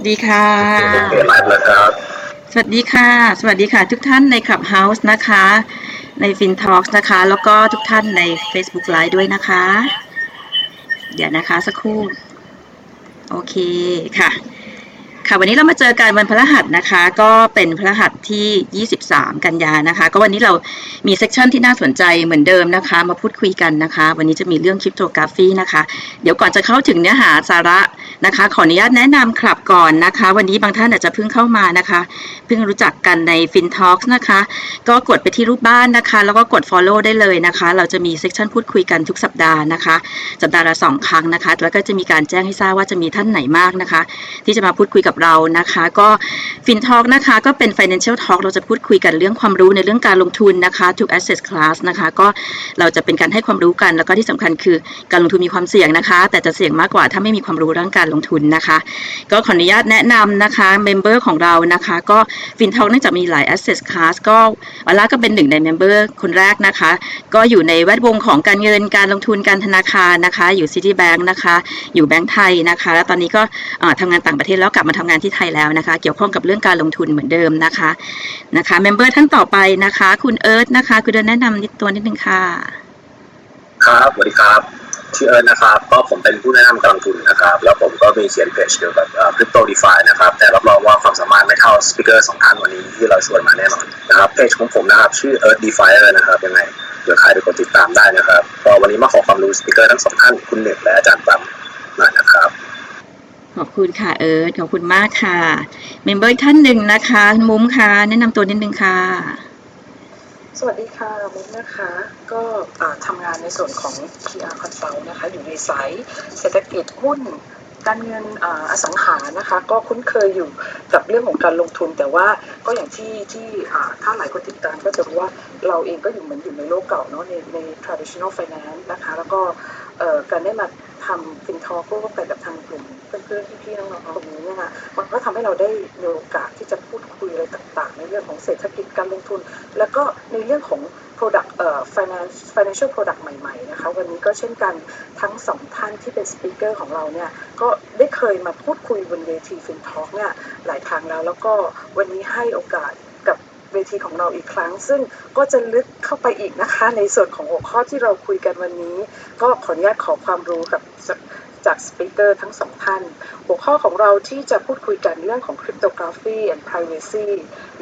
วัสดีค่ะเปิดไลฟ์แล้วครับสวัสดีค่ะ สวัสดีค่ะ ทุกท่านใน Clubhouse นะคะ ใน FinTalks นะคะ แล้วก็ทุกท่านใน Facebook Live ด้วยนะคะ เดี๋ยวนะคะสักครู่ โอเคค่ะ ค่ะวันนี้เรามาเจอกันวันพฤหัสนะคะ ก็เป็นพฤหัสที่ 23 กันยานะคะ ก็วันนี้เรามีเซสชันที่น่าสนใจเหมือนเดิมนะคะ มาพูดคุยกันนะคะ วันนี้จะมีเรื่องคริปโตกราฟีนะคะ เดี๋ยวก่อนจะเข้าถึงเนื้อหาสาระนะคะ ขออนุญาตแนะนำคลับก่อนนะคะ วันนี้บางท่านอาจจะเพิ่งเข้ามานะคะ เพิ่งรู้จักกันใน FinTalks นะคะ ก็กดไปที่รูปบ้านนะคะ แล้วก็กด Follow ได้เลยนะคะ เราจะมีเซสชันพูดคุยกันทุกสัปดาห์นะคะ สัปดาห์ละสองครั้งนะคะ แล้วก็จะมีการแจ้งให้ทราบว่าจะมีท่านไหนมากนะคะ ที่จะมาพูดคุยกับเรานะคะ ก็ FinTalk นะคะ ก็เป็น Financial Talk เราจะพูดคุยกันเรื่องความรู้ในเรื่องการลงทุนนะคะทุก asset class นะคะ ก็เราจะเป็นการให้ความรู้กัน แล้วก็ที่สำคัญคือการลงทุนมีความเสี่ยงนะคะ แต่จะเสี่ยงมากกว่าถ้าไม่มีความรู้เรื่องการลงทุนนะคะ ก็ขออนุญาตแนะนำนะคะ member ของเรานะคะ ก็ FinTalk เนื่องจากมีหลาย asset class ก็วลาก็เป็นหนึ่งใน member คนแรกนะคะ ก็อยู่ในแวดวงของการเงินการลงทุนการธนาคารนะคะ อยู่ Citibank นะคะ อยู่แบงก์ไทยนะคะ แล้วตอนนี้ก็เอ่อทำงานต่างประเทศแล้วกลับมาทำงานงานที่ไทยแล้วนะคะ เกี่ยวข้องกับเรื่องการลงทุนเหมือนเดิมนะคะนะคะ member ท่านต่อไปนะคะ คุณเอิร์ธนะคะ คุณเอิร์ธแนะนำนิดตัวนิดนึงค่ะ ครับสวัสดีครับชื่อเอิร์ธนะครับก็ผมเป็นผู้แนะนำการลงทุนนะครับ แล้วผมก็มีเขียนเพจเกี่ยวกับคริปโต DeFi นะครับ แต่รับรองว่าความสามารถไม่เท่า speaker สองท่านวันนี้ที่เราชวนมาแน่นอนนะครับเพจของผมนะครับ ชื่อ Earth Defier นะครับยังไงเดี๋ยวใครไปกดติดตามได้นะครับก็วันนี้มาขอความรู้ speaker ทั้งสองท่านคุณหนึ่งและอาจารย์ปั๊มหน่อยนะครับ ขอบคุณค่ะเอิร์ธขอบคุณมากค่ะ เมมเบอร์ท่านหนึ่งนะคะมุ้มค่ะ แนะนำตัวนิดนึงค่ะ สวัสดีค่ะมุกนะคะ ก็อ่าทำงานในส่วนของ PR Consult นะคะ อยู่ในสายเศรษฐกิจหุ้นการเงินออสังหานะคะ ก็คุ้นเคยอยู่กับเรื่องของการลงทุน แต่ว่าก็อย่างที่ที่อ่าถ้าหลายคนติดตามก็จะรู้ว่าเราเองก็อยู่เหมือนอยู่ในโลกเก่าเนาะในใน traditional finance นะคะ แล้วก็ การได้มาทำฟินทอก็ไปกับทางกลุ่มเพื่อนๆพี่ๆน้องๆตรงนี้เนี่ยนะมันก็ทำให้เราได้มีโอกาสที่จะพูดคุยอะไรต่างๆ ในเรื่องของเศรษฐกิจการลงทุน แล้วก็ในเรื่องของ product เอ่อ finance financial product ใหม่ๆนะคะวันนี้ก็เช่นกันทั้งสองท่านที่เป็นสปีกเกอร์ของเราเนี่ยก็ได้เคยมาพูดคุยบนเวที FinTalk เนี่ยหลายครั้งแล้ว แล้วก็วันนี้ให้โอกาส เวทีของเราอีกครั้ง ซึ่งก็จะลึกเข้าไปอีกนะคะ ในส่วนของหัวข้อที่เราคุยกันวันนี้ ก็ขออนุญาตขอความรู้กับ จากสปีกเกอร์ทั้งสองท่าน หัวข้อของเราที่จะพูดคุยกันเรื่องของ cryptography and privacy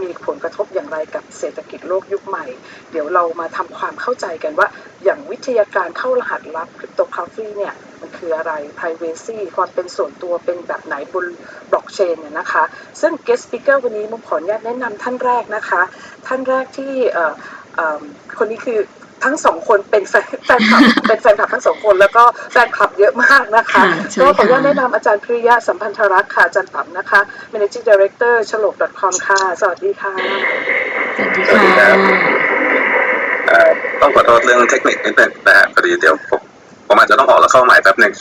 มีผลกระทบอย่างไรกับเศรษฐกิจโลกยุคใหม่ เดี๋ยวเรามาทำความเข้าใจกันว่า อย่างวิทยาการเข้ารหัสลับ cryptography เนี่ยมันคืออะไร privacy ความเป็นส่วนตัวเป็นแบบไหนบนบล็อกเชนเนี่ยนะคะ ซึ่ง guest speaker วันนี้มุมขออนุญาตแนะนำท่านแรกนะคะ ท่านแรกที่คนนี้คือ ทั้งสองคนเป็นแฟนแฟนคลับเป็นแฟนคลับทั้งสองคน แล้วก็แฟนคลับเยอะมากนะคะค่ะใช่ก็ขออนุญาตค่ะแนะนำอาจารย์พิริยะสัมพันธรักษ์ค่ะอาจารย์ปั๊มนะคะ managing director ฉลก .com ค่ะ สวัสดีค่ะ สวัสดีสวัสดีครัค่ะบเอ่อต้องขอโทษเรื่องเทคนิคนิดหนึ่งนะฮะพอดีเดี๋ยวผมผมอาจจะต้องออกแล้วเข้าใหม่แป๊บหนึ่ง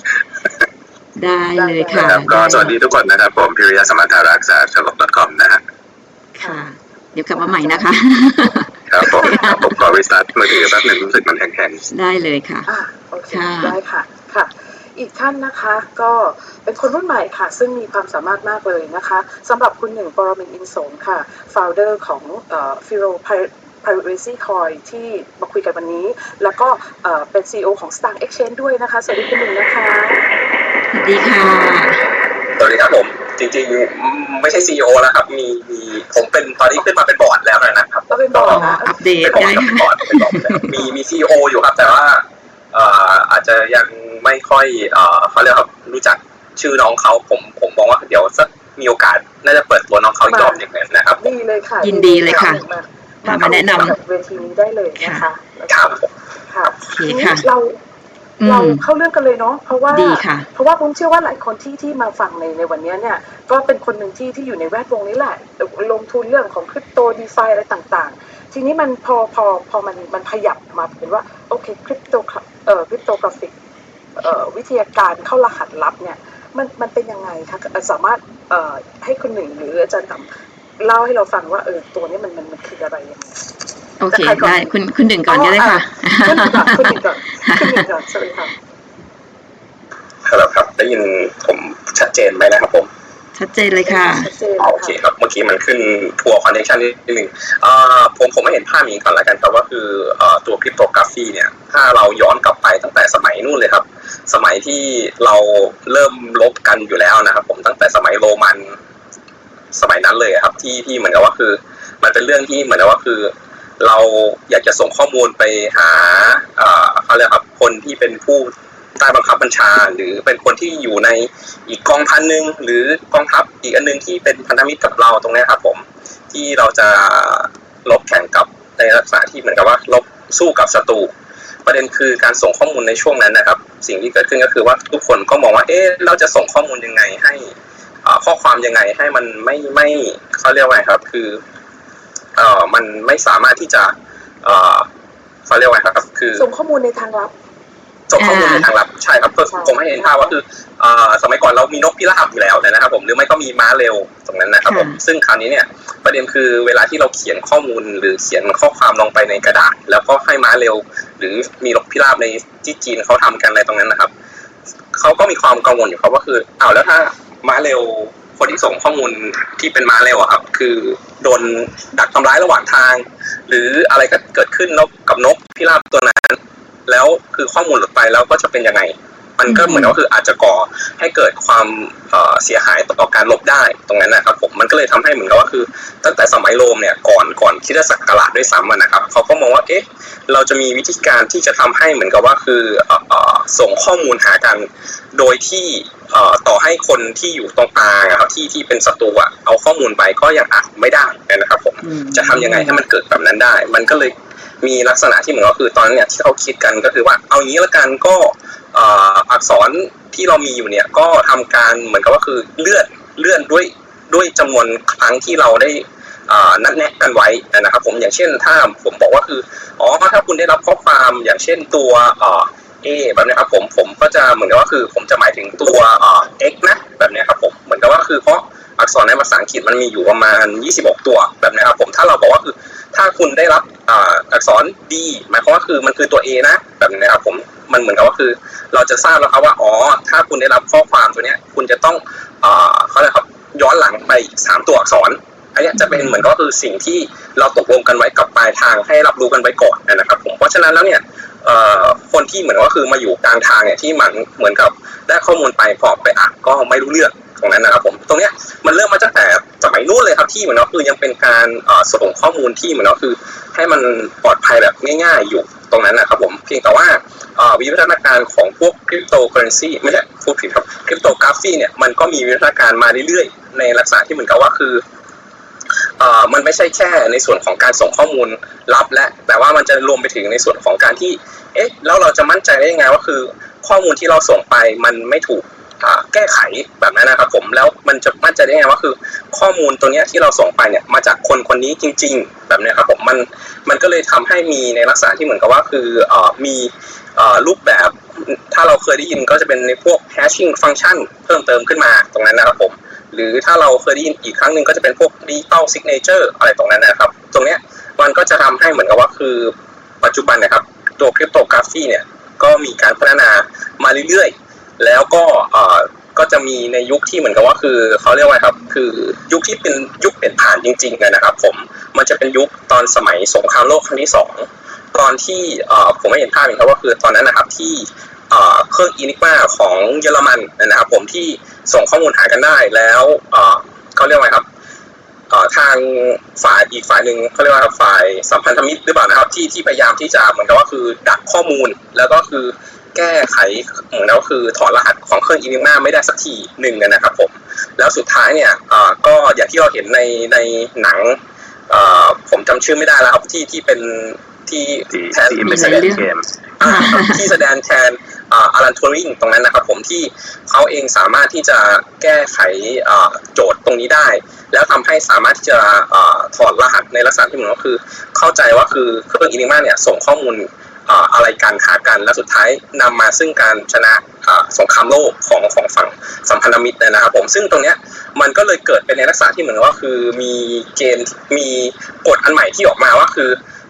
ได้เลยค่ะนะครับก็สวัสดีทุกคนนะครับ ผมพิริยะสมัทธารักษ์จากชลก .com นะฮะค่ะ เดี๋ยวกลับมาใหม่นะคะ ครับผมครับผมขอรีสตาร์ทมือถือแป๊บหนึ่งรู้สึกมันแข็งได้เลยค่ะอะโอเคค่ะได้ค่ะค่ะอีกท่านนะคะก็เป็นคนรุ่นใหม่ค่ะ ซึ่งมีความสามารถมากเลยนะคะสำหรับคุณหนึ่งปรมินทร์อินสงค่ะ founder ของฟิโร Privacy Coin ที่มาคุยกันวันนี้ แล้วก็เอ่อเป็น CEO ของ Star Exchange ด้วยนะคะ สวัสดีคุณหนึ่งนะคะ สวัสดีค่ะ สวัสดีครับผม จริงๆไม่ใช่ CEO แล้วครับมีมีผมเป็นตอนนี้ขึ้นมาเป็นบอร์ดแล้วนะครับก็เป็นบอร์ดนะอัปเดตเป็นบอร์ดได้เป็นค่ะบอร์ดเป็นบอร์ดแล้วมีมี CEO อยู่ครับ แต่ว่าเอ่ออาจจะยังไม่ค่อยเอ่อเขาเรียกว่ารู้จักชื่อน้องเขาผมผมมองว่าเดี๋ยวสักมีโอกาสน่าจะเปิดตัวน้องเขาอีกรอบหนึ่งนะครับดีเลยค่ะยินดีเลยค่ะมาค่ะมาแนะนำกับเวทีนี้ได้เลยนะคะครับผมค่ะโอเคทีนี้ค่ะเราอื เราเข้าเรื่องกันเลยเนาะเพราะว่าดีค่ะเพราะว่าผมเชื่อว่าหลายคนที่ที่มาฟังในในวันนี้เนี่ย ก็เป็นคนหนึ่งที่ที่อยู่ในแวดวงนี้แหละ ลงทุนเรื่องของคริปโต DeFi อะไรต่างๆ ทีนี้มันพอพอพอมันมันขยับมาเป็นว่าโอเคคริปโตเอ่อ cryptography เอ่อวิทยาการเข้ารหัสลับเนี่ยมันมันเป็นยังไงคะสามารถเอ่อให้คุณหนึ่งหรืออาจารย์ต่ำเล่าให้เราฟังว่าเออตัวนี้มันมันมันคืออะไรยังไง โอเคจะใครก่อนได้คุณคุณหนึ่งก่อนก็ได้ค่ะคุณหนึ่งก่อนคุณหนึ่งก่อนคุณหนึ่งก่อนสวัสดีค่ะฮัลโหลครับได้ยินผมชัดเจนไหมนะครับผมชัดเจนเลยค่ะชัดเจนอ๋อโอเคครับเมื่อกี้มันขึ้นพัวคอนเนคชันนิดนึงเอ่อผมผมไม่เห็นภาพนี้ก่อนละกันครับว่าคือเอ่อตัวคริปโตกราฟีเนี่ย ถ้าเราย้อนกลับไปตั้งแต่สมัยนู่นเลยครับ สมัยที่เราเริ่มลบกันอยู่แล้วนะครับ ผมตั้งแต่สมัยโรมันสมัยนั้นเลยครับ ที่ที่เหมือนกับว่าคือ มันเป็นเรื่องที่เหมือนกับว่าคือ เราอยากจะส่งข้อมูลไปหาเขาเรียกครับคนที่เป็นผู้ใต้บังคับบัญชา หรือเป็นคนที่อยู่ในอีกกองพันหนึ่งหรือกองทัพอีกอันหนึงที่เป็นพันธมิตรกับเราตรงนี้ครับผมที่เราจะลบแข่งกับในลักษณะที่เหมือนกับว่าลบสู้กับศัตรูประเด็นคือการส่งข้อมูลในช่วงนั้นนะครับ สิ่งที่เกิดขึ้นก็คือว่าทุกคนก็มองว่าเอ๊ะเราจะส่งข้อมูลยังไงให้ข้อความยังไงให้มันไม่ไม่เขาเรียกว่าไงครับ คือ เอ่อมันไม่สามารถที่จะ เอ่อเขาเรียกว่าไงครับ คือส่งข้อมูลในทางลับส่งข้อมูลอ่าในทางลับใช่ครับเพื่อใช่ผมให้เห็นภาพว่าคือเอ่อสมัยก่อนเรามีนกพิราบอยู่แล้วนะครับ ผมหรือไม่ก็มีม้าเร็วตรงนั้นนะครับผมค่ะซึ่งคราวนี้เนี่ยประเด็นคือเวลาที่เราเขียนข้อมูลหรือเขียนข้อความลงไปในกระดาษ แล้วก็ให้ม้าเร็ว หรือมีนกพิราบในที่จีนเขาทำกันอะไรตรงนั้นนะครับเขาก็มีความกังวลอยู่ครับว่าคืออ้าวแล้วถ้าม้าเร็ว คนที่ส่งข้อมูลที่เป็นมาเร็วอะครับ คือโดนดักทำร้ายระหว่างทาง หรืออะไรก็เกิดขึ้นนกกับนกพิราบตัวนั้น แล้วคือข้อมูลหลุดไปแล้วก็จะเป็นยังไง มันก็เหมือนก็คืออาจจะก่อให้เกิดความเอ่อเสียหายต่อการลบได้ตรงนั้นนะครับผมมันก็เลยทำให้เหมือนกับว่าคือ ตั้งแต่สมัยโรมเนี่ยก่อนก่อนคริดศักราชด้วยซ้ำอะนะครับเขาก็มองว่าเอ๊ะเราจะมีวิธีการที่จะทำให้เหมือนกับว่าคือเอ่อเอ่อส่งข้อมูลหากันโดยที่เอ่อต่อให้คนที่อยู่ตรงกลางอะครับที่ที่เป็นศัตรูอะเอาข้อมูลไปก็ยังอ่านไม่ได้นะครับผมอืมจะทำยังไงให้มันเกิดแบบนั้นได้ มันก็เลย มีลักษณะที่เหมือนก็คือตอนนั้นเนี่ยที่เขาคิดกันก็คือว่าเอางี้ละกันก็อักษรที่เรามีอยู่เนี่ยก็ทำการเหมือนกับว่าคือเลื่อนเลื่อนด้วยด้วยจำนวนครั้งที่เราได้นัดแนะกันไว้นะครับ ผมอย่างเช่นถ้าผมบอกว่าคืออ๋อถ้าคุณได้รับข้อความอย่างเช่นตัว เอแบบนี้ครับผมผมก็จะเหมือนกับว่าคือ ผมจะหมายถึงตัวเอ่อ x นะแบบนี้ครับผมเหมือนกับว่าคือเพราะอักษรในภาษาอังกฤษมันมีอยู่ประมาณ 26 ตัวแบบนี้ครับผมถ้าเราบอกว่าคือถ้าคุณได้รับอักษร D หมายความว่าคือมันคือตัว A นะแบบนี้ครับผมมันเหมือนกับว่าคือ เราจะทราบแล้วครับว่าอ๋อถ้าคุณได้รับข้อความตัวเนี้ยคุณจะต้องอเขาเรียกครับย้อนหลังไปอีกสามตัวอักษร อันนี้จะเป็นเหมือนก็คือสิ่งที่เราตกลงกันไว้กับปลายทางให้รับรู้กันไว้ก่อนนะครับผมเพราะฉะนั้นแล้วเนี่ยคนที่เหมือนว่าคือมาอยู่กลางทางเนี่ยที่มันเหมือนกับได้ข้อมูลไปพอไปอ่านก็ไม่รู้เรื่องตรงนั้นนะครับผมตรงเนี้ยมันเริ่มมาตั้งแต่สมัยนู้นเลยครับที่เหมือนว่าคือยังเป็นการส่งข้อมูลที่เหมือนว่าคือ ให้มันปลอดภัยแบบง่าย ๆ อยู่ตรงนั้นนะครับผมเพียงแต่ว่าวิวัฒนาการของพวกคริปโตเคอเรนซีไม่ใช่พูดผิดครับคริปโตกราฟีเนี่ยมันก็มีวิวัฒนาการมาเรื่อยๆในลักษณะที่เหมือนกับว่าคือ เอ่อมันไม่ใช่แค่ในส่วนของการส่งข้อมูลลับ และแต่ว่ามันจะรวมไปถึงในส่วนของการที่ เอ๊ะแล้วเราจะมั่นใจได้ยังไงว่าคือ ข้อมูลที่เราส่งไปมันไม่ถูกแก้ไขแบบนั้นนะครับผมแล้วมันจะมั่นใจได้ไงว่าคือ ข้อมูลตัวนี้ที่เราส่งไปเนี่ยมาจากคนคนนี้จริง ๆ แบบนี้ครับผมมันมันก็เลยทำให้มีในลักษณะที่เหมือนกับว่าคืออ่อมีรูปแบบถ้าเราเคยได้ยินก็จะเป็นในพวก hashing function เพิ่มเติมขึ้นมาตรงนั้นนะครับผม หรือถ้าเราเคยได้ยินอีกครั้งหนึ่งก็จะเป็นพวก digital signature อะไรตรงนั้นนะครับ ตรงเนี้ยมันก็จะทำให้เหมือนกับว่าคือปัจจุบันนะครับตัวคริปโตกราฟีเนี่ยก็มีการพัฒนามาเรื่อยๆ แล้วก็เอ่อก็จะมีในยุคที่เหมือนกับว่าคือเขาเรียกว่าครับคือยุคที่เป็นยุคเปลี่ยนผ่านจริงๆนะครับ ผมมันจะเป็นยุคตอนสมัยสงครามโลกครั้งที่สองตอนที่เอ่อผมไม่เห็นภาพเองครับว่าคือตอนนั้นนะครับที่ เอ่อเครื่องอินิกมาของเยอรมันนะครับ ผมที่ส่งข้อมูลหากันได้แล้วเอ่อเขาเรียกว่าไงครับเอ่อทางฝ่ายอีกฝ่ายหนึ่งเขาเรียกว่าฝ่ายสัมพันธมิตรหรือเปล่านะครับ ที่ที่พยายามที่จะเหมือนกับว่าคือดักข้อมูลแล้วก็คือแก้ไขเหมือนกับว่าคือถอดรหัสของเครื่องอินิมาไม่ได้สักทีหนึ่งนะครับผมแล้วสุดท้ายเนี่ยเอ่อก็อย่างที่เราเห็นในในหนังเอ่อผมจำชื่อไม่ได้แล้วครับที่ที่เป็นที่ที่แทนที่ไม่ไม่ใช่ใช่เรื่องเกมอ่าครับที่แสดงแทน อารันทูริงตรงนั้นนะครับผมที่เขาเองสามารถที่จะแก้ไขโจทย์ตรงนี้ได้ แล้วทำให้สามารถที่จะอถอดรหัสในลักษณะที่เหมือนก็คือ เข้าใจว่าคือเครื่องอินิมาเนี่ยส่งข้อมูลอะไรกันหากันและสุดท้ายนำมาซึ่งการชนะสงครามโลกของของฝั่งสัมพันธมิตรนะครับผมซึ่งตรงเนี้ยมันก็เลยเกิดเป็นในลักษณะที่เหมือนว่าคือมีเกณฑ์มีกฎอันใหม่ที่ออกมาว่าคือ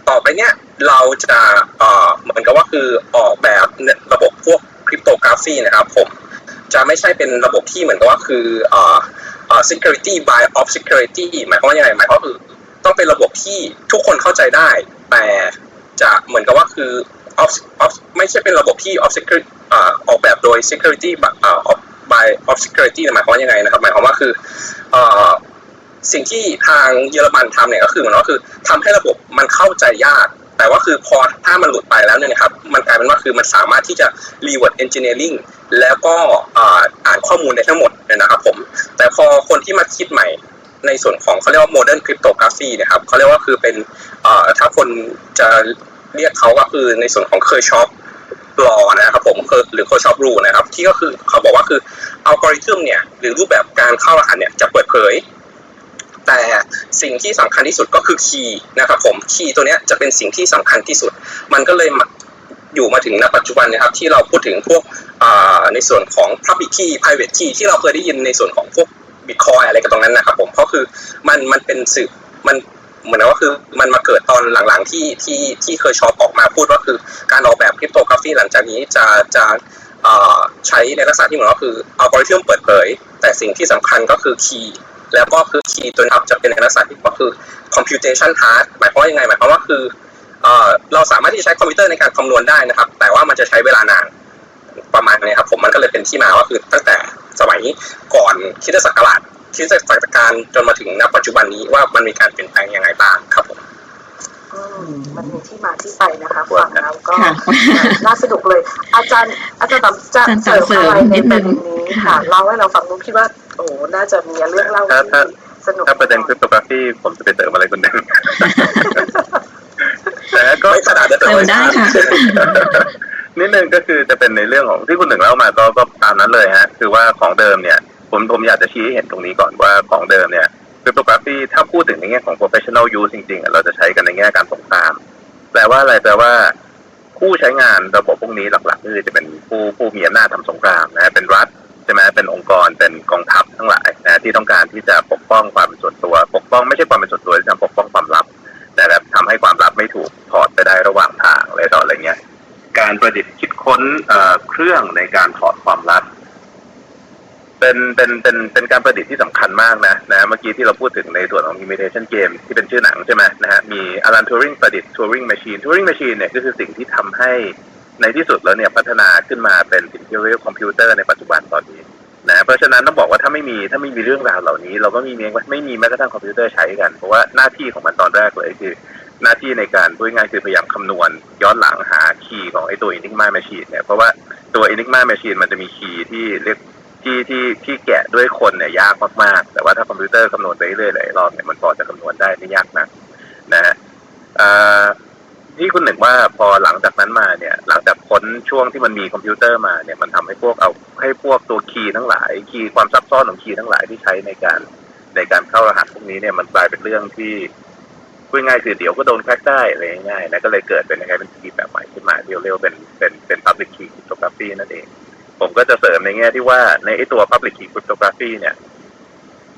ต่อไปเนี้ยเราจะเอ่อเหมือนกับว่าคือออกแบบระบบพวกคริปโตกราฟีนะครับผมจะไม่ใช่เป็นระบบที่เหมือนกับว่าคือเอ่อเอ่อ่า security by of security หมายความว่ายังไงหมายความคือต้องเป็นระบบที่ทุกคนเข้าใจได้ แต่จะเหมือนกับว่าคือ of of ไม่ใช่เป็นระบบที่ of security อ่าออกแบบโดย security แบบอ่า of by of security หมายความว่ายังไงนะครับ หมายความว่าคือเอ่อ สิ่งที่ทางเยอรมันทำเนี่ยก็คือเหมือนว่าคือทำให้ระบบมันเข้าใจยาก แต่ว่าคือพอถ้ามันหลุดไปแล้วเนี่ยนะครับมันกลายเป็นว่าคือมันสามารถที่จะ reverse engineering แล้วก็อ่านข้อมูลได้ทั้งหมดเนี่ยนะครับผม แต่พอคนที่มาคิดใหม่ในส่วนของเขาเรียกว่า modern cryptography นะครับเขาเรียกว่าคือเป็นถ้าคนจะเรียกเขาก็คือในส่วนของ Kerckhoffs's law นะครับผมคือหรือ Kerckhoffs's rule นะครับที่ก็คือเขาบอกว่าคืออัลกอริทึมเนี่ยหรือรูปแบบการเข้ารหัสเนี่ยจะเปิดเผย แต่สิ่งที่สำคัญที่สุดก็คือคีย์นะครับผมคีย์ตัวนี้จะเป็นสิ่งที่สำคัญที่สุด มันก็เลยอยู่มาถึงณปัจจุบันนะครับที่เราพูดถึงพวกในส่วนของ public key private key ที่เราเคยได้ยินในส่วนของพวก bitcoin อะไรกันตรงนั้นนะครับผมเพราะคือมันมันเป็นสื่อมันเหมือนว่าคือมันมาเกิดตอนหลังๆที่ที่ที่เคยชอบออกมาพูดว่าคือการออกแบบคริปโตกราฟีหลังจากนี้จะจะใช้ในลักษณะที่เหมือนว่าคืออัลกอริทึมเปิดเผย แต่สิ่งที่สำคัญก็คือ key แล้วก็คือ key ตัวนี้ครับจะเป็นในลักษณะที่ก็คือ computation hard หมายความว่ายังไงหมายความว่าคือเอ่อเราสามารถที่จะใช้คอมพิวเตอร์ในการคำนวณได้นะครับ แต่ว่ามันจะใช้เวลานานประมาณนี้ครับผมมันก็เลยเป็นที่มาว่าคือตั้งแต่สมัยก่อนคริสต์ศักราชคริสต์ศักราชจนมาถึงณปัจจุบันนี้ว่ามันมีการเปลี่ยนแปลงยังไงบ้างครับผมอืมมันมีที่มาที่ไปนะคะฟังแล้วก็ค่ะน่าสนุกเลย อาจารย์อาจารย์ต๋อมจะอาจารย์เสริมอะไรเสริมนิในดปนึระงเด็นนี้ค่ะเล่าให้เราฟังดูคิดว่า โอ้น่าจะมีเรื่องเล่าถ้าที่ถ้าสนุกถ้าประเด็นคริปโตกราฟีผมจะไปเสริมอะไรคุณหนึ่งแต่ก็ไม่ขนาดนั้นเสริมได้ค่ะนิดนึงก็คือจะเป็นในเรื่องของที่คุณหนึ่งเล่ามาก็ก็ตามนั้นเลยฮะ คือว่าของเดิมเนี่ย ผมผมอยากจะชี้ให้เห็นตรงนี้ก่อนว่าของเดิมเนี่ยคริปโตกราฟีถ้าพูดถึงในแง่ของ professional use จริงๆอะเราจะใช้กันในแง่การสงครามแปลว่าอะไรแปลว่าผู้ใช้งานระบบพวกนี้หลักๆก็คือจะเป็นผู้ผู้มีอำนาจทำสงครามนะเป็นรัฐ ใช่ไหมเป็นองค์กรเป็นกองทัพทั้งหลายนะที่ต้องการที่จะปกป้องความเป็นส่วนตัว ปกป้องไม่ใช่ความเป็นส่วนตัวที่จะปกป้องความลับ แต่แบบทำให้ความลับไม่ถูกถอดไปได้ระหว่างทางอะไรต่ออะไรเงี้ยการประดิษฐ์คิดค้นเอเครื่องในการถอดความลับเป็นเป็นเป็นเป็นการประดิษฐ์ที่สำคัญมากนะนะเมื่อกี้ที่เราพูดถึงในส่วนของ imitation game ที่เป็นชื่อหนังใช่ไหมนะฮะมีอลันทูริงประดิษฐ์ Turing Machine Turing Machine เนี่ยก็คือสิ่งที่ทำให้ ในที่สุดแล้วเนี่ยพัฒนาขึ้นมาเป็นสิ่งที่เรียกว่าคอมพิวเตอร์ในปัจจุบันตอนนี้นะเพราะฉะนั้นต้องบอกว่าถ้าไม่มีถ้าไม่มีเรื่องราวเหล่านี้ เราก็ไม่มีไม่มีแม้กระทั่งคอมพิวเตอร์ใช้กัน เพราะว่าหน้าที่ของมันตอนแรกเลยคือ หน้าที่ในการพูดง่ายคือพยายามคำนวณ ย้อนหลังหา key ของไอ้ตัว Enigma Machine เนี่ยเพราะว่าตัว Enigma Machine มันจะมี key ที่เรียกที่ที่ที่แกะด้วยคนเนี่ยยากมากๆ แต่ว่าถ้าคอมพิวเตอร์คำนวณไปเรื่อยๆหลายรอบเนี่ยมันพอจะคำนวณได้ไม่ยากนักนะฮะเออ ที่คุณหนึ่งว่าพอหลังจากนั้นมาเนี่ย หลังจากพ้นช่วงที่มันมีคอมพิวเตอร์มาเนี่ยมันทำให้พวกเอาให้พวกตัว key ทั้งหลาย key ความซับซ้อนของ key ทั้งหลายที่ใช้ในการในการเข้ารหัสพวกนี้เนี่ยมันกลายเป็นเรื่องที่พูดง่ายคือเดี๋ยวก็โดน crack ได้อะไรง่ายๆนะก็เลยเกิดเป็นยังไงเป็น key แบบใหม่ขึ้นมาเรียกว่าเป็นเป็นเป็น public key cryptography นั่นเอง ผมก็จะเสริมในแง่ที่ว่าในไอ้ตัว public key cryptography เนี่ย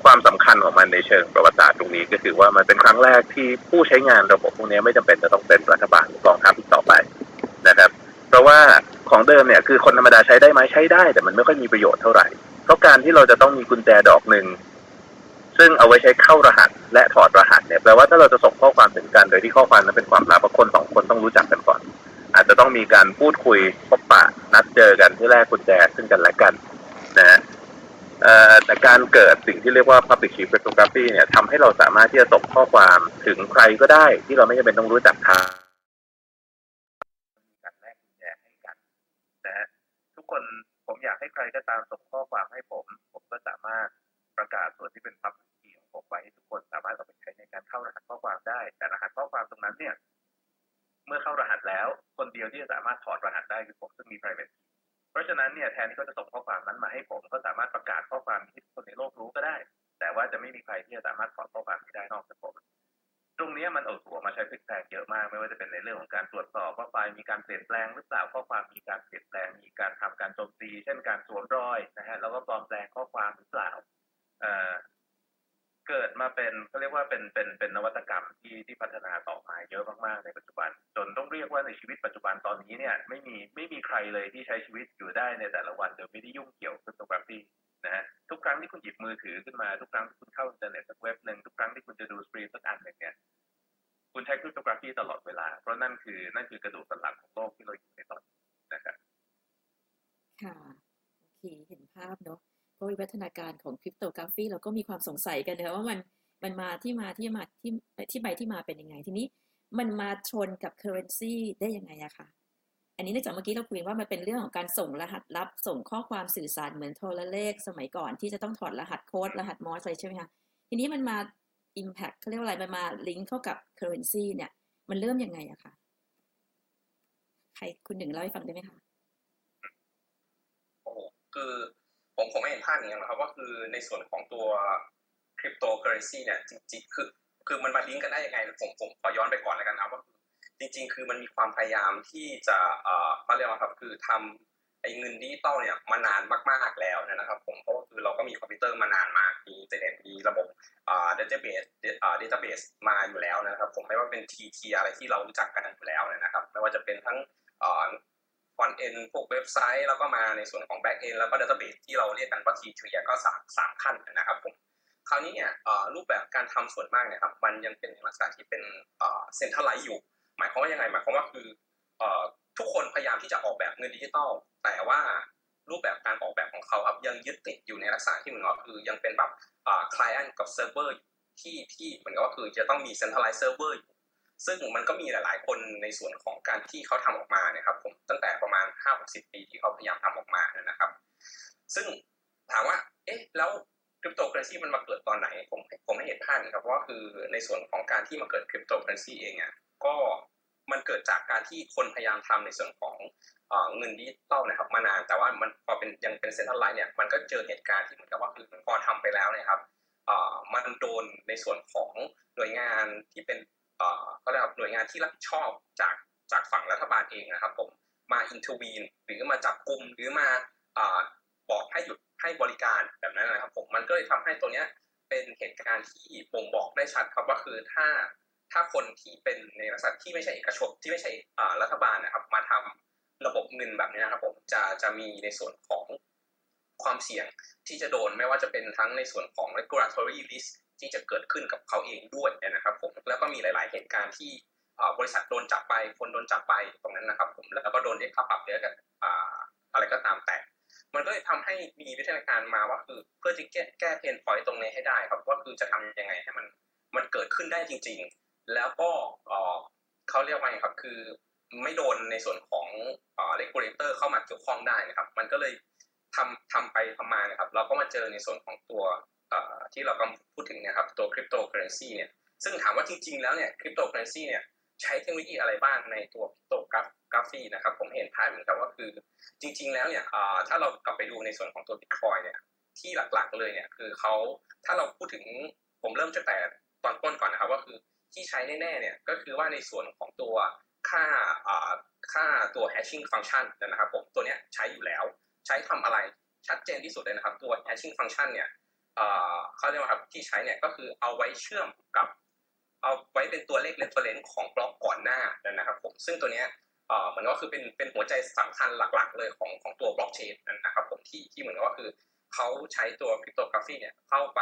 ความสำคัญของมันในเชิงประวัติศาสตร์ตรงนี้ ก็คือว่ามันเป็นครั้งแรกที่ผู้ใช้งานระบบพวกนี้ไม่จำเป็นจะต้องเป็นรัฐบาลกองทัพอีกต่อไปนะครับ เพราะว่าของเดิมเนี่ยคือคนธรรมดาใช้ได้ไหมใช้ได้ แต่มันไม่ค่อยมีประโยชน์เท่าไหร่ เพราะการที่เราจะต้องมีกุญแจดอกหนึ่งซึ่งเอาไว้ใช้เข้ารหัสและถอดรหัสเนี่ยแปลว่าถ้าเราจะส่งข้อความถึงกันโดยที่ข้อความนั้นเป็นความลับคนสองคนต้องรู้จักกันก่อน อาจจะต้องมีการพูดคุยพบปะนัดเจอกันเพื่อแลกกุญแจซึ่งกันและกันนะฮะ แต่การเกิดสิ่งที่เรียกว่า public key cryptography เนี่ยทำให้เราสามารถที่จะส่งข้อความถึงใครก็ได้ ที่เราไม่จำเป็นต้องรู้จักทางการแลกกุญแจให้กันนะทุกคนผมอยากให้ใครก็ตามส่งข้อความให้ผม ผมก็สามารถประกาศส่วนที่เป็น public key ของผมไว้ให้ทุกคนสามารถเอาไปใช้ในการเข้ารหัสข้อความได้ แต่รหัสข้อความตรงนั้นเนี่ย เมื่อเข้ารหัสแล้ว คนเดียวที่จะสามารถถอดรหัสได้คือผมซึ่งมี private key ราะฉะนั้นเนี่ยแทนที่เขาจะส่งข้อความนั้นมาให้ผมก็สามารถประกาศข้อความที่คนในโลกรู้ก็ได้ แต่ว่าจะไม่มีใครที่จะสามารถถอดข้อความนี้ได้นอกจากผม ตรงนี้มันเอาตัวมาใช้พลิกแพลงเยอะมาก ไม่ว่าจะเป็นในเรื่องของการตรวจสอบว่าไฟล์มีการเปลี่ยนแปลงหรือเปล่าข้อความมีการเปลี่ยนแปลง มีการทำการโจมตี เช่นการสวมรอยนะฮะแล้วก็ปลอมแปลงข้อความหรือเปล่า เกิดมาเป็นเขาเรียกว่าเป็นเป็นเป็นนวัตกรรมที่ที่พัฒนาต่อมาเยอะมากๆในปัจจุบัน จนต้องเรียกว่าในชีวิตปัจจุบันตอนนี้เนี่ยไม่มีไม่มีใครเลยที่ใช้ชีวิตอยู่ได้ในแต่ละวันโดยไม่ได้ยุ่งเกี่ยวกับ cryptography นะฮะทุกครั้งที่คุณหยิบมือถือขึ้นมาทุกครั้งที่คุณเข้าอินเทอร์เน็ตสักเว็บหนึ่งทุกครั้งที่คุณจะดู stream สักอันหนึ่งเนี่ยคุณใช้ cryptography ตลอดเวลา เพราะนั่นคือนั่นคือกระดูกสันหลังของโลกที่เราอยู่ในตอนนี้นะครับค่ะโอเคเห็นภาพเนาะ เพราะวิวัฒนาการของคริปโตกราฟีเราก็มีความสงสัยกันนะคะว่ามันมันมาที่มาที่มาที่ที่ไปที่มาเป็นยังไง ทีนี้มันมาชนกับ currency ได้ยังไงอะคะอันนี้เนื่องจากเมื่อกี้เราคุยว่ามันเป็นเรื่องของการส่งรหัสลับ ส่งข้อความสื่อสารเหมือนโทรเลข สมัยก่อนที่จะต้องถอดรหัสโค้ดรหัสมอสอะไรใช่ไหมคะทีนี้มันมา impact เขาเรียกว่าอะไรมันมาลิงก์เข้ากับ currency เนี่ย มันเริ่มยังไงอะคะใครคุณหนึ่งเล่าให้ฟังได้ไหมคะโอ้คือ ผมผมไม่เห็นภาพอย่างนี้นะครับว่าคือในส่วนของตัวคริปโตเคอเรนซีเนี่ยจริงๆคือคือมันมาลิงก์กันได้ยังไงผมผมขอย้อนไปก่อนแล้วกันนะว่าจริง ๆ คือมันมีความพยายามที่จะเอ่อเขาเรียกว่าครับคือทำไอ้เงินดิจิตอลเนี่ยมานานมากๆแล้วนะครับผมเพราะว่าคือเราก็มีคอมพิวเตอร์มานานมากมีอินเทอร์เน็ตมีระบบอ่า database อ่า database มาอยู่แล้วนะครับผมไม่ว่าเป็นทีทีอะไรที่เรารู้จักกันอยู่แล้วนะครับไม่ว่าจะเป็นทั้งอ่า front end พวกเว็บไซต์ แล้วก็มาในส่วนของ back end แล้วก็ database ที่เราเรียกกันว่า three-tier ก็สามสามขั้นนะครับผมคราวนี้เนี่ยรูปแบบการทำส่วนมากเนี่ยครับมันยังเป็นลักษณะที่เป็น centralized อยู่ หมายความว่ายังไงหมายความว่าคือทุกคนพยายามที่จะออกแบบเงินดิจิตอลแต่ว่ารูปแบบการออกแบบของเขาครับยังยึดติดอยู่ในลักษณะที่เหมือนกับคือยังเป็นแบบ client กับเซิร์ฟเวอร์ที่ที่เหมือนกับว่าคือจะต้องมี centralized server อยู่ ซึ่งมันก็มีหลาย ๆ คนในส่วนของการที่เขาทำออกมานะครับ ผมตั้งแต่ประมาณห้าสิบปีที่เขาพยายามทำออกมานะครับ ซึ่งถามว่า เอ๊ะ แล้วคริปโตเคอเรนซีมันมาเกิดตอนไหน ผมผมไม่เห็นภาพนะครับว่าคือในส่วนของการที่มาเกิดคริปโตเคอเรนซีเองอะก็มันเกิดจากการที่คนพยายามทำในส่วนของเงินดิจิตอลนะครับมานานแต่ว่ามันพอเป็นยังเป็น centralized เนี่ยมันก็เจอเหตุการณ์ที่เหมือนกับว่าคือพอทำไปแล้วเนี่ยครับมันโดนในส่วนของหน่วยงานที่เป็น ก็เรียกว่าหน่วยงานที่รับผิดชอบจากจากฝั่งรัฐบาลเองนะครับ ผมมาอินเทอร์วีนหรือมาจับกลุ่มหรือมาบอกให้หยุดให้บริการแบบนั้นนะครับ ผมมันก็เลยทำให้ตัวเนี้ยเป็นเหตุการณ์ที่บ่งบอกได้ชัดครับว่าคือถ้าถ้าคนที่เป็นในลักษณะที่ไม่ใช่เอกชนที่ไม่ใช่รัฐบาลนะครับ มาทำระบบเงินแบบนี้นะครับ ผมจะจะมีในส่วนของความเสี่ยงที่จะโดนไม่ว่าจะเป็นทั้งในส่วนของ regulatory risk ที่จะเกิดขึ้นกับเขาเองด้วยนะครับ ผม มีหลาย ๆ เหตุการณ์ที่บริษัทโดนจับไปคนโดนจับไปตรงนั้นนะครับผมแล้วก็โดนเรียกค่าปรับเยอะกันอะไรก็ตามแต่ มันก็เลยทำให้มีวิทยาการมาว่าคือเพื่อจะแก้แก้เพนพอยต์ตรงนี้ให้ได้ครับว่าคือจะทำยังไงให้มันมันเกิดขึ้นได้จริง ๆ แล้วก็เขาเรียกว่าไงครับคือไม่โดนในส่วนของregulator เข้ามาเกี่ยวข้องได้นะครับ มันก็เลยทำทำไปทำมานะครับ เราก็มาเจอในส่วนของตัวที่เรากำลังพูดถึงนะครับตัวคริปโตเคอเรนซีเนี่ย ซึ่งถามว่าจริงๆแล้วเนี่ยคริปโตเคอเรนซีเนี่ยใช้เทคโนโลยีอะไรบ้างในตัว cryptography นะครับ ผมเห็นภาพเหมือนกันว่าคือ จริง ๆ แล้วเนี่ยถ้าเรากลับไปดูในส่วนของตัวบิตคอยน์เนี่ยที่หลักๆเลยเนี่ยคือเขาถ้าเราพูดถึงผมเริ่มจากแต่ตอนต้นก่อนนะครับว่าคือที่ใช้แน่ๆเนี่ยก็คือว่าในส่วนของตัวค่าค่าตัว hashing function นะครับผมตัวเนี้ยใช้อยู่แล้วใช้ทำอะไรชัดเจนที่สุดเลยนะครับตัว hashing function เนี่ยเขาเรียกว่าครับที่ใช้เนี่ยก็คือเอาไว้เชื่อมกับ เอาไว้เป็นตัวเลข reference ของบล็อกก่อนหน้านะครับผมซึ่งตัวเนี้ยเหมือนก็คือเป็นเป็นหัวใจสำคัญหลักๆ เลยของของตัวบล็อกเชนนะครับผมที่ที่เหมือนก็คือเขาใช้ตัวคริปโตกราฟีเนี่ยเข้าไป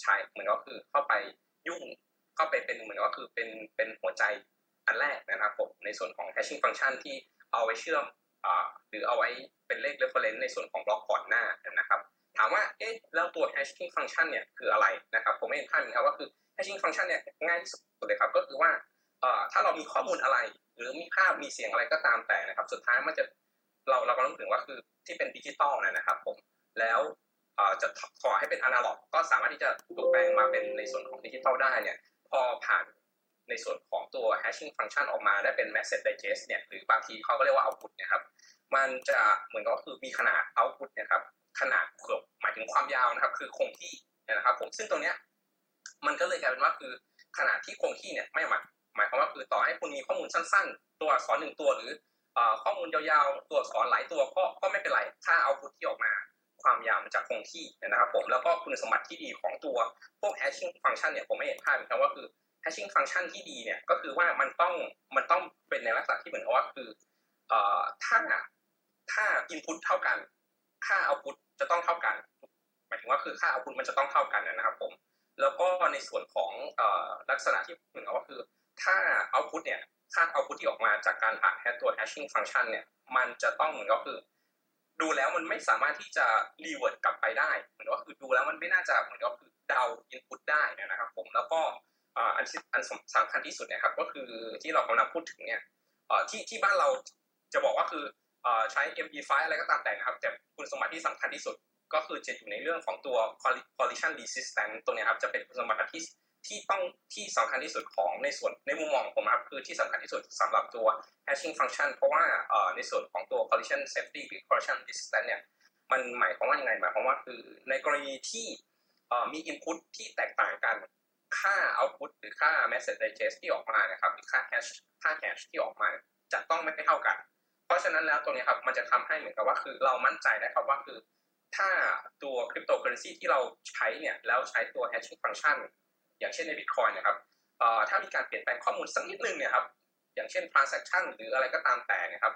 ใช้เหมือนก็คือเข้าไปยุ่งเข้าไปเป็นเหมือนก็คือเป็นเป็นหัวใจอันแรกนะครับผมในส่วนของ hashing function ที่เอาไว้เชื่อมหรือเอาไว้เป็นเลข reference ในส่วนของบล็อกก่อนหน้านะครับ ถามว่าเอ๊ะแล้วตัว hashing function เนี่ยคืออะไรนะครับผมเห็นภาพนะครับว่าคือ hashing function เนี่ยง่ายที่สุดเลยครับ ก็คือว่าถ้าเรามีข้อมูลอะไร หรือมีภาพมีเสียงอะไรก็ตามแต่นะครับ สุดท้ายมันจะเราเราก็ต้องถึงว่าคือที่เป็นดิจิตอลนะครับผมแล้วจะขอให้เป็นอนาล็อก ก็สามารถที่จะถูกแปลงมาเป็นในส่วนของดิจิตอลได้เนี่ยพอผ่านในส่วนของตัว hashing function ออกมาได้เป็น message digest เนี่ยหรือบางทีเขาก็เรียกว่า output นะครับมันจะเหมือนก็คือมีขนาด output นะครับขนาดเกือบหมายถึงความยาวนะครับ คือคงที่นะครับผมซึ่งตรงเนี้ย มันก็เลยกลายเป็นว่าคือขนาดที่คงที่เนี่ยไม่หมายหมายความว่าคือต่อให้คุณมีข้อมูลสั้น ๆ ตัวอักษรหนึ่งตัวหรือข้อมูลยาวๆ ตัวอักษรหลายตัวก็ก็ไม่เป็นไร ถ้าเอาพุทที่ออกมาความยาวมันจะคงที่นะครับผมแล้วก็คุณสมบัติที่ดีของตัวพวก hashing function เนี่ยผมไม่เห็นภาพเหมือนกันว่าคือ hashing function ที่ดีเนี่ยก็คือว่ามันต้องมันต้องเป็นในลักษณะที่เหมือนกับว่าคือเอ่อถ้าถ้า input เท่ากัน ค่า output จะต้องเท่ากันหมายถึงว่าคือค่าเอาพุทมันจะต้องเท่ากันนะครับผม แล้วก็ในส่วนของลักษณะที่เหมือนกับว่าคือถ้า output เนี่ยค่า output ที่ออกมาจากการผ่าน hash ตัว hashing function เนี่ยมันจะต้องเหมือนก็คือ ดูแล้วมันไม่สามารถที่จะรีเวิร์ดกลับไปได้เหมือนว่าคือดูแล้วมันไม่น่าจะเหมือนกับคือเดา input ได้นะครับผมแล้วก็อันที่อันสำคัญที่สุดเนี่ยครับก็คือที่เรากำลังพูดถึงเนี่ยที่ที่บ้านเราจะบอกว่าคือเอ่อใช้ MD5 อะไรก็ตามแต่นะครับ แต่คุณสมบัติที่สำคัญที่สุด ก็คือจะอยู่ในเรื่องของตัว collision resistant ตัวนี้ครับจะเป็นคุณสมบัติที่ที่ต้องที่สำคัญที่สุดของในส่วนในมุมมองผมครับคือที่สำคัญที่สุดสำหรับตัว hashing function เพราะว่าเอ่อในส่วนของตัว collision safety หรือ collision resistant เนี่ยมันหมายความว่ายังไงหมายความว่าคือในกรณีที่เอ่อมี input ที่แตกต่างกันค่า output หรือค่า message digest ที่ออกมานะครับหรือค่า hash ค่า hash ที่ออกมาจะต้องไม่เท่ากัน เพราะฉะนั้นแล้วตัวนี้ครับมันจะทำให้เหมือนกับว่าคือเรามั่นใจได้ครับว่าคือ ถ้าตัวคริปโตเคอเรนซีที่เราใช้เนี่ยแล้วใช้ตัว hashing function อย่างเช่นใน Bitcoin นะครับถ้ามีการเปลี่ยนแปลงข้อมูลสักนิดนึงเนี่ยครับอย่างเช่น transaction หรืออะไรก็ตามแต่นะครับ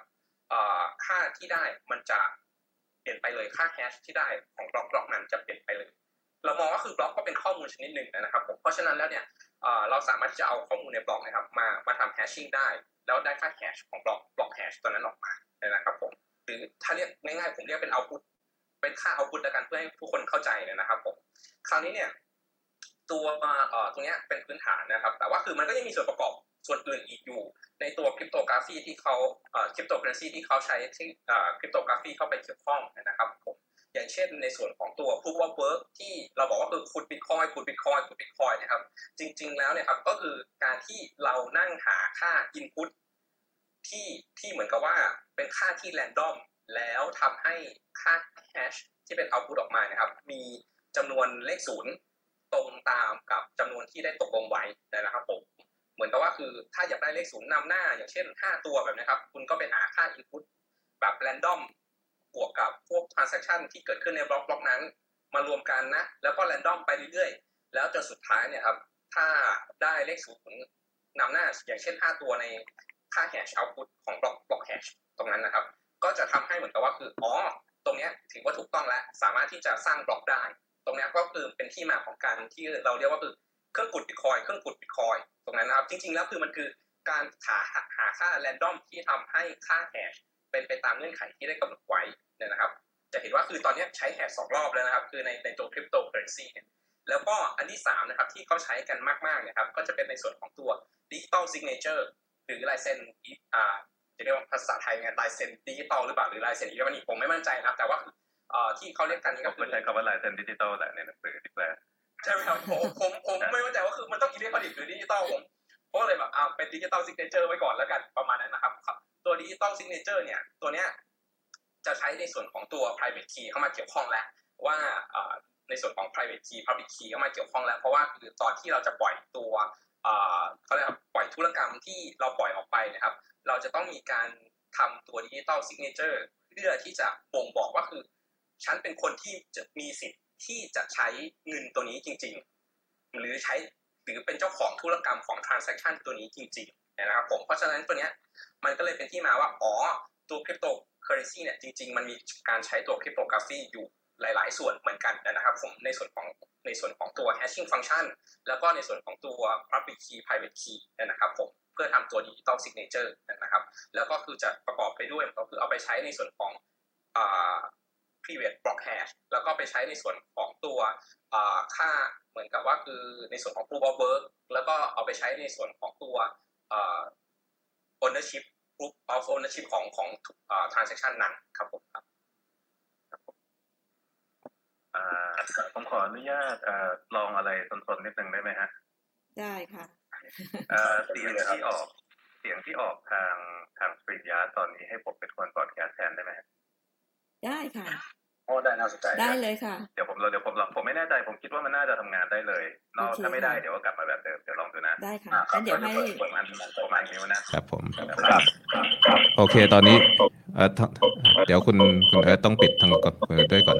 ค่าที่ได้มันจะเปลี่ยนไปเลยค่า hash ที่ได้ของบล็อกบล็อกนั้นจะเปลี่ยนไปเลย เรามองว่าคือบล็อกก็เป็นข้อมูลชนิดหนึ่งนะครับผมเพราะฉะนั้นแล้วเนี่ยเราสามารถที่จะเอาข้อมูลในบล็อกนะครับมามาทำ hashing ได้ แล้วได้ค่า hash ของบล็อกบล็อก hash ตัวนั้นออกมานะครับผมหรือถ้าเรียกง่ายๆผมเรียกเป็น output เป็นค่า output แล้วกันเพื่อให้ทุกคนเข้าใจนะครับผมคราวนี้เนี่ยตัวเอ่อตรงเนี้ยเป็นพื้นฐานนะครับ แต่ว่าคือมันก็ยังมีส่วนประกอบส่วนอื่นอีกอยู่ ในตัวคริปโตกราฟีที่เขาเอ่อคริปโตเคอเรนซีที่เขาใช้ที่เอ่อคริปโตกราฟีเข้าไปเกี่ยวข้องนะครับผมอย่างเช่นในส่วนของตัว proof of work ที่เราบอกว่าคือขุดบิตคอยขุดบิตคอยขุดบิตคอยนะครับ จริง ๆ แล้วเนี่ยครับก็คือการที่เรานั่งหาค่า input ที่ที่เหมือนกับว่าเป็นค่าที่แรนดอม แล้วทำให้ค่า hash ที่เป็น output ออกมานะครับ มีจำนวนเลขศูนย์ตรงตามกับจำนวนที่ได้ตกลงไว้นะครับผมเหมือนกับว่าคือถ้าอยากได้เลขศูนย์นำหน้า อย่างเช่น 5 ตัวแบบนี้ครับ คุณก็ไปหาค่า input แบบแรนดอมบวกกับพวก transaction ที่เกิดขึ้นในบล็อกบล็อกนั้น มารวมกันนะ แล้วก็แรนดอมไปเรื่อยๆ แล้วจนสุดท้ายเนี่ยครับ ถ้าได้เลขศูนย์นำหน้า อย่างเช่น 5 ตัวในค่า hash output ของบล็อกบล็อก hash ตรงนั้นนะครับ ก็จะทำให้เหมือนกับว่าคืออ๋อตรงนี้ถือว่าถูกต้องแล้วสามารถที่จะสร้างบล็อกได้ ตรงนี้ก็คือเป็นที่มาของการที่เราเรียกว่าคือเครื่องขุดบิตคอยน์เครื่องขุดบิตคอยน์ตรงนั้นนะครับ จริง ๆ แล้วคือมันคือการหาหาค่า random ที่ทำให้ค่า hash เป็นไปตามเงื่อนไขที่ได้กำหนดไว้เนี่ยนะครับ จะเห็นว่าคือตอนนี้ใช้ hash สองรอบแล้วนะครับ คือในในตัวคริปโตเคอเรนซีเนี่ยแล้วก็อันที่สามนะครับที่เขาใช้กันมากๆนะครับ ก็จะเป็นในส่วนของตัว digital signature หรือลายเซ็นอ่า จะเรียกว่าภาษาไทยไงลายเซ็นดิจิตอลหรือเปล่าหรือลายเซ็นอิเล็กทรอนิกส์ผมไม่มั่นใจนะครับแต่ว่าเอ่อที่เขาเรียกกันนี่ก็คือผมใช้คำว่าลายเซ็นดิจิตอลแหละในหนังสือที่แปลใช่ไหมครับผมผมผมไม่มั่นใจว่าคือมันต้องอิเล็กทรอนิกส์หรือดิจิตอลผมเพราะเลยแบบอ่าเป็น digital signature ไว้ก่อนแล้วกันประมาณนั้นนะครับครับตัว digital signature เนี่ยตัวเนี้ยจะใช้ในส่วนของตัว private key เข้ามาเกี่ยวข้องแล้วว่าเอ่อในส่วนของ private key public key เข้ามาเกี่ยวข้องแล้ว เพราะว่าคือตอนที่เราจะปล่อยตัวเอ่อเขาเรียกว่าปล่อยธุรกรรมที่เราปล่อยออกไปนะครับ เราจะต้องมีการทำตัว digital signature เพื่อที่จะบ่งบอกว่าคือ ฉันเป็นคนที่จะมีสิทธิ์ที่จะใช้เงินตัวนี้จริง ๆ หรือใช้หรือเป็นเจ้าของธุรกรรมของ transaction ตัวนี้จริงๆนะครับผมเพราะฉะนั้นตัวเนี้ยมันก็เลยเป็นที่มาว่าอ๋อตัวคริปโตเคอเรนซีเนี่ยจริง ๆ มันมีการใช้ตัวคริปโตกราฟีอยู่หลาย ๆ ส่วนเหมือนกันนะครับผมในส่วนของในส่วนของตัว hashing function แล้วก็ในส่วนของตัว public key private key นะครับผม เพื่อทำตัว digital signature นะครับ แล้วก็คือจะประกอบไปด้วยก็คือเอาไปใช้ในส่วนของอ่า private block hash แล้วก็ไปใช้ในส่วนของตัวอ่าค่าเหมือนกับว่าคือในส่วนของ proof of work แล้วก็เอาไปใช้ในส่วนของตัวอ่า ownership proof of ownership ของของอ่า transaction นั้นครับผมครับอ่าผมขออนุญาตอ่าลองอะไรสนๆนิดนึงได้ไหมฮะ ได้ค่ะอ่า เสียงที่ออก เสียงที่ออกทางทางสตรีทยาร์ตอนนี้ให้ผมเป็นคนบอดแคสต์แทนได้ไหมฮะได้ค่ะโอ้ได้น่าสนใจได้เลยค่ะ เดี๋ยวผมเราเดี๋ยวผมลองผมไม่แน่ใจผมคิดว่ามันน่าจะทำงานได้เลยนอกโอเคถ้าไม่ได้ค่ะเดี๋ยวก็กลับมาแบบเดิมเดี๋ยวลองดูนะได้ค่ะอ่าครับงั้นเดี๋ยวให้ประมาณประมาณนิ้วนะครับผมครับโอเคตอนนี้เออทั้งเดี๋ยวคุณคุณเอิร์ธต้องปิดทางกดเปิดด้วยก่อน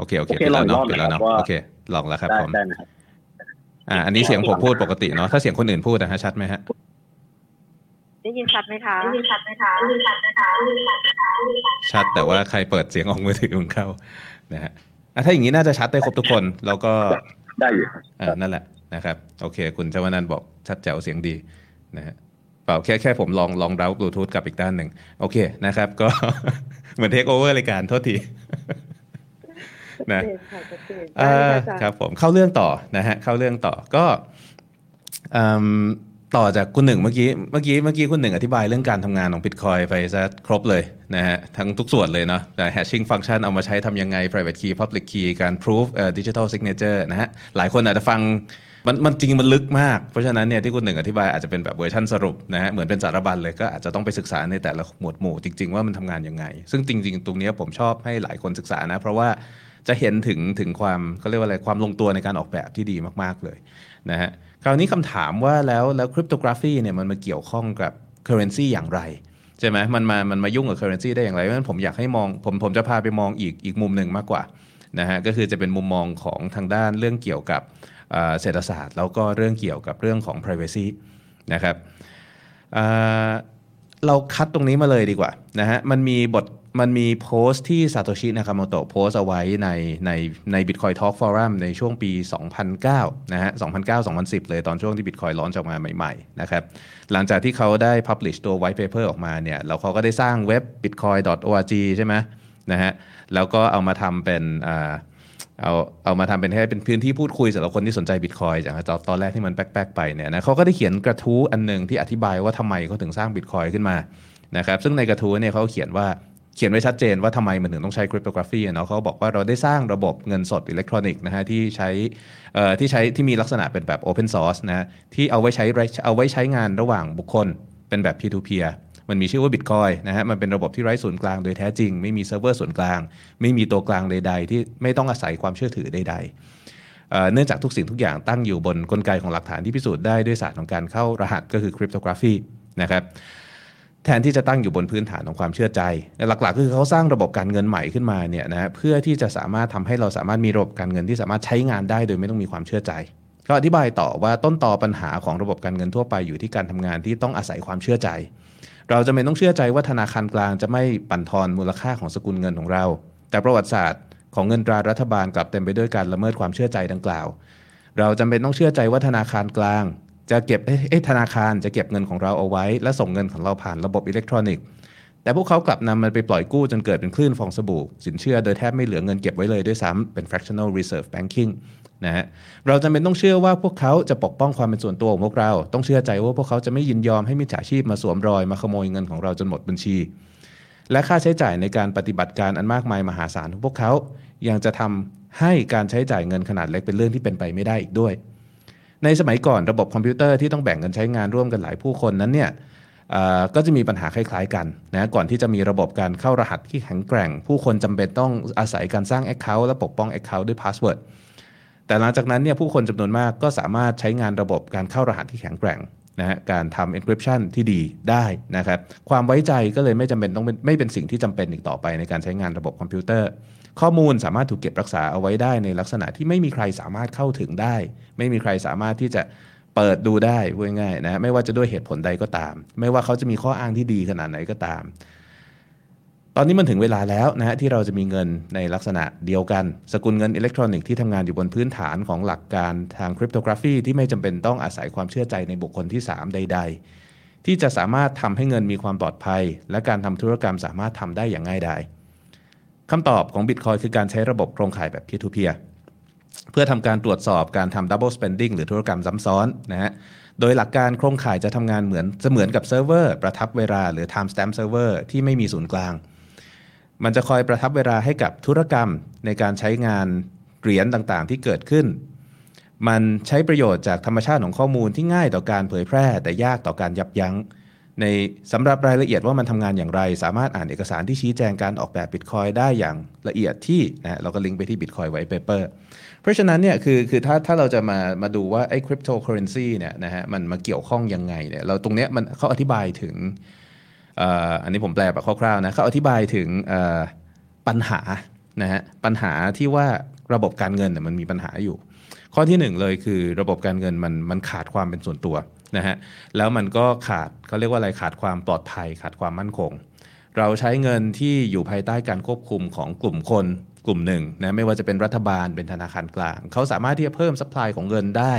โอเคโอเคโอเคปิดแล้วลองอีกรอบเนาะปิดแล้วนะครับเนาะว่าโอเคลองแล้วครับได้ผมได้นะครับอ่า อันนี้เสียงผมพูดปกติเนาะถ้าเสียงคนอื่นพูดนะฮะชัดไหมฮะได้ยินชัดไหมคะได้ยินชัดไหมคะได้ยินชัดไหมคะได้ยินชัดไหมคะชัดแต่ว่าใครเปิดเสียงออกมือถือมันเข้านะฮะอะถ้าอย่างนี้น่าจะชัดได้ครบทุกคน แล้วก็ได้อยู่อ่านั่นแหละนะครับ โอเค คุณชวนันท์บอกชัดแจ๋วเสียงดีนะฮะเปล่าแค่แค่ผมลองลองเดาบลูทูธกับอีกด้านหนึ่งโอเคนะครับ ก็เหมือนเทคโอเวอร์รายการโทษที นะชัดเจนค่ะชัดเจนอ่าได้ค่ะครับผมเข้าเรื่องต่อนะฮะเข้าเรื่องต่อก็อืมต่อจากคุณหนึ่งเมื่อกี้เมื่อกี้เมื่อกี้คุณหนึ่งอธิบายเรื่องการทำงานของ Bitcoin ไปซะครบเลยนะฮะทั้งทุกส่วนเลยเนาะแต่ hashing function เอามาใช้ทำยังไง private key public key การ proof เอ่อ digital signature นะฮะหลายคนอาจจะฟังมันมันจริงมันลึกมาก เพราะฉะนั้นเนี่ยที่คุณหนึ่งอธิบายอาจจะเป็นแบบเวอร์ชันสรุปนะฮะเหมือนเป็นสารบัญเลยก็อาจจะต้องไปศึกษาในแต่ละหมวดหมู่จริง ๆ ว่ามันทำงานยังไง ซึ่งจริง ๆ ตรงเนี้ยผมชอบให้หลายคนศึกษานะ เพราะว่า จะเห็นถึงถึงความเขาเรียกว่าอะไรความลงตัวในการออกแบบที่ดีมากๆเลยนะฮะคราวนี้คำถามว่าแล้วแล้วคริปโตกราฟีเนี่ยมันมาเกี่ยวข้องกับ currency อย่างไรใช่ไหมมันมามันมายุ่งกับ currency ได้อย่างไรเพราะฉะนั้นผมอยากให้มองผมผมจะพาไปมองอีกอีกมุมหนึ่งมากกว่านะฮะก็คือจะเป็นมุมมองของทางด้านเรื่องเกี่ยวกับเอ่อเศรษฐศาสตร์ แล้วก็เรื่องเกี่ยวกับเรื่องของ privacy นะครับ เราคัดตรงนี้มาเลยดีกว่านะฮะมันมีบทมันมีโพสต์ที่ซาโตชินากาโมโตะโพสเอาไว้ในในใน Bitcoin Talk Forum ในช่วงปี 2009 นะฮะ 2009-2010 เลยตอนช่วงที่ Bitcoin ร้อนออกมาใหม่ๆนะครับหลังจากที่เขาได้ publish ตัว white paper ออกมาเนี่ยแล้วเขาก็ได้สร้างเว็บ bitcoin.org ใช่ไหมนะฮะแล้วก็เอามาทำเป็นอ่า เอาเอามาทำเป็นให้เป็นพื้นที่พูดคุยสำหรับคนที่สนใจบิตคอยจากตอนตอนแรกที่มันแป๊กๆไปเนี่ยนะเขาก็ได้เขียนกระทู้อันหนึ่งที่อธิบายว่าทำไมเขาถึงสร้างบิตคอยขึ้นมานะครับซึ่งในกระทู้เนี่ยเขาเขียนว่าเขียนไว้ชัดเจนว่าทำไมมันถึงต้องใช้ cryptography เนาะเขาบอกว่าเราได้สร้างระบบเงินสดอิเล็กทรอนิกส์นะฮะที่ใช้เอ่อที่ใช้ที่มีลักษณะเป็นแบบ Open Source นะฮะที่เอาไว้ใช้เอาไว้ใช้งานระหว่างบุคคลเป็นแบบ peer to peer มันมีชื่อว่า Bitcoin นะฮะมันเป็นระบบที่ไร้ศูนย์กลางโดยแท้จริง ไม่มีเซิร์ฟเวอร์ศูนย์กลาง ไม่มีตัวกลางใด ๆ ที่ไม่ต้องอาศัยความเชื่อถือใด ๆ เนื่องจากทุกสิ่งทุกอย่างตั้งอยู่บนกลไกของหลักฐานที่พิสูจน์ได้ด้วยศาสตร์ของการเข้ารหัสก็คือ cryptographyนะครับแทนที่จะตั้งอยู่บนพื้นฐานของความเชื่อใจ หลักๆ คือเขาสร้างระบบการเงินใหม่ขึ้นมาเนี่ยนะเพื่อที่จะสามารถทำให้เราสามารถมีระบบการเงินที่สามารถใช้งานได้โดยไม่ต้องมีความเชื่อใจก็อธิบายต่อว่าต้นตอปัญหาของระบบการเงินทั่วไปอยู่ที่การทำงานที่ต้องอาศัยความเชื่อใจ เราจะไม่ต้องเชื่อใจว่าธนาคารกลางจะไม่ปั่นทอนมูลค่าของสกุลเงินของเรา แต่ประวัติศาสตร์ของเงินตรารัฐบาลกลับเต็มไปด้วยการละเมิดความเชื่อใจดังกล่าว เราจำเป็นต้องเชื่อใจว่าธนาคารกลาง จะเก็บเอ๊ะธนาคารจะเก็บเงินของเราเอาไว้ และส่งเงินของเราผ่านระบบอิเล็กทรอนิกส์ แต่พวกเขากลับนำมันไปปล่อยกู้จนเกิดเป็นคลื่นฟองสบู่ สินเชื่อโดยแทบไม่เหลือเงินเก็บไว้เลยด้วยซ้ำเป็น fractional reserve banking นะฮะเราจำเป็นต้องเชื่อว่าพวกเขาจะปกป้องความเป็นส่วนตัวของพวกเรา ต้องเชื่อใจว่าพวกเขาจะไม่ยินยอมให้มิจฉาชีพมาสวมรอยมาขโมยเงินของเราจนหมดบัญชี และค่าใช้จ่ายในการปฏิบัติการอันมากมายมหาศาลของพวกเขา ยังจะทำให้การใช้จ่ายเงินขนาดเล็กเป็นเรื่องที่เป็นไปไม่ได้อีกด้วย ในสมัยก่อนระบบคอมพิวเตอร์ที่ต้องแบ่งกันใช้งานร่วมกันหลายผู้คนนั้นเนี่ยก็จะมีปัญหาคล้ายๆกันนะก่อนที่จะมีระบบการเข้ารหัสที่แข็งแกร่ง ผู้คนจำเป็นต้องอาศัยการสร้าง Account และปกป้อง Account ด้วย password แต่หลังจากนั้นเนี่ยผู้คนจำนวนมากก็สามารถใช้งานระบบการเข้ารหัสที่แข็งแกร่งนะฮะการทำ encryption ที่ดีได้นะครับความไว้ใจก็เลยไม่จำเป็นต้องเป็นไม่เป็นสิ่งที่จำเป็นอีกต่อไปในการใช้งานระบบคอมพิวเตอร์ ข้อมูลสามารถถูกเก็บรักษาเอาไว้ได้ในลักษณะที่ไม่มีใครสามารถเข้าถึงได้ ไม่มีใครสามารถที่จะเปิดดูได้พูดง่ายๆนะไม่ว่าจะด้วยเหตุผลใดก็ตาม ไม่ว่าเขาจะมีข้ออ้างที่ดีขนาดไหนก็ตาม อนนี้มันถึงเวลาแล้วนะฮะที่เราจะมีเงินในลักษณะเดียวกัน สกุลเงินอิเล็กทรอนิกส์ที่ทำงานอยู่บนพื้นฐานของหลักการทางคริปโตกราฟีที่ไม่จำเป็นต้องอาศัยความเชื่อใจในบุคคลที่ 3 ใด ๆ ที่จะสามารถทำให้เงินมีความปลอดภัย และการทำธุรกรรมสามารถทำได้อย่างง่ายดายคำตอบของ Bitcoin คือการใช้ระบบโครงข่ายแบบ peer to peer เพื่อทำการตรวจสอบการทำ double spending หรือธุรกรรมซ้ำซ้อนนะฮะ โดยหลักการโครงข่ายจะทำงานเหมือนเสมือนกับเซิร์ฟเวอร์ประทับเวลาหรือ time stamp server ที่ไม่มีศูนย์กลาง มันจะคอยประทับเวลาให้กับธุรกรรมในการใช้งานเหรียญต่างๆ ที่เกิดขึ้น มันใช้ประโยชน์จากธรรมชาติของข้อมูลที่ง่ายต่อการเผยแพร่ แต่ยากต่อการยับยั้ง ในสำหรับรายละเอียดว่ามันทำงานอย่างไร สามารถอ่านเอกสารที่ชี้แจงการออกแบบ Bitcoin ได้อย่างละเอียดที่นะเราก็ลิงก์ไปที่ Bitcoin White Paper เพราะฉะนั้นเนี่ยคือคือถ้าถ้าเราจะมามาดูว่าไอ้คริปโตเคอเรนซีเนี่ยนะฮะมันมาเกี่ยวข้องยังไงเนี่ยเราตรงเนี้ยมันเขาอธิบายถึง อันนี้ผมแปลแบบคร่าวๆนะเขาอธิบายถึงปัญหานะฮะปัญหาที่ว่าระบบการเงินมันมีปัญหาอยู่ ข้อที่หนึ่งเลยคือระบบการเงินมันมันขาดความเป็นส่วนตัวนะฮะแล้วมันก็ขาดเขาเรียกว่าอะไรขาดความปลอดภัย ขาดความมั่นคง เราใช้เงินที่อยู่ภายใต้การควบคุมของกลุ่มคนกลุ่มหนึ่งนะไม่ว่าจะเป็นรัฐบาลเป็นธนาคารกลาง เขาสามารถที่จะเพิ่มสป라이ของเงินได้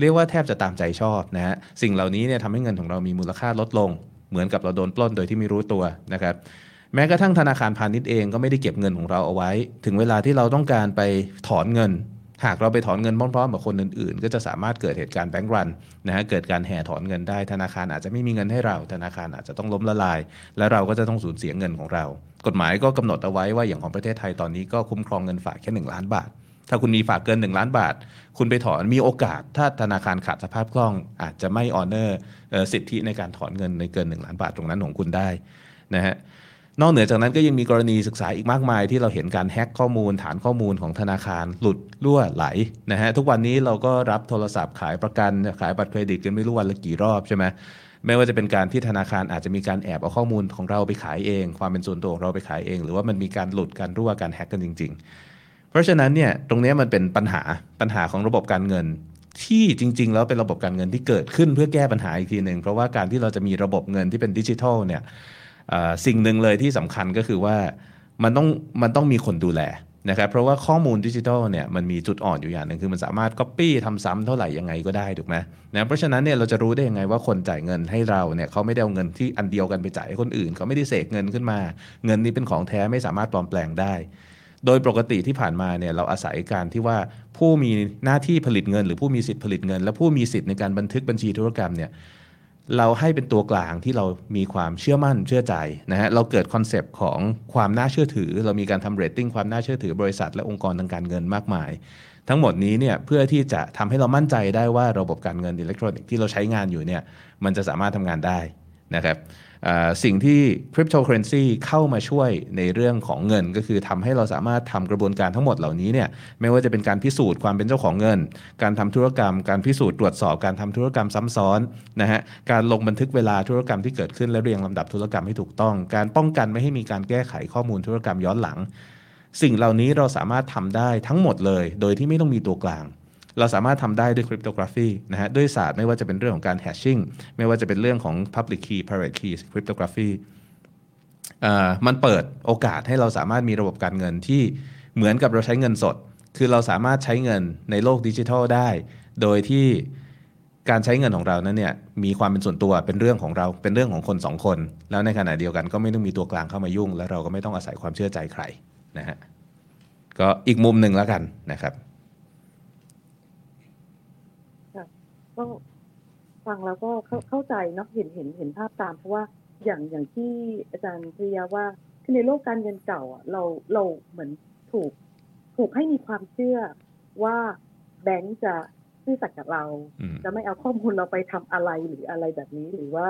เรียกว่าแทบจะตามใจชอบนะฮะสิ่งเหล่านี้เนี่ยทำให้เงินของเรามีมูลค่าลดลง เหมือนกับเราโดนปล้นโดยที่ไม่รู้ตัวนะครับแม้กระทั่งธนาคารพาณิชย์เองก็ไม่ได้เก็บเงินของเราเอาไว้ ถึงเวลาที่เราต้องการไปถอนเงิน หากเราไปถอนเงินพร้อมๆกับคนอื่นๆ ก็จะสามารถเกิดเหตุการณ์แบงก์รันนะฮะเกิดการแห่ถอนเงินได้ ธนาคารอาจจะไม่มีเงินให้เรา ธนาคารอาจจะต้องล้มละลาย และเราก็จะต้องสูญเสียเงินของเรา กฎหมายก็กำหนดเอาไว้ว่าอย่างของประเทศไทยตอนนี้ก็คุ้มครองเงินฝากแค่1ล้านบาท ถ้าคุณมีฝากเกิน 1 ล้านบาท คุณไปถอนมีโอกาส ถ้าธนาคารขาดสภาพคล่อง อาจจะไม่ออเนอร์สิทธิในการถอนเงินในเกิน 1 ล้านบาทตรงนั้นของคุณได้นะฮะนอกเหนือจากนั้นก็ยังมีกรณีศึกษาอีกมากมาย ที่เราเห็นการแฮ็กข้อมูลฐานข้อมูลของธนาคารหลุดรั่วไหลนะฮะทุกวันนี้เราก็รับโทรศัพท์ขายประกันขายบัตรเครดิตกันไม่รู้วันละกี่รอบใช่ไหมไม่ว่าจะเป็นการที่ธนาคารอาจจะมีการแอบเอาข้อมูลของเราไปขายเอง ความเป็นส่วนตัวของเราไปขายเอง หรือว่ามันมีการหลุดการรั่วการแฮ็กกันจริง ๆ เพราะฉะนั้นเนี่ยตรงนี้มันเป็นปัญหาปัญหาของระบบการเงิน ที่จริง ๆ แล้วเป็นระบบการเงินที่เกิดขึ้นเพื่อแก้ปัญหาอีกทีหนึ่งเพราะว่าการที่เราจะมีระบบเงินที่เป็นดิจิทัลเนี่ยสิ่งหนึ่งเลยที่สำคัญก็คือว่ามันต้องมันต้องมีคนดูแลนะครับเพราะว่าข้อมูลดิจิทัลเนี่ยมันมีจุดอ่อนอยู่อย่างหนึ่งคือมันสามารถ Copy ทำซ้ำเท่าไหร่ยังไงก็ได้ถูกไหมนะเพราะฉะนั้นเนี่ยเราจะรู้ได้ยังไงว่าคนจ่ายเงินให้เราเนี่ยเขาไม่ได้เอาเงินที่อันเดียวกันไปจ่ายให้คนอื่นเขาไม่ได้เสกเงินขึ้นมา เงินนี้เป็นของแท้ไม่สามารถปลอมแปลงได้ โดยปกติที่ผ่านมาเนี่ยเราอาศัยการที่ว่าผู้มีหน้าที่ผลิตเงิน หรือผู้มีสิทธิ์ผลิตเงิน และผู้มีสิทธิ์ในการบันทึกบัญชีธุรกรรมเนี่ยเราให้เป็นตัวกลางที่เรามีความเชื่อมั่นเชื่อใจนะฮะเราเกิด concept ของความน่าเชื่อถือ เรามีการทำเรตติ้งความน่าเชื่อถือบริษัท และองค์กรทางการเงินมากมาย ทั้งหมดนี้เนี่ยเพื่อที่จะทำให้เรามั่นใจได้ว่าระบบการเงินอิเล็กทรอนิกส์ที่เราใช้งานอยู่เนี่ยมันจะสามารถทำงานได้นะครับ สิ่งที่คริปโตเคอเรนซีเข้ามาช่วยในเรื่องของเงิน ก็คือทำให้เราสามารถทำกระบวนการทั้งหมดเหล่านี้เนี่ยไม่ว่าจะเป็นการพิสูจน์ความเป็นเจ้าของเงิน การทำธุรกรรม การพิสูจน์ตรวจสอบการทำธุรกรรมซ้ำซ้อนนะฮะการลงบันทึกเวลาธุรกรรมที่เกิดขึ้นและเรียงลำดับธุรกรรมให้ถูกต้อง การป้องกันไม่ให้มีการแก้ไขข้อมูลธุรกรรมย้อนหลัง สิ่งเหล่านี้เราสามารถทำได้ทั้งหมดเลย โดยที่ไม่ต้องมีตัวกลาง เราสามารถทำได้ด้วยคริปโตกราฟีนะฮะด้วยศาสตร์ไม่ว่าจะเป็นเรื่องของการแฮชชิ่งไม่ว่าจะเป็นเรื่องของ Public Key Private Key Cryptography มันเปิดโอกาสให้เราสามารถมีระบบการเงินที่เหมือนกับเราใช้เงินสด คือเราสามารถใช้เงินในโลกดิจิทัลได้ โดยที่การใช้เงินของเรานั้นเนี่ยมีความเป็นส่วนตัวเป็นเรื่องของเราเป็นเรื่องของคนสองคน แล้วในขณะเดียวกันก็ไม่ต้องมีตัวกลางเข้ามายุ่ง แล้วเราก็ไม่ต้องอาศัยความเชื่อใจใครนะฮะก็อีกมุมหนึ่งแล้วกันนะครับก็ ฟังแล้วก็เข้าใจเนาะเห็นเห็นเห็นภาพตาม เพราะว่าอย่างอย่างที่อาจารย์พิยาว่าคือในโลกการเงินเก่าอะเราเราเหมือนถูกถูกให้มีความเชื่อว่าแบงก์จะซื่อสัตย์กับเรา จะไม่เอาข้อมูลเราไปทำอะไรหรืออะไรแบบนี้หรือว่า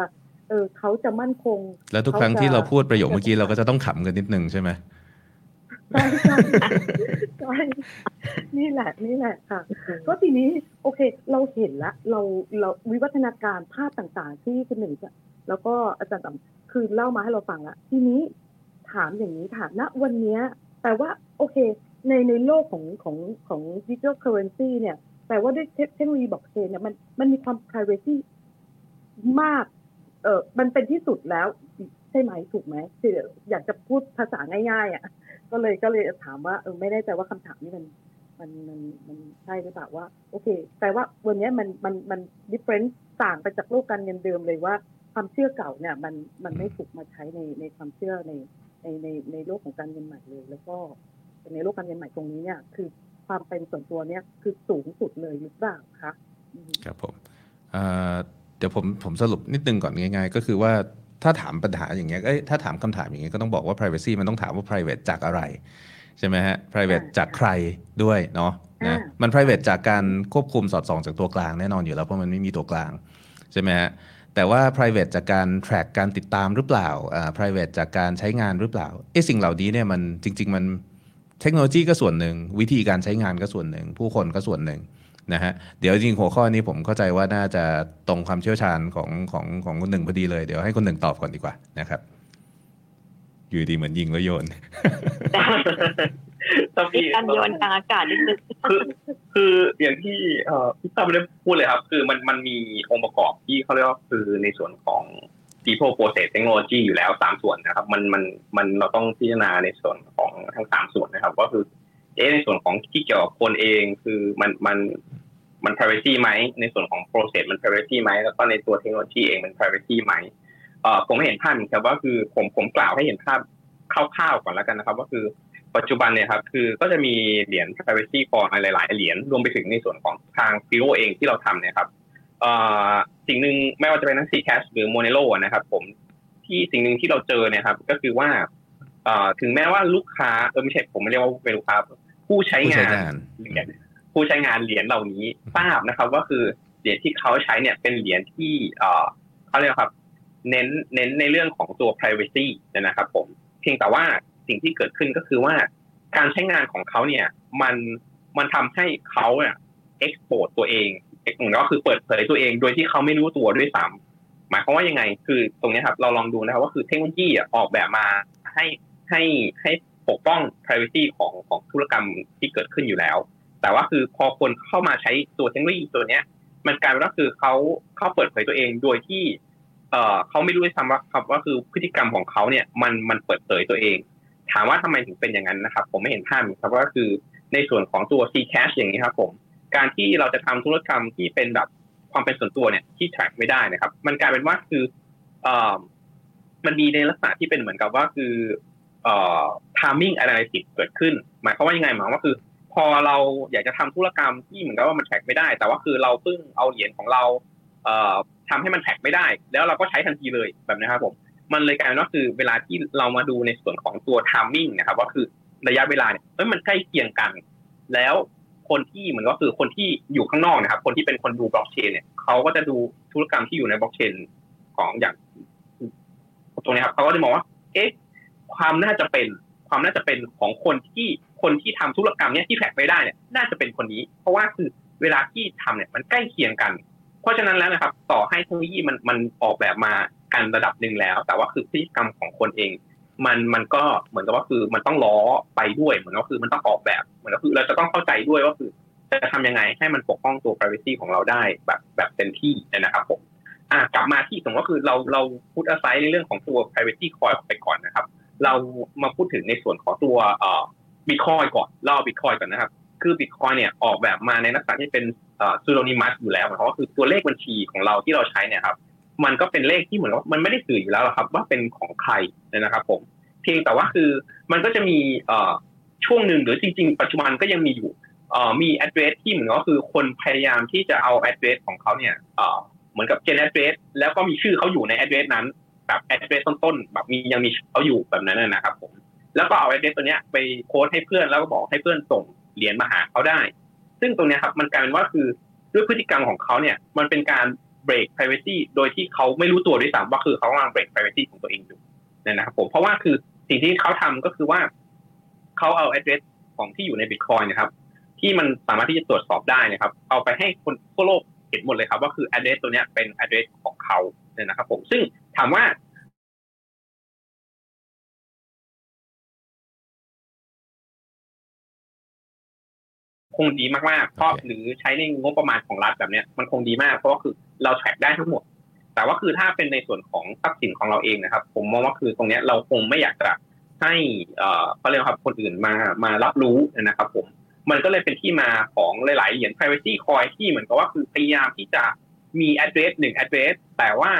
เออเขาจะมั่นคง แล้วทุกครั้งที่เราพูดประโยคเมื่อกี้เราก็จะต้องขำกันนิดนึงใช่ไหม ใช่ใช่ใช่นี่แหละนี่แหละค่ะ ก็ทีนี้โอเค เราเห็นละเราเราวิวัฒนาการภาพต่างๆ ที่คุณหนึ่งจะแล้วก็อาจารย์ต่ำคือเล่ามาให้เราฟังละทีนี้ถามอย่างนี้ถามณวันนี้แต่ว่าโอเค ในในโลกของของของ digital currency เนี่ยแต่ว่าด้วยเทคโนโลยีบล็อกเชนเนี่ยมันมันมีความ p r i เวซีมากเออมันเป็นที่สุดแล้วใช่ไหมถูกไหมคืออยากจะพูดภาษาง่ายๆอะ ก็เลยก็เลยถามว่าเออไม่แน่ใจว่าคำถามนี้มันมันมันมันใช่หรือเปล่าว่า โอเค แต่ว่าวันนี้มันมันมัน different ต่างไปจากโลกการเงินเดิมเลยว่า ความเชื่อเก่าเนี่ย มันมันไม่ถูกมาใช้ในในความเชื่อในในในในโลกของการเงินใหม่เลย แล้วก็ในโลกการเงินใหม่ตรงนี้เนี่ย คือความเป็นส่วนตัวเนี่ยคือสูงสุดเลยหรือเปล่าคะครับผมเดี๋ยวผมผมสรุปนิดนึงก่อนง่ายๆ ก็คือว่า ถ้าถามปัญหาอย่างเงี้ยถ้าถามคำถามอย่างเงี้ยก็ต้องบอกว่า privacy มันต้องถามว่า private จากอะไร ใช่ไหมฮะ private จากใครด้วยเนาะนะมัน private จากการควบคุมสอดส่องจากตัวกลางแน่นอนอยู่แล้วเพราะมันไม่มีตัวกลางใช่ไหมฮะแต่ว่า private จากการ track การติดตามหรือเปล่าอ่า private จากการใช้งานหรือเปล่าไอ้สิ่งเหล่านี้เนี่ยมันจริง ๆ มันเทคโนโลยีก็ส่วนหนึ่งวิธีการใช้งานก็ส่วนหนึ่งผู้คนก็ส่วนหนึ่ง นะฮะเดี๋ยวจริงหัวข้อนี้ผมเข้าใจว่าน่าจะตรงความเชี่ยวชาญของของของคนหนึ่งพอดีเลย เดี๋ยวให้คนหนึ่งตอบก่อนดีกว่านะครับ อยู่ดีเหมือนยิงแล้วโยนถ้ามีพี่การโยนทางอากาศนิดนึงคือคืออย่างที่เอ่อพี่ตั้มไม่ได้พูดเลยครับ คือมันมันมีองค์ประกอบที่เขาเรียกว่าคือในส่วนของ people process technology อยู่แล้วสามส่วนนะครับ มันมันมันเราต้องพิจารณาในส่วนของทั้งสามส่วนนะครับ ก็คือเอะในส่วนของที่เกี่ยวกับคนเองคือมันมัน มัน privacy ไหมในส่วนของ process มัน privacy ไหมแล้วก็ในตัวเทคโนโลยีเองมัน privacy ไหมเอ่อผมไม่เห็นภาพเหมือนกันว่าคือผมผมกล่าวให้เห็นภาพคร่าวๆก่อนแล้วกันนะครับ ก็คือปัจจุบันเนี่ยครับคือก็จะมีเหรียญ privacy coin หลายๆเหรียญรวมไปถึงในส่วนของทางฟิโอเองที่เราทำเนี่ยครับเอ่อสิ่งหนึ่งไม่ว่าจะเป็นทั้ง Zcash หรือ Monero นะครับ ผมที่สิ่งหนึ่งที่เราเจอเนี่ยครับ ก็คือว่าเอ่อถึงแม้ว่าลูกค้าเออไม่ใช่ผมไม่เรียกว่าเป็นลูกค้าผู้ใช้ผู้งาใช้นงานเหรียญ ผู้ใช้งานเหรียญเหล่านี้ทราบนะครับว่าคือเหรียญที่เขาใช้เนี่ยเป็นเหรียญที่เอ่อเขาเรียกว่าครับ เน้นเน้นในเรื่องของตัว privacy นะครับ ผม เพียงแต่ว่าสิ่งที่เกิดขึ้นก็คือว่า การใช้งานของเขาเนี่ย มันมันทำให้เขาเนี่ย export ตัวเองก็คือเปิดเผยตัวเองโดยที่เขาไม่รู้ตัวด้วยซ้ำหมายความว่ายังไง คือตรงเนี้ยครับ เราลองดูนะครับว่าคือเทคโนโลยีอะออกแบบมาให้ให้ให้ปกป้อง privacy ของของธุรกรรมที่เกิดขึ้นอยู่แล้ว แต่ว่าคือพอคนเข้ามาใช้ตัวเทคโนโลยีตัวเนี้ย มันกลายเป็นว่าคือเขาเขาเปิดเผยตัวเองโดยที่ เอ่อเขาไม่รู้ด้วยซ้ำว่าครับว่าคือพฤติกรรมของเขาเนี่ยมันมันเปิดเผยตัวเอง ถามว่าทำไมถึงเป็นอย่างนั้นนะครับ ผมไม่เห็นภาพครับว่าคือในส่วนของตัว C cash อย่างนี้ครับผม การที่เราจะทำธุรกรรมที่เป็นแบบความเป็นส่วนตัวเนี่ยที่ track ไม่ได้นะครับ มันกลายเป็นว่าคือเอ่อมันมีในลักษณะที่เป็นเหมือนกับว่าคือเอ่อ timing analysis เกิดขึ้น หมายความว่ายังไงหมายว่าคือ พอเราอยากจะทำธุรกรรมที่เหมือนกับว่ามัน track ไม่ได้ แต่ว่าคือเราเพิ่งเอาเหรียญของเราเอ่อทำให้มันแท็กไม่ได้ แล้วเราก็ใช้ทันทีเลยแบบนี้ครับผมมันเลยกลายเป็นว่าคือเวลาที่เรามาดูในส่วนของตัว timing นะครับว่าคือระยะเวลาเนี่ยเอ้ยมันใกล้เคียงกัน แล้วคนที่เหมือนก็คือคนที่อยู่ข้างนอกนะครับ คนที่เป็นคนดูบล็อกเชนเนี่ยเขาก็จะดูธุรกรรมที่อยู่ในบล็อกเชนของอย่างตรงนี้ครับเขาก็จะมองว่า เอ๊ะความน่าจะเป็นความน่าจะเป็นของคนที่ คนที่ทำธุรกรรมเนี้ยที่แท็กไม่ได้เนี่ยน่าจะเป็นคนนี้ เพราะว่าคือเวลาที่ทำเนี่ยมันใกล้เคียงกัน เพราะฉะนั้นแล้วนะครับ ต่อให้เทคโนโลยีมันมันออกแบบมากันระดับหนึ่งแล้ว แต่ว่าคือพฤติกรรมของคนเอง มันมันก็เหมือนกับว่าคือมันต้องล้อไปด้วยเหมือนก็คือมันต้องออกแบบเหมือนก็คือเราจะต้องเข้าใจด้วยว่าคือจะทำยังไงให้มันปกป้องตัว privacy ของเราได้แบบแบบเต็มที่นะครับผมอะกลับมาที่สมมติว่าคือเราเราพูดอาศัยในเรื่องของตัว privacy coin ไปก่อนนะครับ เรามาพูดถึงในส่วนของตัวเอ่อ bitcoin ก่อนเล่า bitcoin ก่อนนะครับ คือ Bitcoin เนี่ยออกแบบมาในลักษณะที่เป็นซูโนนิมัสอยู่แล้วหมายความว่าคือตัวเลขบัญชีของเราที่เราใช้เนี่ยครับ มันก็เป็นเลขที่เหมือนว่ามันไม่ได้สื่ออยู่แล้วครับ ว่าเป็นของใครนะครับ ผม เพียงแต่ว่าคือมันก็จะมีช่วงหนึ่งหรือจริง ๆ ปัจจุบันก็ยังมีอยู่มี address ที่เหมือนก็คือคนพยายามที่จะเอา address ของเขาเนี่ยเอ่อเหมือนกับ gen address แล้วก็มีชื่อเขาอยู่ใน address นั้น แบบ address ต้นๆแบบมียังมีเขาอยู่แบบนั้นนะครับผม แล้วก็เอา address ตัวเนี้ยไปโค้ดให้เพื่อนแล้วก็บอกให้เพื่อนส่งเหรียญมาหาเขาได้ ซึ่งตรงเนี้ยครับมันกลายเป็นว่าคือด้วยพฤติกรรมของเขาเนี่ยมันเป็นการ break privacy โดยที่เขาไม่รู้ตัวด้วยซ้ำว่าคือเขากำลัง break privacy ของตัวเองอยู่เนี่ยนะครับผมเพราะว่าคือสิ่งที่เขาทำก็คือว่าเขาเอา address ของที่อยู่ใน Bitcoin นะครับที่มันสามารถที่จะตรวจสอบได้นะครับ เอาไปให้คนทั่วโลกเห็นหมดเลยครับว่าคือ address ตัวเนี้ยเป็น address ของเขาเนี่ยนะครับผมซึ่งถามว่า งดีมากๆเพราะหรือใช้ในงบประมาณของรัฐแบบเนี้ยมันคงดีมาก เพราะว่าคือเราแทร็กได้ทั้งหมด แต่ว่าคือถ้าเป็นในส่วนของทรัพย์สินของเราเองนะครับ ผมมองว่าคือตรงเนี้ยเราคงไม่อยากจะให้เอ่อเขาเรียกว่าครับคนอื่นมามารับรู้นะครับ ผมมันก็เลยเป็นที่มาของหลาย ๆ เหรียญ privacy coin ที่เหมือนกับว่าคือพยายามที่จะมี address หนึ่ง address แต่ว่า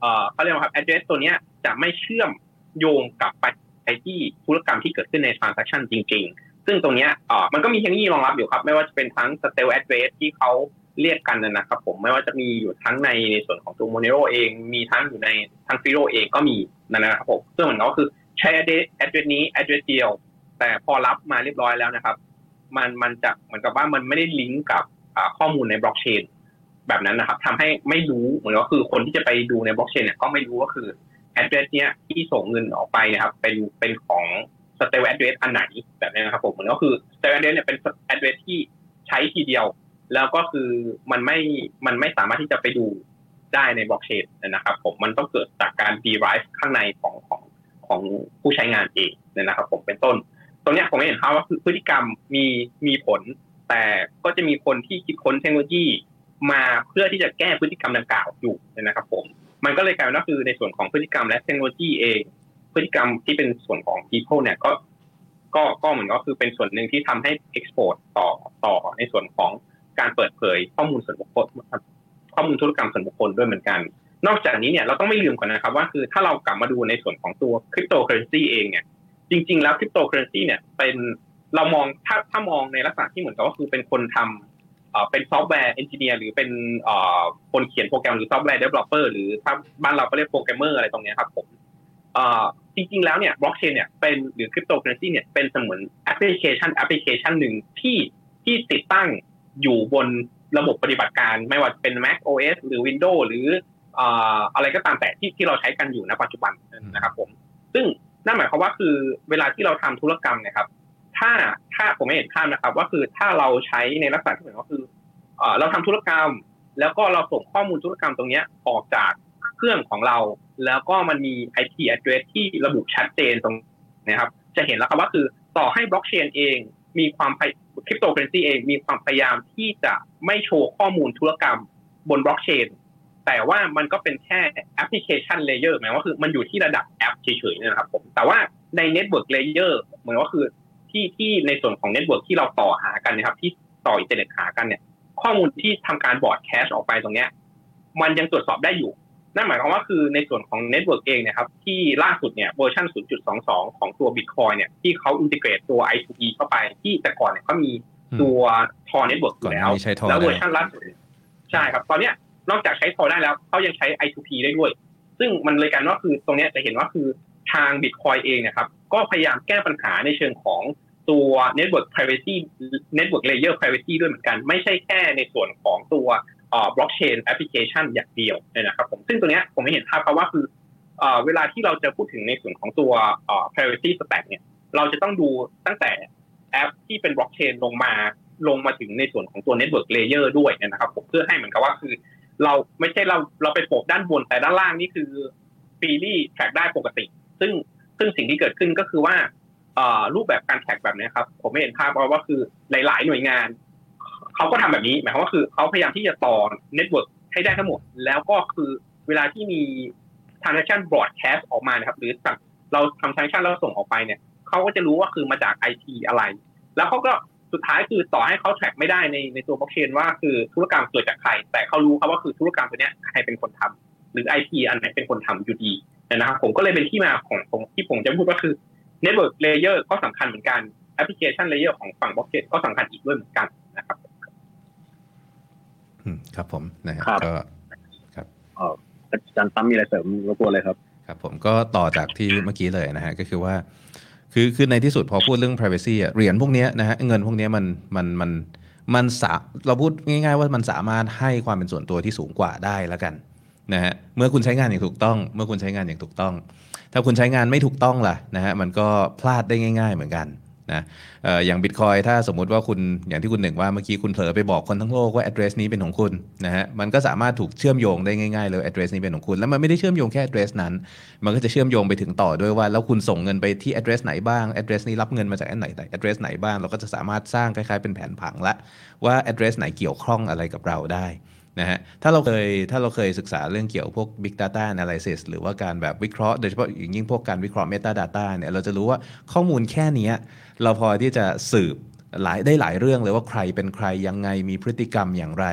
เอ่อเขาเรียกว่าครับ address ตัวเนี้ยจะไม่เชื่อมโยงกับไปที่ธุรกรรมที่เกิดขึ้นใน transaction จริง ๆ ซึ่งตรงเนี้ยอ่อมันก็มีเทคโนโลยีรองรับอยู่ครับ ไม่ว่าจะเป็นทั้ง stale address ที่เขาเรียกกันนะครับผมไม่ว่าจะมีอยู่ทั้งในในส่วนของตัว Monero เองมีทั้งอยู่ในทั้ง Firo เองก็มีนั่นนะครับผมซึ่งเหมือนก็คือใช้ address address นี้ address เดียว แต่พอรับมาเรียบร้อยแล้วนะครับ มันมันจะเหมือนกับว่ามันไม่ได้ลิงก์กับข้อมูลในบล็อกเชนแบบนั้นนะครับทำให้ไม่รู้เหมือนก็คือคนที่จะไปดูในบล็อกเชนเนี่ยก็ไม่รู้ว่าคือ address เนี้ยที่ส่งเงินออกไปนะครับ เป็นเป็นของ stale address อันไหนแบบนี้นะครับผมเหมือนก็คือ stale address เนี่ยเป็น address ที่ใช้ทีเดียว แล้วก็คือมันไม่มันไม่สามารถที่จะไปดูได้ในบล็อกเชนนะครับ ผมมันต้องเกิดจากการ derive ข้างในของของของผู้ใช้งานเองนะครับ ผมเป็นต้น ตรงเนี้ยผมเห็นภาพว่าคือพฤติกรรมมีมีผล แต่ก็จะมีคนที่คิดค้นเทคโนโลยีมาเพื่อที่จะแก้พฤติกรรมดังกล่าวอยู่นะครับ ผม มันก็เลยกลายเป็นว่าคือในส่วนของพฤติกรรมและเทคโนโลยีเอง พฤติกรรมที่เป็นส่วนของ people เนี่ยก็ก็ก็เหมือนก็คือเป็นส่วนหนึ่งที่ทำให้ expose ต่อต่อในส่วนของการเปิดเผยข้อมูลส่วนบุคคลข้อมูลธุรกรรมส่วนบุคคลด้วยเหมือนกัน นอกจากนี้เนี่ยเราต้องไม่ลืมก่อนนะครับว่าคือถ้าเรากลับมาดูในส่วนของตัวคริปโตเคอเรนซีเองเนี่ยจริง ๆ แล้วคริปโตเคอเรนซีเนี่ยเป็นเรามองถ้าถ้ามองในลักษณะที่เหมือนกับว่าคือเป็นคนทำเป็น software engineer หรือเป็นคนเขียนโปรแกรมหรือ software developer หรือถ้าบ้านเราก็เรียกโปรแกรมเมอร์อะไรตรงนี้ครับผม จริงๆ แล้วเนี่ยบล็อกเชนเนี่ยเป็นหรือคริปโตเคอเรนซีเนี่ยเป็นเสมือนแอปพลิเคชันแอปพลิเคชันหนึ่งที่ที่ติดตั้งอยู่บนระบบปฏิบัติการไม่ว่าเป็น Mac OS หรือ Windows หรืออะไรก็ตามแต่ที่ที่เราใช้กันอยู่ณปัจจุบันนะครับผม ซึ่งนั่นหมายความว่าคือเวลาที่เราทำธุรกรรมนะครับ ถ้าถ้าผมให้เห็นภาพนะครับ ว่าคือถ้าเราใช้ในลักษณะที่เหมือนก็คือเราทำธุรกรรม แล้วก็เราส่งข้อมูลธุรกรรมตรงนี้ออกจาก เครื่องของเรา แล้วก็มันมี IP address ที่ระบุชัดเจนตรงนะครับ จะเห็นแล้วครับว่าคือต่อให้บล็อกเชนเองมีความคริปโตเคอเรนซีเองมีความพยายามที่จะไม่โชว์ข้อมูลธุรกรรมบนบล็อกเชนแต่ว่ามันก็เป็นแค่ application layer หมายว่าคือมันอยู่ที่ระดับแอปเฉยๆนะครับผมแต่ว่าใน network layer เหมือนว่าคือที่ที่ในส่วนของ network ที่เราต่อหากันนะครับ ที่ต่ออินเทอร์เน็ตหากันเนี่ย ข้อมูลที่ทำการ broadcast ออกไปตรงเนี้ย มันยังตรวจสอบได้อยู่ นั่นหมายความว่าคือในส่วนของ network เองนะครับที่ล่าสุดเนี่ยเวอร์ชัน0.22 ของตัว Bitcoin เนี่ยที่เขาอินทิเกรตตัว I2E เข้าไปที่แต่ก่อนเนี่ยเขามีตัว Tor network อยู่แล้ว แล้วเวอร์ชันล่าสุดใช่ครับ ตอนเนี้ยนอกจากใช้ Tor ได้แล้วเขายังใช้ I2P ได้ด้วย ซึ่งเหมือนกันว่าคือตรงนี้จะเห็นว่าคือทาง Bitcoin เองนะครับก็พยายามแก้ปัญหาในเชิงของตัว Network Privacy Network Layer Privacy ด้วยเหมือนกัน ไม่ใช่แค่ในส่วนของตัว blockchain application อย่างเดียวนะครับผมซึ่งตรงนี้ผมให้เห็นภาพเพราะว่าคือเวลาที่เราจะพูดถึงในส่วนของตัว privacy stack เนี่ยเราจะต้องดูตั้งแต่แอปที่เป็นบล็อกเชนลงมาลงมาถึงในส่วนของตัว network layer ด้วยนะครับผมเพื่อให้เหมือนกับว่าคือ เราไม่ใช่เราเราไป protect ด้านบนแต่ด้านล่างนี่คือ freely track ได้ปกติ ซึ่งซึ่งสิ่งที่เกิดขึ้นก็คือว่ารูปแบบการ track แบบนี้ครับ ผมให้เห็นภาพว่าคือหลาย ๆ หน่วยงาน เขาก็ทำแบบนี้ หมายความว่าคือเขาพยายามที่จะต่อ network ให้ได้ทั้งหมด แล้วก็คือเวลาที่มี transaction broadcast ออกมานะครับ หรือเราทำ transaction แล้วส่งออกไปเนี่ยเขาก็จะรู้ว่าคือมาจาก IP อะไร แล้วเขาก็สุดท้ายคือต่อให้เขา track ไม่ได้ในในตัวบล็อกเชนว่าคือธุรกรรมเกิดจากใคร แต่เขารู้ครับว่าคือธุรกรรมตัวเนี้ยใครเป็นคนทำหรือ IP อันไหนเป็นคนทำอยู่ดีนะครับผมก็เลยเป็นที่มาของของที่ผมจะพูดว่าคือ Network Layer ก็สำคัญเหมือนกัน Application Layer ของฝั่งบล็อกเชนก็สำคัญอีกด้วยเหมือนกันนะครับ ครับผมนะครับก็ครับอาจารย์ตั้มมีอะไรเสริมรบกวนเลยครับครับผมก็ต่อจากที่เมื่อกี้เลยนะฮะก็คือว่า คือคือในที่สุดพอพูดเรื่อง privacy อะเหรียญพวกนี้นะฮะเงินพวกนี้มันมันมันมันสาเราพูดง่าย ๆ ว่ามันสามารถให้ความเป็นส่วนตัวที่สูงกว่าได้แล้วกันนะฮะเมื่อคุณใช้งานอย่างถูกต้อง เมื่อคุณใช้งานอย่างถูกต้อง ถ้าคุณใช้งานไม่ถูกต้องล่ะนะฮะมันก็พลาดได้ง่าย ๆ เหมือนกัน นะอย่างบิตคอยถ้าสมมุติว่าคุณอย่างที่คุณหนึ่งว่าเมื่อกี้คุณเผลอไปบอกคนทั้งโลกว่า address นี้เป็นของคุณนะฮะมันก็สามารถถูกเชื่อมโยงได้ง่ายๆเลย address นี้เป็นของคุณแล้วมันไม่ได้เชื่อมโยงแค่ address นั้น มันก็จะเชื่อมโยงไปถึงต่อด้วยว่า แล้วคุณส่งเงินไปที่ address ไหนบ้าง address นี้รับเงินมาจากอันไหน address ไหนบ้างเราก็จะสามารถสร้างคล้ายๆเป็นแผนผังละว่า address ไหนเกี่ยวข้องอะไรกับเราได้ นะฮะถ้าเราเคยถ้าเราเคยศึกษาเรื่องเกี่ยวพวก Big Data Analysis หรือว่าการแบบวิเคราะห์โดยเฉพาะอย่างยิ่งพวกการวิเคราะห์ Meta Data เนี่ยเราจะรู้ว่าข้อมูลแค่นี้เราพอที่จะสืบหลายได้หลายเรื่องเลยว่าใครเป็นใครยังไงมีพฤติกรรมอย่างไร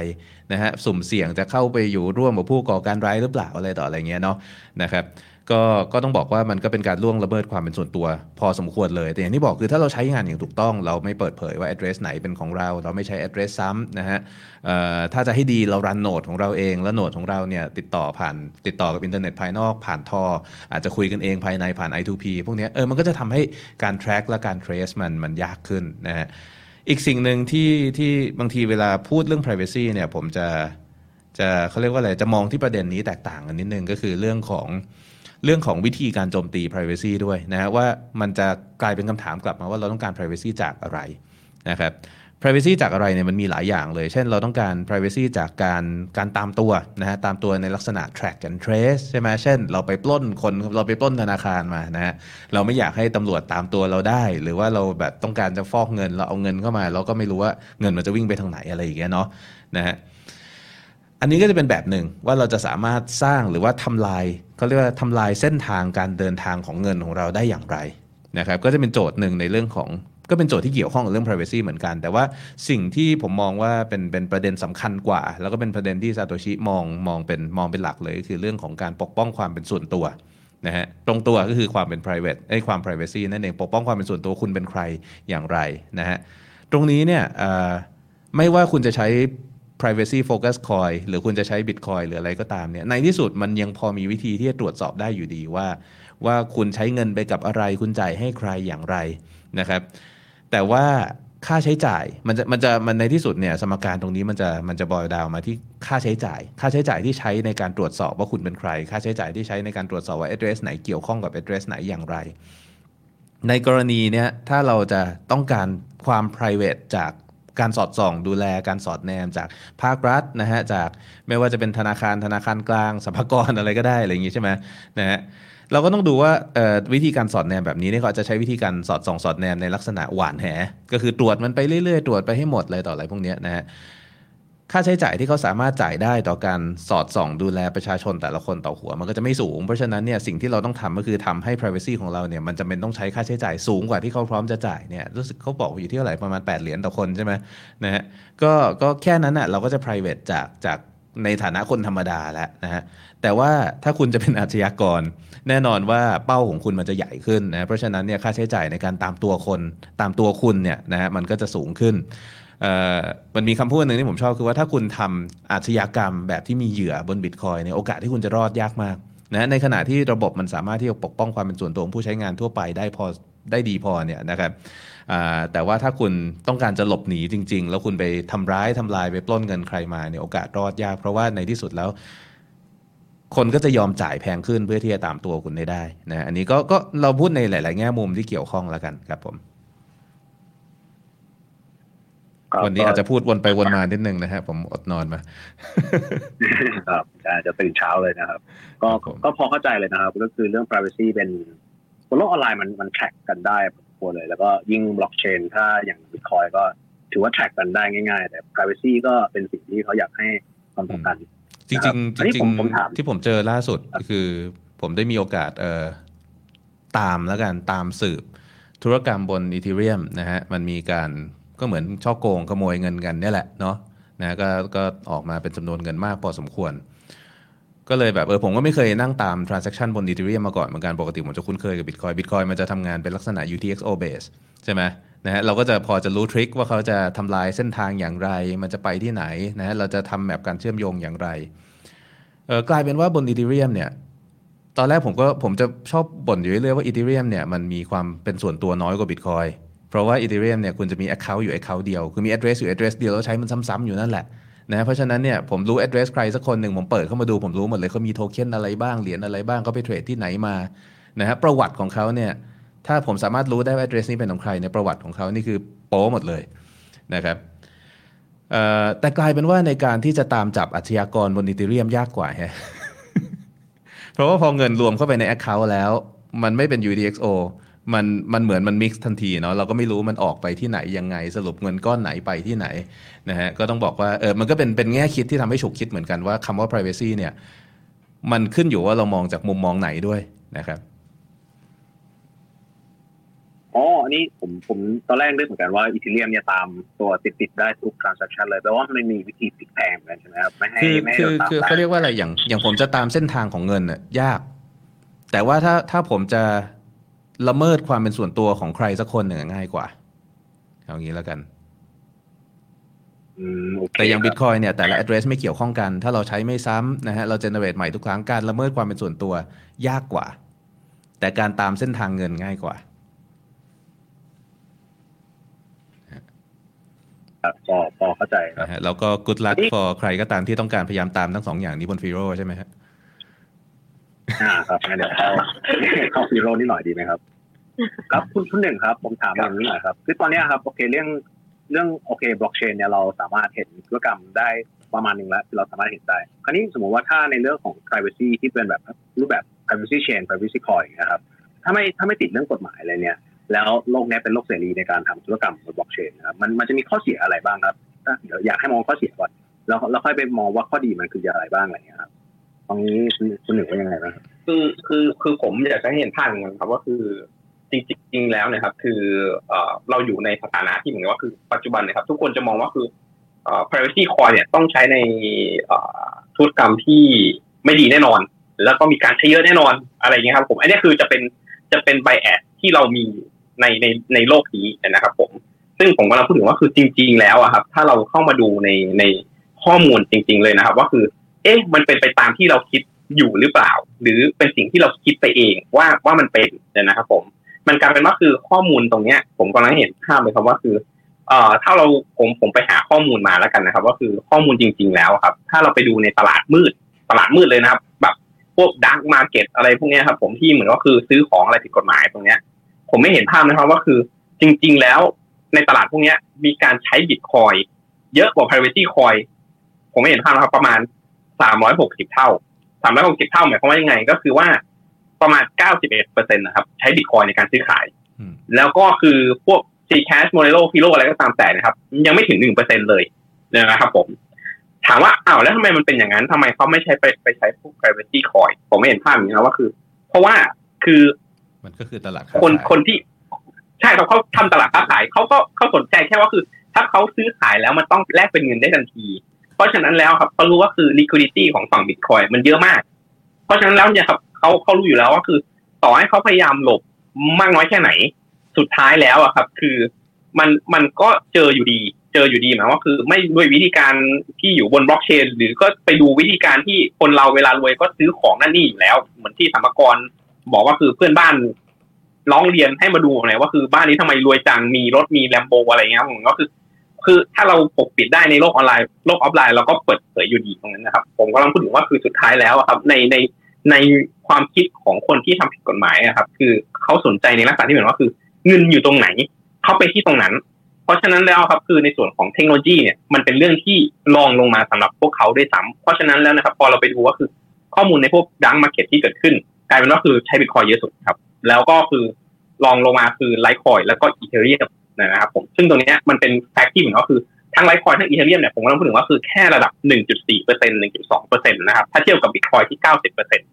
นะฮะสุ่มเสี่ยงจะเข้าไปอยู่ร่วมกับผู้ก่อการร้ายหรือเปล่าอะไรต่ออะไรเงี้ยเนาะนะครับ ก็ก็ต้องบอกว่ามันก็เป็นการล่วงละเมิดความเป็นส่วนตัวพอสมควรเลย แต่อย่างที่บอกคือถ้าเราใช้งานอย่างถูกต้อง เราไม่เปิดเผยว่า address ไหนเป็นของเรา เราไม่ใช้ address ซ้ำนะฮะถ้าจะให้ดีเรารันโนดของเราเอง แล้วโนดของเราเนี่ยติดต่อผ่านติดต่อกับอินเทอร์เน็ตภายนอกผ่านทอ อาจจะคุยกันเองภายในผ่าน I2P พวกนี้เออมันก็จะทำให้การ track และการ trace มันมันยากขึ้นนะฮะอีกสิ่งหนึ่งที่ที่บางทีเวลาพูดเรื่อง privacy เนี่ยผมจะจะเขาเรียกว่าอะไรจะมองที่ประเด็นนี้แตกต่างกันนิดนึงก็คือเรื่องของ เรื่องของวิธีการโจมตี Privacy ด้วยนะฮะว่ามันจะกลายเป็นคำถามกลับมาว่าเราต้องการ Privacy จากอะไรนะครับ privacy จากอะไรเนี่ยมันมีหลายอย่างเลย เช่นเราต้องการ privacy จากการการตามตัวนะฮะตามตัวในลักษณะ track and trace ใช่ไหมเช่น เราไปปล้นคนเราไปปล้นธนาคารมานะฮะเราไม่อยากให้ตำรวจตามตัวเราได้ หรือว่าเราแบบต้องการจะฟอกเงิน เราเอาเงินเข้ามา เราก็ไม่รู้ว่าเงินมันจะวิ่งไปทางไหนอะไรอย่างเงี้ยเนาะนะฮะ อันนี้ก็จะเป็นแบบหนึ่งว่าเราจะสามารถสร้างหรือว่าทำลายเขาเรียกว่าทำลายเส้นทางการเดินทางของเงินของเราได้อย่างไรนะครับก็จะเป็นโจทย์หนึ่งในเรื่องของก็เป็นโจทย์ที่เกี่ยวข้องกับเรื่อง privacy เหมือนกัน แต่ว่าสิ่งที่ผมมองว่าเป็นเป็นประเด็นสำคัญกว่า แล้วก็เป็นประเด็นที่ซาโตชิมองมองเป็นมองเป็นหลักเลย คือเรื่องของการปกป้องความเป็นส่วนตัวนะฮะตรงตัวก็คือความเป็น private ไอ้ความ privacy นั่นเองปกป้องความเป็นส่วนตัวคุณเป็นใครอย่างไรนะฮะตรงนี้เนี่ยไม่ว่าคุณจะใช้ privacy focus coin หรือคุณจะใช้ bitcoin หรืออะไรก็ตามเนี่ยในที่สุดมันยังพอมีวิธีที่จะตรวจสอบได้อยู่ดีว่า ว่าคุณใช้เงินไปกับอะไร คุณจ่ายให้ใครอย่างไรนะครับ แต่ว่าค่าใช้จ่ายมันจะมันจะมันในที่สุดเนี่ยสมการตรงนี้มันจะมันจะบอยดาวมาที่ค่าใช้จ่าย ค่าใช้จ่ายที่ใช้ในการตรวจสอบว่าคุณเป็นใคร ค่าใช้จ่ายที่ใช้ในการตรวจสอบว่า address ไหนเกี่ยวข้องกับ address ไหนอย่างไร ในกรณีเนี้ยถ้าเราจะต้องการความ private จาก การสอดส่องดูแลการสอดแนมจากภาครัฐนะฮะจากไม่ว่าจะเป็นธนาคารธนาคารกลางสัมภากรอะไรก็ได้อะไรอย่างงี้ใช่ไหมนะฮะเราก็ต้องดูว่าวิธีการสอดแนมแบบนี้เนี่ยเขาจะใช้วิธีการสอดส่องสอดแนมในลักษณะหวานแห ก็คือตรวจมันไปเรื่อยๆ ตรวจไปให้หมดเลยต่ออะไรพวกนี้นะฮะ ค่าใช้จ่ายที่เขาสามารถจ่ายได้ต่อการสอดส่องดูแลประชาชนแต่ละคนต่อหัว มันก็จะไม่สูง เพราะฉะนั้นเนี่ยสิ่งที่เราต้องทำก็คือทำให้ privacy ของเราเนี่ยมันจำเป็นต้องใช้ค่าใช้จ่ายสูงกว่าที่เขาพร้อมจะจ่ายเนี่ยรู้สึกเขาบอกอยู่ที่เท่าไหร่ประมาณ 8 เหรียญต่อคนใช่ไหมนะฮะก็ก็แค่นั้นอะเราก็จะ private จากจากในฐานะคนธรรมดาแล้วนะฮะแต่ว่าถ้าคุณจะเป็นอาชญากร แน่นอนว่าเป้าของคุณมันจะใหญ่ขึ้นนะเพราะฉะนั้นเนี่ยค่าใช้จ่ายในการตามตัวคนตามตัวคุณเนี่ยนะฮะมันก็จะสูงขึ้น มันมีคำพูดหนึ่งที่ผมชอบคือว่าถ้าคุณทำอาชญากรรมแบบที่มีเหยื่อบนบิตคอยเนี่ยโอกาสที่คุณจะรอดยากมากนะในขณะที่ระบบมันสามารถที่จะปกป้องความเป็นส่วนตัวของผู้ใช้งานทั่วไปได้พอได้ดีพอเนี่ยนะครับแต่ว่าถ้าคุณต้องการจะหลบหนีจริง ๆ แล้วคุณไปทำร้ายทำลายไปปล้นเงินใครมาเนี่ยโอกาสรอดยาก เพราะว่าในที่สุดแล้ว คนก็จะยอมจ่ายแพงขึ้นเพื่อที่จะตามตัวคุณได้ได้นะอันนี้ก็ก็เราพูดในหลาย ๆ แง่มุมที่เกี่ยวข้องแล้วกันครับผม วันนี้อาจจะพูดวนไปวนมานิดนึงนะฮะผมอดนอนมาครับอาจจะตื่นเช้าเลยนะครับ ก็ก็พอเข้าใจเลยนะครับ ก็คือเรื่อง privacy เป็นบนโลกออนไลน์มันมัน track กันได้พอเลย แล้วก็ยิ่งบล็อกเชนถ้าอย่างบิตคอยก็ถือว่า track กันได้ง่ายๆ แต่ privacy ก็เป็นสิ่งที่เขาอยากให้ความสำคัญจริงจริงจริงที่ผมเจอล่าสุดคือผมได้มีโอกาสเอ่อตามแล้วกันตามสืบธุรกรรมบน Ethereum นะฮะมันมีการ ก็เหมือนฉ้อโกงขโมยเงินกันนี่แหละเนาะนะก็ก็ออกมาเป็นจำนวนเงินมากพอสมควร ก็เลยแบบเออผมก็ไม่เคยนั่งตาม transaction บน Ethereum มาก่อนเหมือนกันปกติผมจะคุ้นเคยกับ Bitcoin Bitcoin มันจะทำงานเป็นลักษณะ UTXO base ใช่ไหมนะฮะเราก็จะพอจะรู้ทริคว่าเขาจะทำลายเส้นทางอย่างไร มันจะไปที่ไหนนะฮะเราจะทำแมปการเชื่อมโยงอย่างไรเออกลายเป็นว่าบน Ethereum เนี่ยตอนแรกผมก็ผมจะชอบบ่นอยู่เรื่อยๆว่า Ethereum เนี่ยมันมีความเป็นส่วนตัวน้อยกว่า Bitcoin เพราะว่า Ethereum เนี่ยคุณจะมี Account อยู่ Account เดียว คือมี address อยู่ address เดียวแล้วใช้มันซ้ำๆอยู่นั่นแหละนะเพราะฉะนั้นเนี่ยผมรู้ address ใครสักคนหนึ่งผมเปิดเข้ามาดูผมรู้หมดเลยเขามีโทเค็นอะไรบ้างเหรียญอะไรบ้างเขาไปเทรดที่ไหนมานะฮะประวัติของเขาเนี่ยถ้าผมสามารถรู้ได้ว่า address นี้เป็นของใครในประวัติของเขานี่คือโป๊หมดเลยนะครับแต่กลายเป็นว่าในการที่จะตามจับอาชญากรบนอีเทเรียมยากกว่าฮะเพราะว่าพอเงินรวมเข้าไปใน Account แล้ว มันไม่เป็น UDXO มันมันเหมือนมันมิกซ์ทันทีเนาะเราก็ไม่รู้มันออกไปที่ไหนยังไง สรุปเงินก้อนไหนไปที่ไหนนะฮะก็ต้องบอกว่าเออมันก็เป็นเป็นแง่คิดที่ทำให้ฉุกคิดเหมือนกันว่าคำว่า privacy เนี่ยมันขึ้นอยู่ว่าเรามองจากมุมมองไหนด้วยนะครับอ๋ออันนี้ผมผมตอนแรกนึกเหมือนกันว่าอีเทเรียมเนี่ยตามตัวติดติดได้ทุก transaction เลยแปลว่ามันมีวิธีติดแพงกันใช่ไหมครับไม่ให้ไม่ให้คือคือเขาเรียกว่าอะไรอย่างอย่างผมจะตามเส้นทางของเงินน่ะยาก แต่ว่าถ้าถ้าผมจะ ละเมิดความเป็นส่วนตัวของใครสักคนหนึ่งง่ายกว่า เอางี้แล้วกันแต่อย่างบิตคอยเนี่ยแต่ละ address ไม่เกี่ยวข้องกัน ถ้าเราใช้ไม่ซ้ำนะฮะเราเจเนเรตใหม่ทุกครั้งการละเมิดความเป็นส่วนตัวยากกว่า แต่การตามเส้นทางเงินง่ายกว่าพอพอเข้าใจนะฮะแล้วก็ good luck for ใครก็ตามที่ต้องการพยายามตามทั้งสองอย่างนี้บน Firo ใช่ไหมฮะอ่าครับงั้นเดี๋ยวเข้าเข้า Firo นี่หน่อยดีไหมครับ ครับคุณคุณหนึ่งครับ ผมถามอย่างนี้หน่อยครับคือตอนนี้ครับโอเคเรื่องเรื่องโอเคบล็อกเชนเนี่ยเราสามารถเห็นธุรกรรมได้ประมาณหนึ่งแล้วเราสามารถเห็นได้ คราวนี้สมมติว่าถ้าในเรื่องของ privacy ที่เป็นแบบรูปแบบ privacy chain privacy coin นะครับถ้าไม่ถ้าไม่ติดเรื่องกฎหมายอะไรเนี่ย แล้วโลกนี้เป็นโลกเสรีในการทำธุรกรรมบนบล็อกเชนนะครับมันมันจะมีข้อเสียอะไรบ้างครับเดี๋ยวอยากให้มองข้อเสียก่อนแล้วเราค่อยไปมองว่าข้อดีมันคืออะไรบ้างอะไรเงี้ยครับตรงนี้คุณหนึ่งว่ายังไงบ้างคือคือคือผมอยากจะให้เห็นภาพอย่างนั้นครับว่าคือ จริงๆแล้วนะครับ คือเอเราอยู่ในสถานะที่เหมือนว่าคือปัจจุบันนะครับ ทุกคนจะมองว่าคือ privacy coin เนี่ยต้องใช้ในธุรกรรมที่ไม่ดีแน่นอน แล้วก็มีการใช้เยอะแน่นอนอะไรเงี้ยครับ ผมอันนี้คือจะเป็นจะเป็นไบแอดที่เรามีในในในโลกนี้นะครับผมซึ่งผมกำลังพูดถึงว่าคือจริง ๆ แล้วอะครับ ถ้าเราเข้ามาดูในในข้อมูลจริง ๆ เลยนะครับ ว่าคือ เอ๊ะ มันเป็นไปตามที่เราคิดอยู่หรือเปล่า หรือเป็นสิ่งที่เราคิดไปเองว่าว่ามันเป็นนะครับผม มันกลายเป็นว่าคือข้อมูลตรงเนี้ย ผมกำลังเห็นภาพเลยครับว่าคือเอ่อถ้าเราผมผมไปหาข้อมูลมาแล้วกันนะครับ ว่าคือข้อมูลจริง ๆ แล้วครับ ถ้าเราไปดูในตลาดมืด ตลาดมืดเลยนะครับ แบบพวก dark market อะไรพวกนี้ครับ ผมที่เหมือนว่าคือซื้อของอะไรผิดกฎหมายตรงเนี้ย ผมให้เห็นภาพนะครับว่าคือจริง ๆ แล้วในตลาดพวกนี้มีการใช้บิตคอยเยอะกว่า privacy coin ผมให้เห็นภาพนะครับ ประมาณสามร้อยหกสิบเท่าสามร้อยหกสิบเท่าหมายความว่ายังไง ก็คือว่า ประมาณเก้าสิบเอ็ดเปอร์เซ็นต์นะครับ ใช้บิตคอยในการซื้อขาย แล้วก็คือพวก Zcash Monero Firo อะไรก็ตามแต่นะครับ ยังไม่ถึงหนึ่งเปอร์เซ็นเลยนะครับผม ถามว่าอ้าวแล้วทำไมมันเป็นอย่างนั้นทำไมเขาไม่ใช้ไปไปใช้พวก privacy coin ผมไม่เห็นภาพอย่างนี้นะว่าคือ เพราะว่าคือมันก็คือตลาดคนคนที่ใช่เขาเขาทำตลาดค้าขายเขาก็เขาสนใจแค่ว่าคือ ถ้าเขาซื้อขายแล้วมันต้องแลกเป็นเงินได้ทันที เพราะฉะนั้นแล้วครับเขารู้ว่าคือ liquidity ของฝั่ง Bitcoin มันเยอะมาก เพราะฉะนั้นแล้วเนี่ยครับเขาเขารู้อยู่แล้วว่าคือ ต่อให้เขาพยายามหลบมากน้อยแค่ไหน สุดท้ายแล้วอะครับ คือมันมันก็เจออยู่ดี เจออยู่ดีหมายว่าคือ ไม่ด้วยวิธีการที่อยู่บนบล็อกเชน หรือก็ไปดูวิธีการที่คนเราเวลารวยก็ซื้อของนั่นนี่อยู่แล้ว เหมือนที่สมกรบอกว่าคือเพื่อนบ้านร้องเรียนให้มาดูหน่อยว่าคือบ้านนี้ทำไมรวยจังมีรถมีแลมโบอะไรเงี้ยผมก็คือ คือถ้าเราปกปิดได้ในโลกออนไลน์โลกออฟไลน์เราก็เปิดเผยอยู่ดีตรงนั้นนะครับ ผมกำลังพูดถึงว่าคือสุดท้ายแล้วครับ ในในในความคิดของคนที่ทำผิดกฎหมายครับ คือเขาสนใจในลักษณะที่เหมือนว่าคือ เงินอยู่ตรงไหนเขาไปที่ตรงนั้น เพราะฉะนั้นแล้วครับคือในส่วนของเทคโนโลยีเนี่ยมันเป็นเรื่องที่รองลงมาสำหรับพวกเขาด้วยซ้ำเพราะฉะนั้นแล้วนะครับ พอเราไปดูว่าคือข้อมูลในพวก dark market ที่เกิดขึ้นกลายเป็นว่าคือใช้บิตคอยเยอะสุดครับ แล้วก็คือรองลงมาคือ Litecoin แล้วก็ Ethereum นะครับผมซึ่งตรงนี้มันเป็น fact ที่เหมือนว่าคือทั้ง Litecoin ทั้ง Ethereum เนี่ยผมกำลังพูดถึงว่าคือแค่ระดับ 1.4เปอร์เซ็นต์1.2เปอร์เซ็นต์นะครับถ้าเทียบกับบิตคอยที่ 90เปอร์เซ็นต์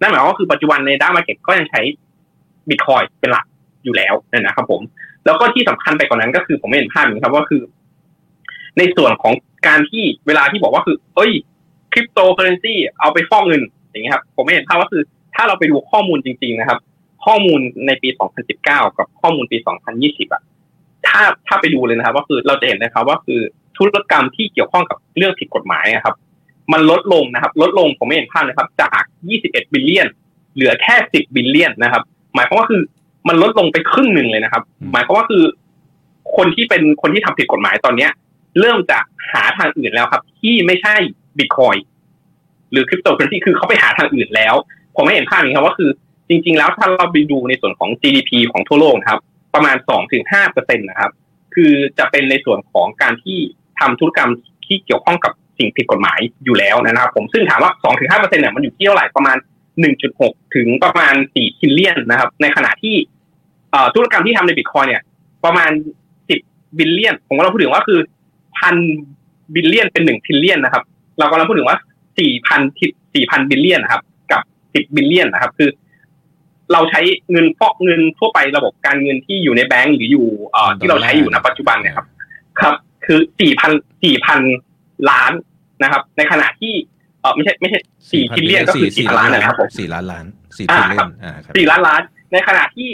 นั่นหมายความว่าคือปัจจุบันใน dark market ก็ยังใช้บิตคอยเป็นหลักอยู่แล้วนะครับผมแล้วก็ที่สำคัญไปกว่านั้นก็คือผมให้เห็นภาพงี้ครับว่าคือ ในส่วนของการที่เวลาที่บอกว่าคือ เอ้ยคริปโตเคอเรนซีเอาไปฟอกเงินอย่างเงี้ยครับ ผมให้เห็นภาพว่าคือ ถ้าเราไปดูข้อมูลจริง ๆนะครับ ข้อมูลในปี 2019 กับข้อมูลปี 2020อะ ถ้าถ้าไปดูเลยนะครับว่าคือเราจะเห็นนะครับว่าคือธุรกรรมที่เกี่ยวข้องกับเรื่องผิดกฎหมายนะครับ มันลดลงนะครับ ลดลงผมให้เห็นภาพนะครับ จาก 21 billion เหลือแค่ 10 billion นะครับ หมายความว่าคือมันลดลงไปครึ่งหนึ่งเลยนะครับ หมายความว่าคือ คนที่เป็นคนที่ทำผิดกฎหมายตอนเนี้ย เริ่มจะหาทางอื่นแล้วครับ ที่ไม่ใช่บิตคอยหรือคริปโตเคอเรนซีคือเขาไปหาทางอื่นแล้ว ผมให้เห็นภาพงี้ครับว่าคือ จริง ๆ แล้วถ้าเราไปดูในส่วนของ GDP ของทั่วโลกนะครับ ประมาณ2-5%ถึงห้าเปอร์เซ็นต์นะครับ คือจะเป็นในส่วนของการที่ทำธุรกรรมที่เกี่ยวข้องกับสิ่งผิดกฎหมายอยู่แล้วนะครับ ผมซึ่งถามว่า2-5%เปอร์เซ็นต์เนี่ยมันอยู่ที่เท่าไหร่ประมาณ1.6ถึงประมาณ4 trillion นะครับ ในขณะที่ธุรกรรมที่ทำในบิตคอยเนี่ย ประมาณ10 billion ผมก็เราพูดถึงว่าคือพัน billion เป็นหนึ่ง trillion นะครับ เรากำลังพูดถึงว่าสี่พันสี่พัน billion นะครับ กับสิบ billion นะครับ คือ เราใช้เงินฟอกเงินทั่วไประบบการเงินที่อยู่ในแบงก์หรืออยู่เอ่อที่เราใช้อยู่ณปัจจุบันเนี่ยครับ ครับ คือสี่พันสี่พันล้านนะครับ ในขณะที่เออไม่ใช่ไม่ใช่สี่ trillion ก็คือสี่พันล้านนะครับผมสี่ล้านล้านสี่ trillion อ่าครับสี่ล้านล้าน ในขณะที่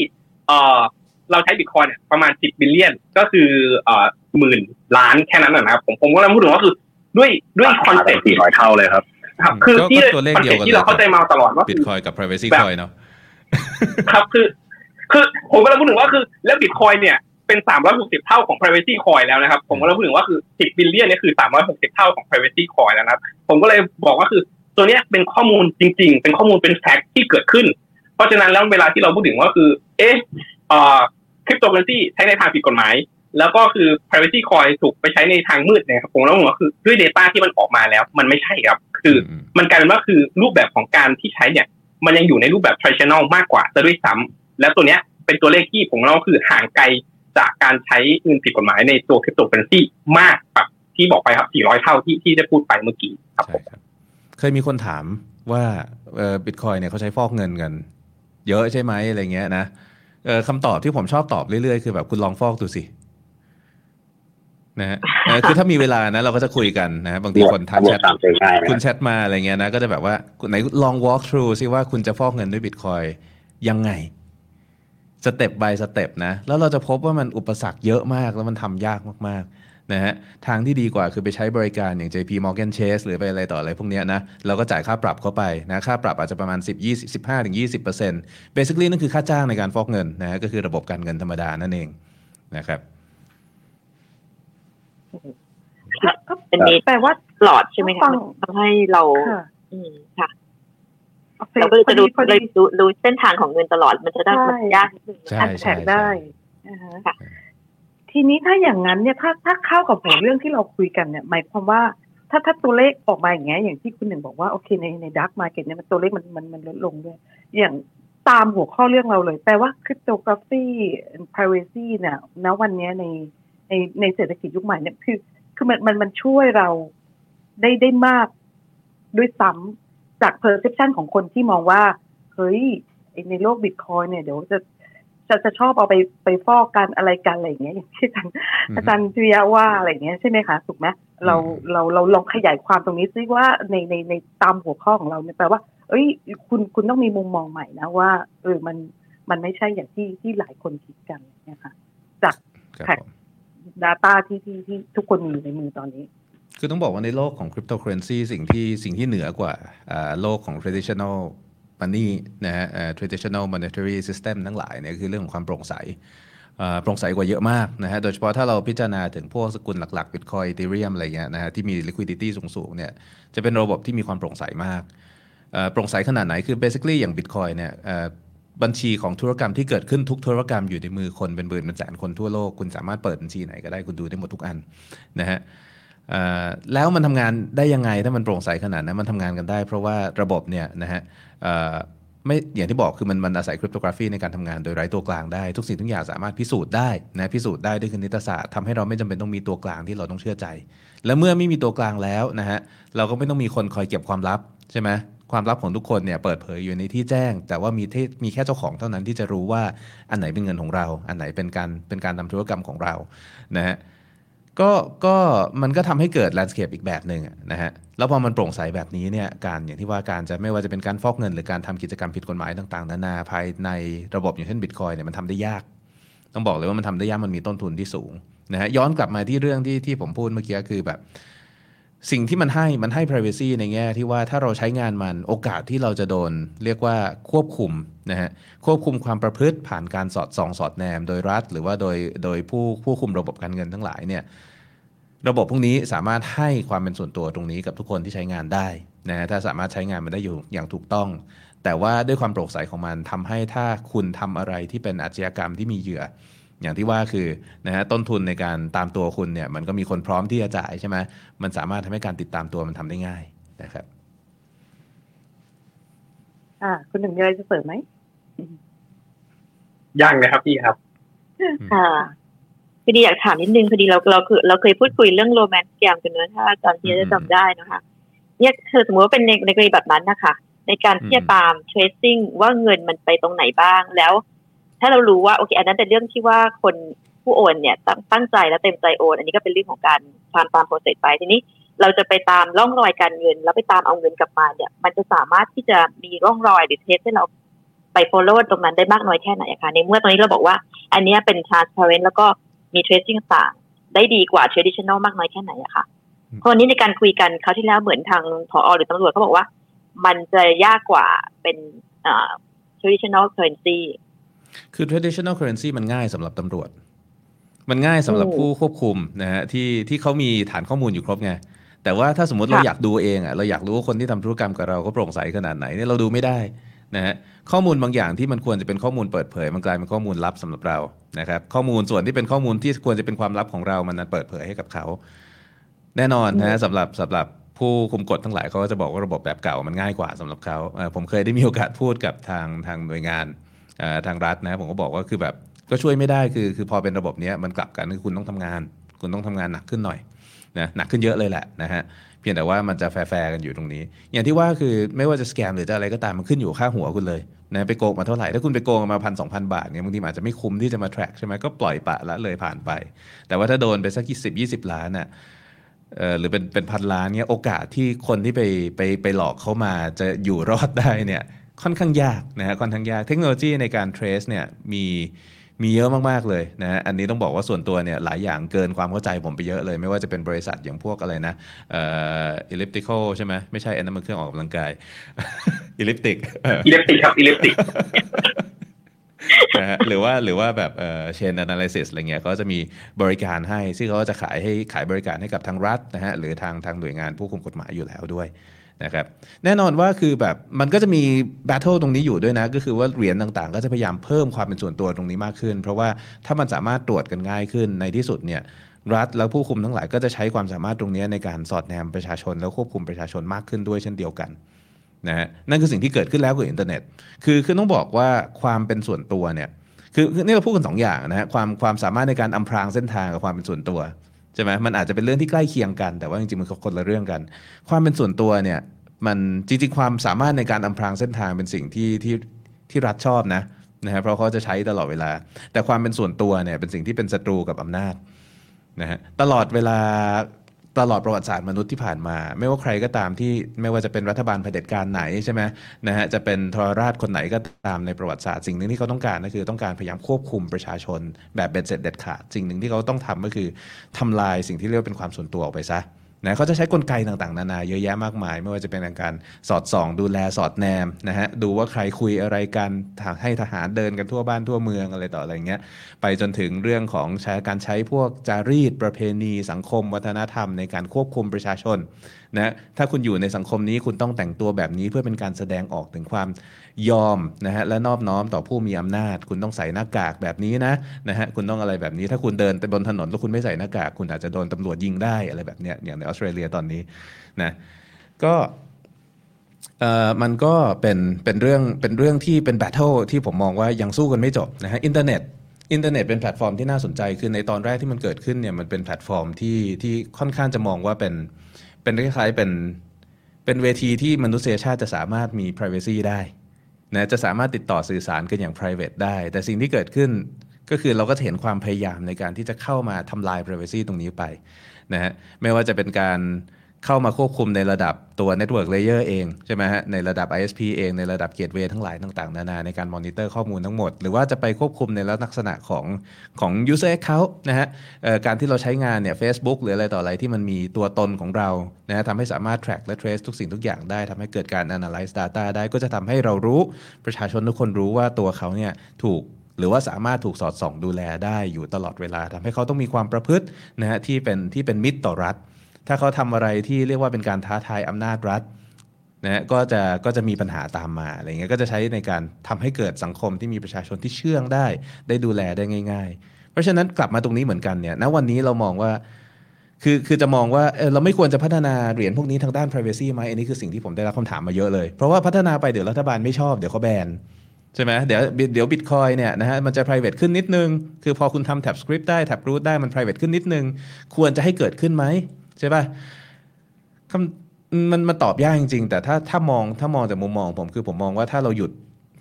เออเราใช้บิตคอยเนี่ยประมาณสิบ billion ก็คือเอ่อหมื่นล้านแค่นั้นนะครับ ผมผมก็เลยพูดถึงว่าคือด้วยด้วยคอนเซ็ปต์สี่ร้อยเท่าเลยครับ ครับ คือที่ก็ตัวเลขคอนเซ็ปต์เดียวกันที่เราเข้าใจมาตลอดว่าบิตคอยกับ privacy แบบ coin เนาะ ครับคือ คือผมก็เลยพูดถึงว่าคือแล้วบิตคอยเนี่ยเป็นสามร้อยหกสิบเท่าของ privacy coin แล้วนะครับ ผมก็เลยพูดถึงว่าคือสิบ billion เนี่ยคือสามร้อยหกสิบเท่าของ privacy coin แล้วนะครับ ผมก็เลยบอกว่าคือ ตัวเนี้ยเป็นข้อมูลจริง ๆ เป็นข้อมูลเป็น fact ที่เกิดขึ้น เพราะฉะนั้นแล้วเวลาที่เราพูดถึงว่าคือ เอ๊ะเอ่อคริปโตเคอเรนซีใช้ในทางผิดกฎหมาย แล้วก็คือ privacy coin ถูกไปใช้ในทางมืดเนี่ยครับผมแล้วผมว่าคือด้วย data ที่มันออกมาแล้ว มันไม่ใช่ครับ คืออมันกลายเป็นว่าคือรูปแบบของการที่ใช้เนี่ย มันยังอยู่ในรูปแบบ traditional มากกว่าซะด้วยซ้ำแล้วตัวเนี้ยเป็นตัวเลขที่ผมเล่าคือห่างไกลจากการใช้เงินผิดกฎหมายในตัวคริปโตเคอเรนซีมากแบบที่บอกไปครับ 400 เท่าที่ที่ได้พูดไปเมื่อกี้ครับผมเคยมีคนถามว่าเออบิตคอยเนี่ยเขาใช้ฟอกเงินกัน เยอะใช่ไหมอะไรเงี้ยนะเออคำตอบที่ผมชอบตอบเรื่อยๆ คือแบบคุณลองฟอกดูสิ นะฮะเออคือถ้ามีเวลานะเราก็จะคุยกันนะบางทีคนทักแชทตามใจง่ายนะคุณแชทมาอะไรเงี้ยนะ ก็จะแบบว่าไหนลอง walk through ซิว่าคุณจะฟอกเงินด้วยบิตคอยยังไงสเต็ป by สเต็ปนะ แล้วเราจะพบว่ามันอุปสรรคเยอะมากแล้วมันทำยากมากๆนะฮะทางที่ดีกว่าคือไปใช้บริการอย่าง JP Morgan Chase หรือไปอะไรต่ออะไรพวกเนี้ยนะ เราก็จ่ายค่าปรับเข้าไปนะ ค่าปรับอาจจะประมาณ 10 20 15ถึง20เปอร์เซ็นต์ basically นั่นคือค่าจ้างในการฟอกเงินนะฮะก็คือระบบการเงินธรรมดานั่นเองนะครับ เป็นนี้แปลว่าหลอดใช่ไหมฟัคะงทำให้เราค่ะอืมค่ะโอคเราก็เลยจะรู้พอเลยดีรู้รู้เส้นทางของเงินตลอดมันจะได้ใช่มันยากนิดนึงใช่อัดใช่แท็กได้อ่าฮะค่ะทีนี้ถ้าอย่างนั้นเนี่ยถ้าถ้าเข้ากับหัวเรื่องที่เราคุยกันเนี่ยหมายความว่า ถ้าถ้าตัวเลขออกมาอย่างเงี้ยอย่างที่คุณหนึ่งบอกว่าโอเคในในดักมาเก็ตเนี่ยมันตัวเลขมันมันมันลดลงด้วยอย่างตามหัวข้อเรื่องเราเลย แปลว่าคริปโตกราฟี privacy เนี่ยณวันเนี้ยใน ในในเศรษฐกิจยุคใหม่เนี่ยคือ คือมันมันมันช่วยเราได้ได้มากด้วยซ้ำจาก perception ของคนที่มองว่า เฮ้ยไอ้ในโลกบิตคอยเนี่ยเดี๋ยวจะจะจะชอบเอาไปไปฟอกกันอะไรกันอะไรอย่างเงี้ยอย่างที่อาจารย์อืมอาจารย์จุยาว่าอะไรอย่างเงี้ยใช่ไหมคะถูกไหมเราอืมเราเราลองขยายความตรงนี้ซิว่าในในในตามหัวข้อของเราเนี่ยแปลว่า เอ้ย คุณคุณต้องมีมุมมองใหม่นะว่าเออมันมันไม่ใช่อย่างที่ที่หลายคนคิดกันนะคะจากครับแท็กผม Data ที่ที่ที่ทุกคนมีอยู่ในมือตอนนี้ คือต้องบอกว่าในโลกของคริปโตเคอเรนซีสิ่งที่สิ่งที่เหนือกว่าโลกของ traditional money นะฮะ traditional monetary system ทั้งหลายเนี่ยคือเรื่องของความโปร่งใสโปร่งใสกว่าเยอะมากนะฮะ โดยเฉพาะถ้าเราพิจารณาถึงพวกสกุลหลักๆ Bitcoin Ethereum อะไรเงี้ยนะฮะที่มี liquidity สูงๆเนี่ยจะเป็นระบบที่มีความโปร่งใสมากโปร่งใสขนาดไหนคือ basically อย่าง Bitcoin เนี่ย บัญชีของธุรกรรมที่เกิดขึ้นทุกธุรกรรมอยู่ในมือคนเป็นหมื่นเป็นแสนคนทั่วโลก คุณสามารถเปิดบัญชีไหนก็ได้คุณดูได้หมดทุกอันนะฮะแล้วมันทำงานได้ยังไงถ้ามันโปร่งใสขนาดนั้นมันทำงานกันได้ เพราะว่าระบบเนี่ยนะฮะไม่อย่างที่บอกคือมันมันอาศัยคริปโตกราฟีในการทำงานโดยไร้ตัวกลางได้ ทุกสิ่งทุกอย่างสามารถพิสูจน์ได้นะพิสูจน์ได้ด้วยคณิตศาสตร์ทำให้เราไม่จำเป็นต้องมีตัวกลางที่เราต้องเชื่อใจ และเมื่อไม่มีตัวกลางแล้วนะฮะเราก็ไม่ต้องมีคนคอยเก็บความลับใช่ไหม ความลับของทุกคนเนี่ยเปิดเผยอยู่ในที่แจ้ง แต่ว่ามีที่มีแค่เจ้าของเท่านั้นที่จะรู้ว่าอันไหนเป็นเงินของเรา อันไหนเป็นการเป็นการทำธุรกรรมของเรานะฮะก็ก็มันก็ทำให้เกิดแลนด์สเคปอีกแบบหนึ่งนะฮะแล้วพอมันโปร่งใสแบบนี้เนี่ยการอย่างที่ว่าการจะไม่ว่าจะเป็นการฟอกเงิน หรือการทำกิจกรรมผิดกฎหมายต่างๆนานาภายในระบบอย่างเช่นบิตคอยเนี่ยมันทำได้ยาก ต้องบอกเลยว่ามันทำได้ยากมันมีต้นทุนที่สูงนะฮะย้อนกลับมาที่เรื่องที่ที่ผมพูดเมื่อกี้คือแบบ สิ่งที่มันให้มันให้ privacy ในแง่ที่ว่าถ้าเราใช้งานมันโอกาสที่เราจะโดน เรียกว่าควบคุมนะฮะควบคุมความประพฤติผ่านการสอดส่อง สอดแนม โดยรัฐ หรือว่าโดยโดยผู้ผู้คุมระบบการเงินทั้งหลายเนี่ยระบบพวกนี้สามารถให้ความเป็นส่วนตัวตรงนี้กับทุกคนที่ใช้งานได้นะฮะถ้าสามารถใช้งานมันได้อยู่อย่างถูกต้อง แต่ว่าด้วยความโปร่งใสของมันทำให้ถ้าคุณทำอะไรที่เป็นอาชญากรรมที่มีเหยื่อ อย่างที่ว่าคือนะฮะต้นทุนในการตามตัวคุณเนี่ยมันก็มีคนพร้อมที่จะจ่ายใช่ไหมมันสามารถทำให้การติดตามตัวมันทำได้ง่ายนะครับอ่าคุณหนึ่งมีอะไรจะเสริมไหมยังเลยครับพี่ครับค่ะพอดีอยากถามนิดนึงพอดีเราเราคือเราเคยพูดคุยเรื่องโรแมนต์แกมกันเนอะถ้าอาจารย์ที่จะจำได้นะคะเนี่ยคือสมมติว่าเป็นในในกรณีแบบนั้นนะคะในการที่จะตาม tracing ว่าเงินมันไปตรงไหนบ้าง แล้ว ถ้าเรารู้ว่าโอเคอันนั้นเป็นเรื่องที่ว่าคนผู้โอนเนี่ยตั้งตั้งใจและเต็มใจโอน อันนี้ก็เป็นเรื่องของการตามตามโปรเซสไปทีนี้เราจะไปตามร่องรอยการเงิน แล้วไปตามเอาเงินกลับมาเนี่ย มันจะสามารถที่จะมีร่องรอยหรือเทสให้เราไป follow ตรงนั้นได้มากน้อยแค่ไหนอะคะในเมื่อตอนนี้เราบอกว่า อันเนี้ยเป็น transparent แล้วก็มี tracing ต่างๆได้ดีกว่า traditional มากน้อยแค่ไหนอะคะเพราะวันนี้ในการคุยกันคราวที่แล้วเหมือนทางผอหรือตำรวจเขาบอกว่า มันจะยากกว่าเป็นอ่า traditional currency คือ traditional currency มันง่ายสำหรับตำรวจ มันง่ายสำหรับอืมผู้ควบคุมนะฮะที่ที่เขามีฐานข้อมูลอยู่ครบไงแต่ว่าถ้าสมมติเราค่ะอยากดูเองอะเราอยากรู้ว่าคนที่ทำธุรกรรมกับเราก็โปร่งใสขนาดไหนเนี่ยเราดูไม่ได้นะฮะข้อมูลบางอย่างที่มันควรจะเป็นข้อมูลเปิดเผย มันกลายเป็นข้อมูลลับสำหรับเรานะครับข้อมูลส่วนที่เป็นข้อมูลที่ควรจะเป็นความลับของเรามันนั้นเปิดเผยให้กับเขา แน่นอนนะสำหรับสำหรับผู้คุมกฎทั้งหลายเขาก็จะบอกว่าระบบแบบเก่ามันง่ายกว่าสำหรับเขาผมเคยได้มีโอกาสพูดกับทางทางหน่วยงาน ทางรัฐนะผมก็บอกว่าคือแบบก็ช่วยไม่ได้คือคือพอเป็นระบบนี้มันกลับกันคือคุณต้องทำงาน คุณต้องทำงานหนักขึ้นหน่อยนะหนักขึ้นเยอะเลยแหละนะฮะเพียงแต่ว่ามันจะแฟร์กันอยู่ตรงนี้ อย่างที่ว่าคือไม่ว่าจะสแกมหรือจะอะไรก็ตามมันขึ้นอยู่ค่าหัวคุณเลยนะไปโกงมาเท่าไหร่ ถ้าคุณไปโกงมาพันสองพันบาทเนี่ยบางทีอาจจะไม่คุ้มที่จะมา track ใช่ไหมก็ปล่อยปะละเลยผ่านไป แต่ว่าถ้าโดนไปสักกี่สิบยี่สิบล้านน่ะหรือเป็นเป็นพันล้านเนี่ยโอกาสที่คนที่ไปไปไปหลอกเขามาจะอยู่รอดได้เนี่ย ค่อนข้างยากนะฮะค่อนข้างยากเทคโนโลยีในการ trace เนี่ยมีมีเยอะมาก ๆ เลยนะอันนี้ต้องบอกว่าส่วนตัวเนี่ยหลายอย่างเกินความเข้าใจผมไปเยอะเลย ไม่ว่าจะเป็นบริษัทอย่างพวกอะไรนะเอ่อ elliptical ใช่ไหมไม่ใช่อันนั้นมันเครื่องออกกำลังกาย elliptic elliptic ครับ elliptic นะฮะหรือว่าหรือว่าแบบเอ่อ chain analysis อะไรเงี้ยเขาจะมีบริการให้ซึ่งเขาจะขายให้ขายบริการให้กับทางรัฐนะฮะหรือทางทางหน่วยงานผู้คุมกฎหมายอยู่แล้วด้วย นะครับแน่นอนว่าคือแบบมันก็จะมีแบทเทิลตรงนี้อยู่ด้วยนะ ก็คือว่าเหรียญต่างๆ ก็จะพยายามเพิ่มความเป็นส่วนตัวตรงนี้มากขึ้น เพราะว่าถ้ามันสามารถตรวจกันง่ายขึ้นในที่สุดเนี่ยรัฐแล้วผู้คุมทั้งหลายก็จะใช้ความสามารถตรงนี้ในการสอดแนมประชาชน แล้วควบคุมประชาชนมากขึ้นด้วยเช่นเดียวกันนะฮะนั่นคือสิ่งที่เกิดขึ้นแล้วกับอินเทอร์เน็ต คือคือต้องบอกว่าความเป็นส่วนตัวเนี่ยคือนี่เราพูดกันสองอย่างนะฮะความความสามารถในการอำพรางเส้นทางกับความเป็นส่วนตัว ใช่ไหมมันอาจจะเป็นเรื่องที่ใกล้เคียงกัน แต่ว่าจริงๆมันคนละเรื่องกัน ความเป็นส่วนตัวเนี่ยมันจริงๆความสามารถในการอำพรางเส้นทางเป็นสิ่งที่ที่ที่รัฐชอบนะนะฮะเพราะเขาจะใช้ตลอดเวลา แต่ความเป็นส่วนตัวเนี่ยเป็นสิ่งที่เป็นศัตรูกับอำนาจนะฮะตลอดเวลา ตลอดประวัติศาสตร์มนุษย์ที่ผ่านมา ไม่ว่าใครก็ตามที่ไม่ว่าจะเป็นรัฐบาลเผด็จการไหนใช่ไหมนะฮะจะเป็นทรราชคนไหนก็ตามในประวัติศาสตร์สิ่งหนึ่งที่เขาต้องการก็คือต้องการพยายามควบคุมประชาชนแบบเบ็ดเสร็จเด็ดขาดสิ่งหนึ่งที่เขาต้องทำก็คือทำลายสิ่งที่เรียกว่าเป็นความส่วนตัวออกไปซะ นะเขาจะใช้กลไกต่างๆ นานาเยอะแยะมากมาย ไม่ว่าจะเป็นการสอดส่อง ดูแลสอดแนมนะฮะดูว่าใครคุยอะไรกันให้ทหารเดินกันทั่วบ้านทั่วเมืองอะไรต่ออะไรเงี้ยไปจนถึงเรื่องของใช้การใช้พวกจารีตประเพณี สังคม วัฒนธรรมในการควบคุมประชาชน นะถ้าคุณอยู่ในสังคมนี้คุณต้องแต่งตัวแบบนี้เพื่อเป็นการแสดงออกถึงความยอมนะฮะและนอบน้อมต่อผู้มีอำนาจ คุณต้องใส่หน้ากากแบบนี้นะนะฮะคุณต้องอะไรแบบนี้ ถ้าคุณเดินไปบนถนนแล้วคุณไม่ใส่หน้ากาก คุณอาจจะโดนตำรวจยิงได้อะไรแบบเนี้ยอย่างในออสเตรเลียตอนนี้นะก็เอ่อมันก็เป็นเป็นเรื่องเป็นเรื่องที่เป็น battle ที่ผมมองว่ายังสู้กันไม่จบนะฮะอินเทอร์เน็ตอินเทอร์เน็ตเป็นแพลตฟอร์มที่น่าสนใจคือในตอนแรกที่มันเกิดขึ้นเนี่ยมันเป็นแพลตฟอร์มที่ที่ค่อนข้างจะมองว่าเป็น เป็นคล้ายๆเป็นเป็นเวทีที่มนุษยชาติจะสามารถมี privacy ได้นะจะสามารถติดต่อสื่อสารกันอย่าง private ได้ แต่สิ่งที่เกิดขึ้นก็คือเราก็เห็นความพยายามในการที่จะเข้ามาทำลาย privacy ตรงนี้ไปนะฮะไม่ว่าจะเป็นการ เข้ามาควบคุมในระดับตัว Network Layer เองใช่ไหมฮะในระดับ ISP เองในระดับ Gateway ทั้งหลายต่างๆ นานาในการมอนิเตอร์ข้อมูลทั้งหมด หรือว่าจะไปควบคุมในลักษณะของของ user account นะฮะการที่เราใช้งานเนี่ย Facebook หรืออะไรต่ออะไรที่มันมีตัวตนของเรานะฮะทำให้สามารถ track และ trace ทุกสิ่งทุกอย่างได้ทำให้เกิดการ analyze data ได้ก็จะทำให้เรารู้ประชาชนทุกคนรู้ว่าตัวเขาเนี่ยถูกหรือว่าสามารถถูกสอดส่องดูแลได้อยู่ตลอดเวลาทำให้เขาต้องมีความประพฤตินะฮะที่เป็นที่เป็นมิตรต่อรัฐ ถ้าเขาทำอะไรที่เรียกว่าเป็นการท้าทายอำนาจรัฐนะก็จะก็จะมีปัญหาตามมาอะไรเงี้ยก็จะใช้ในการทำให้เกิดสังคมที่มีประชาชนที่เชื่องได้ ได้ดูแลได้ง่าย ๆ เพราะฉะนั้นกลับมาตรงนี้เหมือนกันเนี่ยณวันนี้เรามองว่าคือคือจะมองว่าเออเราไม่ควรจะพัฒนาเหรียญพวกนี้ทางด้าน privacy ไหมอันนี้คือสิ่งที่ผมได้รับคำถามมาเยอะเลย เพราะว่าพัฒนาไปเดี๋ยวรัฐบาลไม่ชอบเดี๋ยวเขาแบนใช่ไหมเดี๋ยวเดี๋ยวบิตคอยเนี่ยนะฮะมันจะ private ขึ้นนิดนึง คือพอคุณทำ tab script ได้ tab root ได้มัน private ขึ้นนิดนึง ควรจะให้เกิดขึ้นไหม ใช่ป่ะคำมันมันตอบยากจริงๆ แต่ถ้าถ้ามองถ้ามองจากมุมมองผมคือผมมองว่าถ้าเราหยุด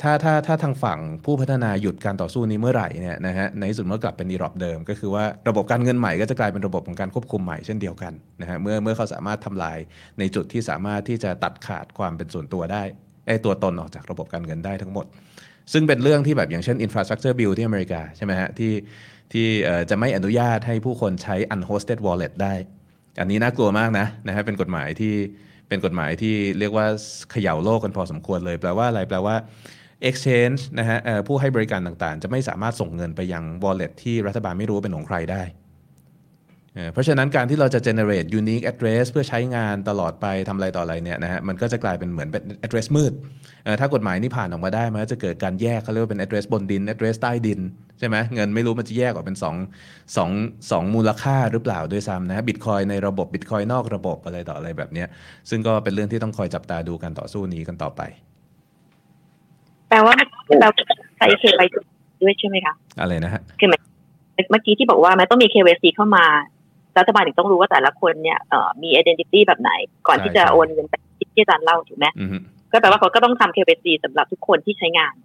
ถ้าถ้าถ้าทางฝั่งผู้พัฒนาหยุดการต่อสู้นี้เมื่อไหร่เนี่ยนะฮะในที่สุดเมื่อกลับเป็นอีรอบเดิม ก็คือว่าระบบการเงินใหม่ก็จะกลายเป็นระบบของการควบคุมใหม่เช่นเดียวกันนะฮะเมื่อเมื่อเขาสามารถทำลายในจุดที่สามารถที่จะตัดขาดความเป็นส่วนตัวได้ไอ้ตัวตนออกจากระบบการเงินได้ทั้งหมด ซึ่งเป็นเรื่องที่แบบอย่างเช่น infrastructure bill ที่อเมริกาใช่ไหมฮะที่ที่จะไม่อนุญาตให้ผู้คนใช้ unhosted wallet ได้ อันนี้น่ากลัวมากนะนะฮะเป็นกฎหมายที่เป็นกฎหมายที่เรียกว่าเขย่าโลกกันพอสมควรเลย แปลว่าอะไรแปลว่า exchange นะฮะผู้ให้บริการต่างๆ จะไม่สามารถส่งเงินไปยัง wallet ที่รัฐบาลไม่รู้เป็นของใครได้ เอ่อเพราะฉะนั้นการที่เราจะ generate unique address เพื่อใช้งานตลอดไปทำอะไรต่ออะไรเนี่ยนะฮะมันก็จะกลายเป็นเหมือนเป็น address มืดเอ่อถ้ากฎหมายนี่ผ่านออกมาได้ มันก็จะเกิดการแยกเขาเรียกว่าเป็น address บนดิน address ใต้ดิน ใช่ไหมเงินไม่รู้มันจะแยกออกเป็นสองสองสองมูลค่าหรือเปล่าด้วยซ้ำนะฮะบิตคอยในระบบบิตคอยนอกระบบอะไรต่ออะไรแบบเนี้ยซึ่งก็เป็นเรื่องที่ต้องคอยจับตาดูกันต่อสู้นี้กันต่อไป แปลว่าเราใช้ KYC ด้วยใช่ไหมคะอะไรนะฮะคือหมายเมื่อกี้ที่บอกว่ามันต้องมี KYC เข้ามา รัฐบาลถึงต้องรู้ว่าแต่ละคนเนี่ยเอ่อมี identity แบบไหน ก่อนที่จะโอนเงินไปที่อาจารย์เล่าถูกไหมอือฮึก็แปลว่าเขาก็ต้องทำ KYC สำหรับทุกคนที่ใช้งาน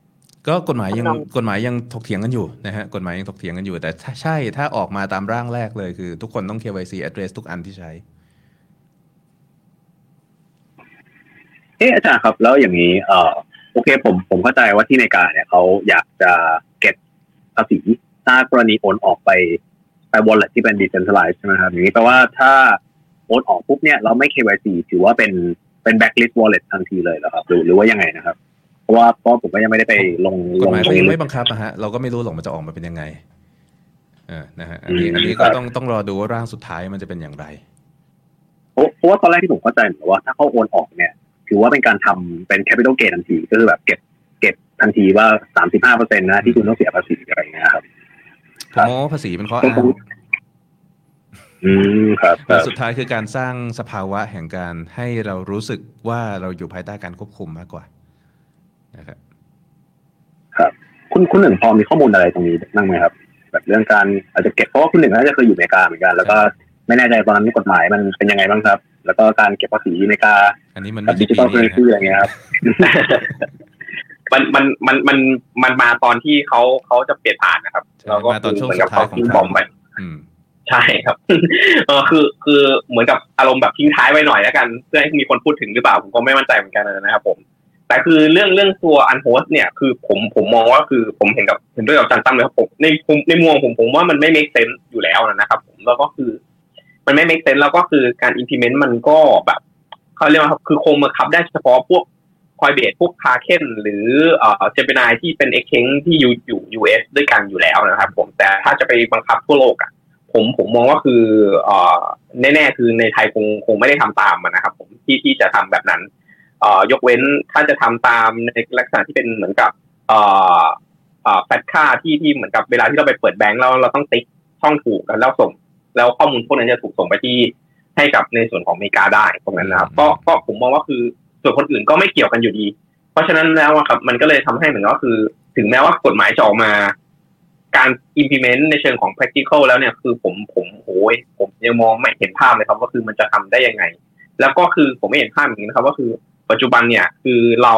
ก็กฎหมายยังลองกฎหมายยังถกเถียงกันอยู่นะฮะกฎหมายยังถกเถียงกันอยู่ แต่ถ้าใช่ถ้าออกมาตามร่างแรกเลยคือ ทุกคนต้อง KYC address ทุกอันที่ใช้เอออาจารย์ครับแล้วอย่างนี้เออโอเคผมผมเข้าใจว่าที่อเมริกาเนี่ยเขาอยากจะเก็บภาษีถ้ากรณีโอนออกไป ไป wallet ที่เป็น decentralized ใช่ไหมครับอย่างนี้แปลว่าถ้าโอนออกปุ๊บเนี่ยเราไม่ KYC ถือว่าเป็นเป็น blacklist wallet ทันทีเลยเหรอครับหรือหรือว่ายังไงนะครับเพราะว่าเพราะผมก็ยังไม่ได้ไปลงกลฎงหมายตรเขางยังนี้ไม่บังคับอะฮะเราก็ไม่รู้หรอกมันจะออกมาเป็นยังไงเออนะฮะอันนี้อืมอันนี้ครัก็บต้องต้องรอดูว่าร่างสุดท้ายมันจะเป็นอย่างไรเพราะเพราะว่าตอนแรกที่ผมเข้าใจเหมือนว่าถ้าเขาโอนออกเนี่ย ถือว่าเป็นการทำเป็น capital gain ทันทีก็คือแบบเก็บเก็บทันทีว่าสามสิบห้าเปอร์เซ็นต์นะที่คุณต้องเสียภาษีอะไรอย่างเงี้ยครับ ผมมองว่าภาษีเป็นข้ออ้างอืมครับคแต่รับสุดท้ายคือการสร้างสภาวะแห่งการให้เรารู้สึกว่าเราอยู่ภายใต้การควบคุมมากกว่านะครับครับ คุณคุณหนึ่งพอมีข้อมูลอะไรตรงนี้บ้างไหมครับ แบบเรื่องการอาจจะเก็บเพราะว่าคุณหนึ่งน่าจะเคยอยู่อเมริกาเหมือนกัน แล้วก็ไม่แน่ใจตอนนั้นกฎหมายมันเป็นยังไงบ้างครับ แล้วก็การเก็บภาษีอเมริกาอันนี้มันกับไม่ดิใช่จิปีทัลนี้เคอเรนนะซีอะไรเงี้ยครับ มันมันมันมันมันมาตอนที่เขาเขาจะเปลี่ยนผ่านนะครับใช่เราก็มาตอนช่วงเหมือนสุกับดท้าเขายของทิ้งทบอมไปอืมใช่ครับเออคือคือเหมือนกับอารมณ์แบบทิ้งท้ายไว้หน่อยแล้วกัน เพื่อให้มีคนพูดถึงหรือเปล่าผมก็ไม่มั่นใจเหมือนกันนะครับผม แต่คือเรื่องเรื่องตัวอันโฮสเนี่ยคือผมผมมองว่าคือผมเห็นกับเห็นด้วยกับอาจารย์ตั้มเลยครับผมในผมในมุมของผมผมว่ามันไม่ make sense อยู่แล้วนะครับ ผมแล้วก็คือ มันไม่ make sense แล้วก็คือการ implement มันก็แบบเขาเรียกว่าครับคือคงบังคับได้เฉพาะพวก คอยเบสพวกคาเคนหรือเอ่อเจมินายที่เป็น exchange ที่อยู่อยู่ US ด้วยกันอยู่แล้วนะครับผมแต่ถ้าจะไปบังคับทั่วโลกอะผมผมมองว่าคือเอ่อแน่ๆคือในไทยคงคงไม่ได้ทำตามนะครับ ผมที่ที่จะทำแบบนั้นเอ่อยกเว้นถ้าจะทำตามในลักษณะที่เป็นเหมือนกับเอ่อเอ่อแฟตค่าที่ที่เหมือนกับเวลาที่เราไปเปิดแบงก์แล้วเราต้องติ๊กช่องถูกกันแล้วส่ง แล้วข้อมูลพวกนั้นจะถูกส่งไปที่ให้กับในส่วนของอเมริกาได้ตรงนั้นนะครับก็ก็ผมมองว่าคือ ส่วนคนอื่นก็ไม่เกี่ยวกันอยู่ดี เพราะฉะนั้นแล้วครับ มันก็เลยทำให้เหมือนกับว่าคือ ถึงแม้ว่ากฎหมายจะออกมา การ implement ในเชิงของ practical แล้วเนี่ยคือผมผมโอ้ยผมยังมองไม่เห็นภาพเลยครับว่าคือมันจะทำได้ยังไง แล้วก็คือผมไม่เห็นภาพอย่างนี้นะครับ ว่าคือปัจจุบันเนี่ยคือเรา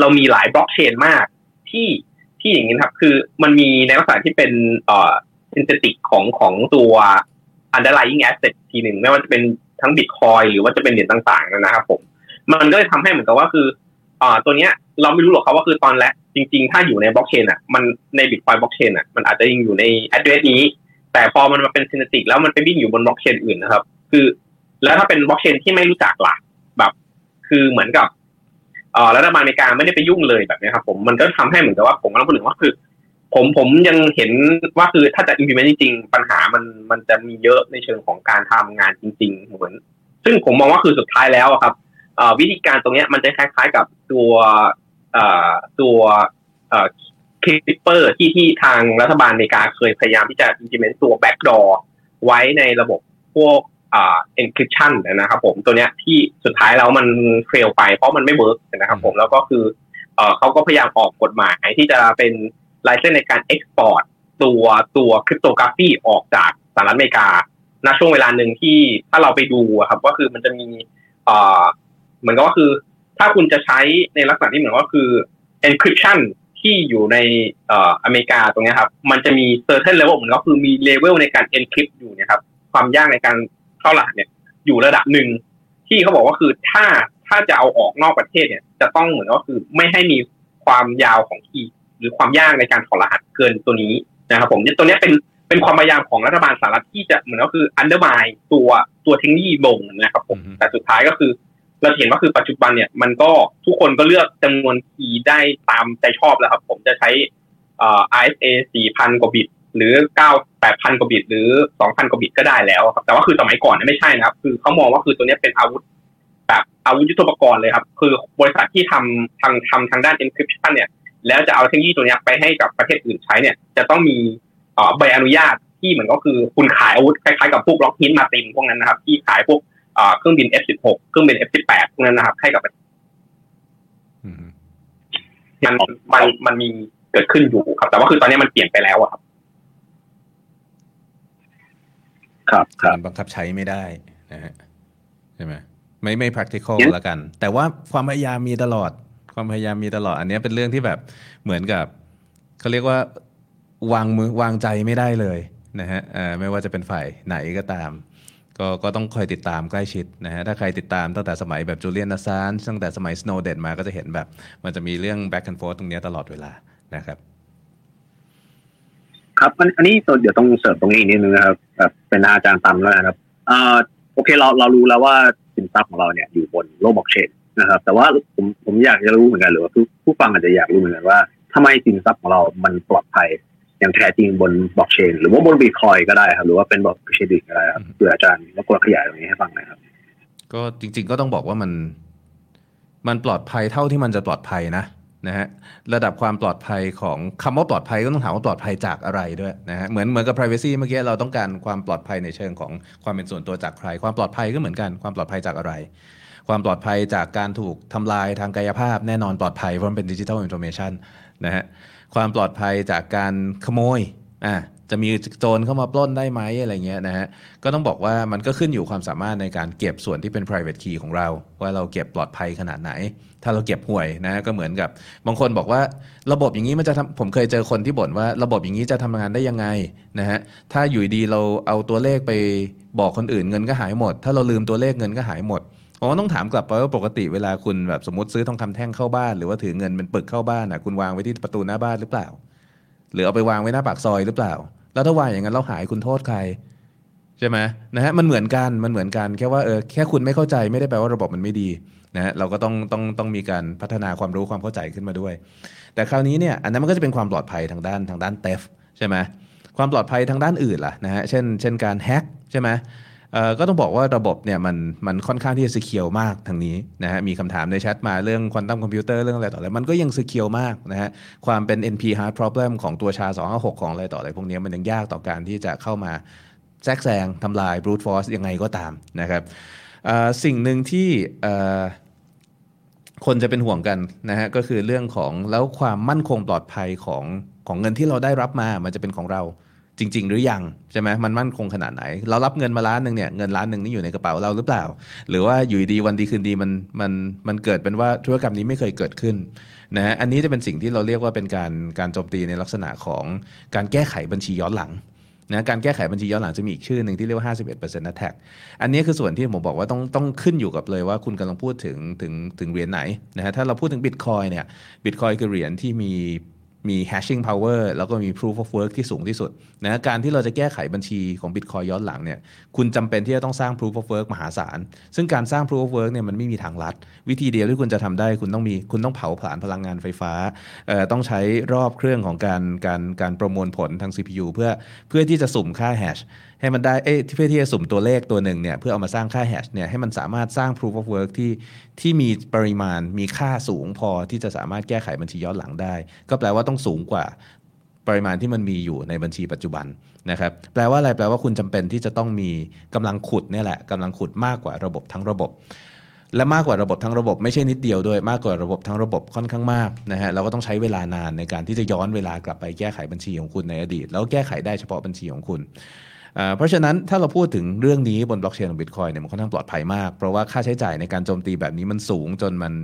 เรามีหลายบล็อกเชนมากที่ที่อย่างนี้ครับ คือมันมีในลักษณะที่เป็นเอ่อ synthetic ของของตัว underlying asset ทีหนึ่งไม่ว่าจะเป็นทั้ง bitcoin หรือว่าจะเป็นเหรียญต่างๆนะครับผม มันก็เลยทำให้เหมือนกับว่าคืออ่าตัวเนี้ยเราไม่รู้หรอกครับว่าคือตอนแรกจริง ๆ ถ้าอยู่ในบล็อกเชนอะมันในบิตคอยบล็อกเชนอะมันอาจจะยังอยู่ใน address นี้ แต่พอมันมาเป็น synthetic แล้วมันไปวิ่งอยู่บนบล็อกเชนอื่นนะครับ คือ แล้วถ้าเป็นบล็อกเชนที่ไม่รู้จักล่ะแบบ คือเหมือนกับเอ่อรัฐบาลอเมริกาไม่ได้ไปยุ่งเลยแบบนี้ครับผมมันก็ทำให้เหมือนกับว่าผมกำลังพูดถึงว่าคือ ผมผมยังเห็นว่าคือถ้าจะ implement จริงๆปัญหามันมันจะมีเยอะในเชิงของการทำงานจริง ๆ เหมือน ซึ่งผมมองว่าคือสุดท้ายแล้วครับ วิธีการตรงนี้มันจะคล้ายๆกับตัวตัวคลิปเปอร์ที่ที่ทางรัฐบาลอเมริกาเคยพยายามที่จะ implement ตัว backdoor ไว้ในระบบพวกอ่า encryption นะครับผมตัวเนี้ยที่สุดท้ายแล้วมัน fail ไปเพราะมันไม่ work นะครับผมแล้วก็คือเออเขาก็พยายามออกกฎหมายที่จะเป็น license ในการ export ตัวตัว cryptography ออกจากสหรัฐอเมริกาณช่วงเวลาหนึ่งที่ถ้าเราไปดูครับก็คือมันจะมีอ่อ เหมือนกับว่าคือ ถ้าคุณจะใช้ในลักษณะที่เหมือนว่าคือ encryption ที่อยู่ในเอ่ออเมริกาตรงเนี้ยครับ มันจะมี certain level เหมือนก็คือมี level ในการ encrypt อยู่เนี่ยครับ ความยากในการเข้ารหัสเนี่ย อยู่ระดับหนึ่งที่เขาบอกว่าคือถ้าถ้าจะเอาออกนอกประเทศเนี่ย จะต้องเหมือนก็คือไม่ให้มีความยาวของคีย์หรือความยากในการถอดรหัสเกินตัวนี้นะครับ ผมตัวเนี้ยเป็นเป็นความพยายามของรัฐบาลสหรัฐที่จะเหมือนก็คือ undermine ตัวตัวเทคโนโลยีลงนะครับผมแต่สุดท้ายก็คือ เราเห็นว่าคือปัจจุบันเนี่ยมันก็ทุกคนก็เลือกจำนวนคีย์ได้ตามใจชอบแล้วครับ ผมจะใช้อ่อ ISA 4,000 กว่าบิต หรือเก้าแปดพันกว่าบิต หรือสองพันกว่าบิตก็ได้แล้วครับ แต่ว่าคือสมัยก่อนเนี่ยไม่ใช่นะครับ คือเขามองว่าคือตัวนี้เป็นอาวุธแบบอาวุธยุทโธปกรณ์เลยครับ คือบริษัทที่ทำทางทำทางด้าน encryption เนี่ย แล้วจะเอาเทคโนโลยีตัวนี้ไปให้กับประเทศอื่นใช้เนี่ย จะต้องมีใบอนุญาตที่เหมือนก็คือคุณขายอาวุธคล้ายๆกับพวกล็อกฮินมาตินพวกนั้นนะครับ ที่ขายพวก เครื่องบิน F16 เครื่องบิน F18 พวกนั้นนะครับ ให้กับมันมันมันมีเกิดขึ้นอยู่ครับ แต่ว่าคือตอนนี้มันเปลี่ยนไปแล้วครับ ครับครับบังคับใช้ไม่ได้นะฮะใช่ไหมไม่ไม่ practical แล้วกัน แต่ว่าความพยายามมีตลอด ความพยายามมีตลอด อันนี้เป็นเรื่องที่แบบเหมือนกับเขาเรียกว่าวางมือวางใจไม่ได้เลยนะฮะไม่ว่าจะเป็นฝ่ายไหนก็ตาม ก็ก็ต้องคอยติดตามใกล้ชิดนะฮะถ้าใครติดตามตั้งแต่สมัยแบบจูเลียนนาซานตั้งแต่สมัยสโนเดนมาก็จะเห็นแบบ มันจะมีเรื่อง back and forth ตรงนี้ตลอดเวลานะครับ ครับอันนี้เดี๋ยวต้องเสริมตรงนี้นิดนึงนะครับแบบเป็นอาจารย์ตามแล้วนะครับอ่าโอเคเราเรารู้แล้วว่าสินทรัพย์ของเราเนี่ยอยู่บนโลกบล็อกเชนนะครับ แต่ว่าผมผมอยากจะรู้เหมือนกันหรือว่าผู้ผู้ฟังอาจจะอยากรู้เหมือนกันว่าทำไมสินทรัพย์ของเรามันปลอดภัย อย่างแท้จริงบนบล็อกเชน หรือว่าบนบิตคอยก็ได้ครับ หรือว่าเป็นบล็อกเชนก็ได้ครับเผื่ออาจารย์รบกวนขยายตรงนี้ให้ฟังหน่อยครับ ก็จริง ๆ ก็ต้องบอกว่ามันมันปลอดภัยเท่าที่มันจะปลอดภัยนะนะฮะระดับความปลอดภัยของคำว่าปลอดภัยก็ต้องถามว่าปลอดภัยจากอะไรด้วยนะฮะเหมือนเหมือนกับ privacy เมื่อกี้เราต้องการความปลอดภัยในเชิงของความเป็นส่วนตัวจากใคร ความปลอดภัยก็เหมือนกันความปลอดภัยจากอะไร ความปลอดภัยจากการถูกทำลายทางกายภาพแน่นอนปลอดภัยเพราะมันเป็น digital informationนะฮะ ความปลอดภัยจากการขโมยอ่าจะมีโจรเข้ามาปล้นได้ไหมอะไรเงี้ยนะฮะก็ต้องบอกว่ามันก็ขึ้นอยู่ความสามารถในการเก็บส่วนที่เป็น private key ของเรา ว่าเราเก็บปลอดภัยขนาดไหน ถ้าเราเก็บห่วยนะก็เหมือนกับบางคนบอกว่าระบบอย่างนี้มันจะทำผมเคยเจอคนที่บ่นว่าระบบอย่างนี้จะทำงานได้ยังไงนะฮะถ้าอยู่ดีเราเอาตัวเลขไปบอกคนอื่นเงินก็หายหมด ถ้าเราลืมตัวเลขเงินก็หายหมด ผมก็ต้องถามกลับไปว่าปกติเวลาคุณแบบสมมติซื้อทองคำแท่งเข้าบ้าน หรือว่าถือเงินเป็นปึกเข้าบ้านอะคุณวางไว้ที่ประตูหน้าบ้านหรือเปล่า หรือเอาไปวางไว้หน้าปากซอยหรือเปล่า แล้วถ้าวางอย่างนั้นเราหายคุณโทษใครใช่ไหมนะฮะมันเหมือนกันมันเหมือนกันแค่ว่าเออแค่คุณไม่เข้าใจไม่ได้แปลว่าระบบมันไม่ดีนะฮะเราก็ต้องต้องต้องมีการพัฒนาความรู้ความเข้าใจขึ้นมาด้วย แต่คราวนี้เนี่ยอันนั้นมันก็จะเป็นความปลอดภัยทางด้านทางด้าน theft ใช่ไหมความปลอดภัยทางด้านอื่นล่ะนะฮะเช่นเช่นการแฮ็กใช่ไหม ก็ต้องบอกว่าระบบเนี่ยมันมันค่อนข้างที่จะ secure มากทางนี้นะฮะมีคำถามในแชทมาเรื่องควอนตัมคอมพิวเตอร์เรื่องอะไรต่ออะไรมันก็ยัง secure มากนะฮะความเป็น NP hard problem ของตัวชา 256 ของอะไรต่ออะไรพวกนี้มันยังยากต่อการที่จะเข้ามาแทรกแซงทำลาย brute force ยังไงก็ตามนะครับสิ่งหนึ่งที่คนจะเป็นห่วงกันนะฮะก็คือเรื่องของแล้วความมั่นคงปลอดภัยของของเงินที่เราได้รับมามันจะเป็นของเรา จริง ๆ หรือยังใช่ไหมมันมั่นคงขนาดไหน เรารับเงินมาล้านหนึ่งเนี่ยเงินล้านหนึ่งนี่อยู่ในกระเป๋าเราหรือเปล่า หรือว่าอยู่ดีวันดีคืนดีมันมันมันเกิดเป็นว่าธุรกรรมนี้ไม่เคยเกิดขึ้นนะฮะอันนี้จะเป็นสิ่งที่เราเรียกว่าเป็นการการโจมตีในลักษณะของการแก้ไขบัญชีย้อนหลังนะการแก้ไขบัญชีย้อนหลังจะมีอีกชื่อหนึ่งที่เรียกว่า 51% attack อันนี้คือส่วนที่ผมบอกว่าต้องต้องขึ้นอยู่กับเลยว่าคุณกำลังพูดถึงถึงถึงเหรียญไหนนะฮะถ้าเราพูดถึง Bitcoin เนี่ย Bitcoin คือเหรียญที่มี มี hashing power แล้วก็มี proof of work ที่สูงที่สุดนะการที่เราจะแก้ไขบัญชีของ Bitcoin ย้อนหลังเนี่ยคุณจำเป็นที่จะต้องสร้าง proof of work มหาศาล ซึ่งการสร้าง proof of work เนี่ยมันไม่มีทางลัด วิธีเดียวที่คุณจะทำได้คุณต้องมีคุณต้องเผาผลาญพลังงานไฟฟ้าต้องใช้รอบเครื่องของการการการประมวลผลทาง CPU เพื่อเพื่อที่จะสุ่มค่า hash ให้มันได้เอ้เพื่อที่จะสุ่มตัวเลขตัวหนึ่งเนี่ยเพื่อเอามาสร้างค่าแฮชเนี่ยให้มันสามารถสร้าง proof of work ที่ที่มีปริมาณมีค่าสูงพอที่จะสามารถแก้ไขบัญชีย้อนหลังได้ ก็แปลว่าต้องสูงกว่าปริมาณที่มันมีอยู่ในบัญชีปัจจุบันนะครับแปลว่าอะไรแปลว่าคุณจำเป็นที่จะต้องมีกำลังขุดนี่แหละกำลังขุดมากกว่าระบบทั้งระบบ และมากกว่าระบบทั้งระบบไม่ใช่นิดเดียวด้วยมากกว่าระบบทั้งระบบค่อนข้างมากนะฮะเราก็ต้องใช้เวลานานในการที่จะย้อนเวลากลับไปแก้ไขบัญชีของคุณในอดีต แล้วแก้ไขได้เฉพาะบัญชีของคุณ เพราะฉะนั้นถ้าเราพูดถึงเรื่องนี้บนบล็อกเชนของบิตคอยเนี่ยมันค่อนข้างปลอดภัยมาก เพราะว่าค่าใช้จ่ายในการโจมตีแบบนี้มันสูงจนมัน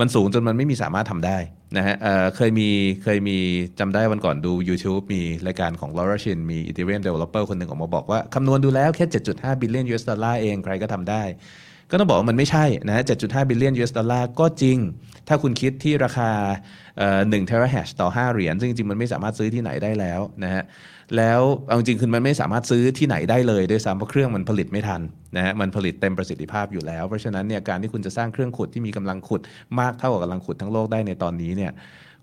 มันสูงจนมันไม่มีสามารถทำได้นะฮะเเคยมีเคยมีจำได้วันก่อนดู YouTube มีรายการของ Laura Shin มี Ethereum Developer คนหนึ่งออกมาบอกว่าคำนวณดูแล้วแค่ 7.5 billion US ดอลลาร์เองใครก็ทำได้ ก็ต้องบอกว่ามันไม่ใช่นะ7.5 billion US ดอลลาร์ก็จริง ถ้าคุณคิดที่ราคาหนึ่งเทราแฮชต่อ 5 เหรียญ ซึ่งจริงๆมันไม่สามารถซื้อที่ไหนได้แล้วนะฮะ แล้วเอาจริงคือมันไม่สามารถซื้อที่ไหนได้เลยด้วยซ้ำเพราะเครื่องมันผลิตไม่ทันนะฮะมันผลิตเต็มประสิทธิภาพอยู่แล้ว เพราะฉะนั้นเนี่ยการที่คุณจะสร้างเครื่องขุดที่มีกำลังขุดมากเท่ากับกำลังขุดทั้งโลกได้ในตอนนี้เนี่ย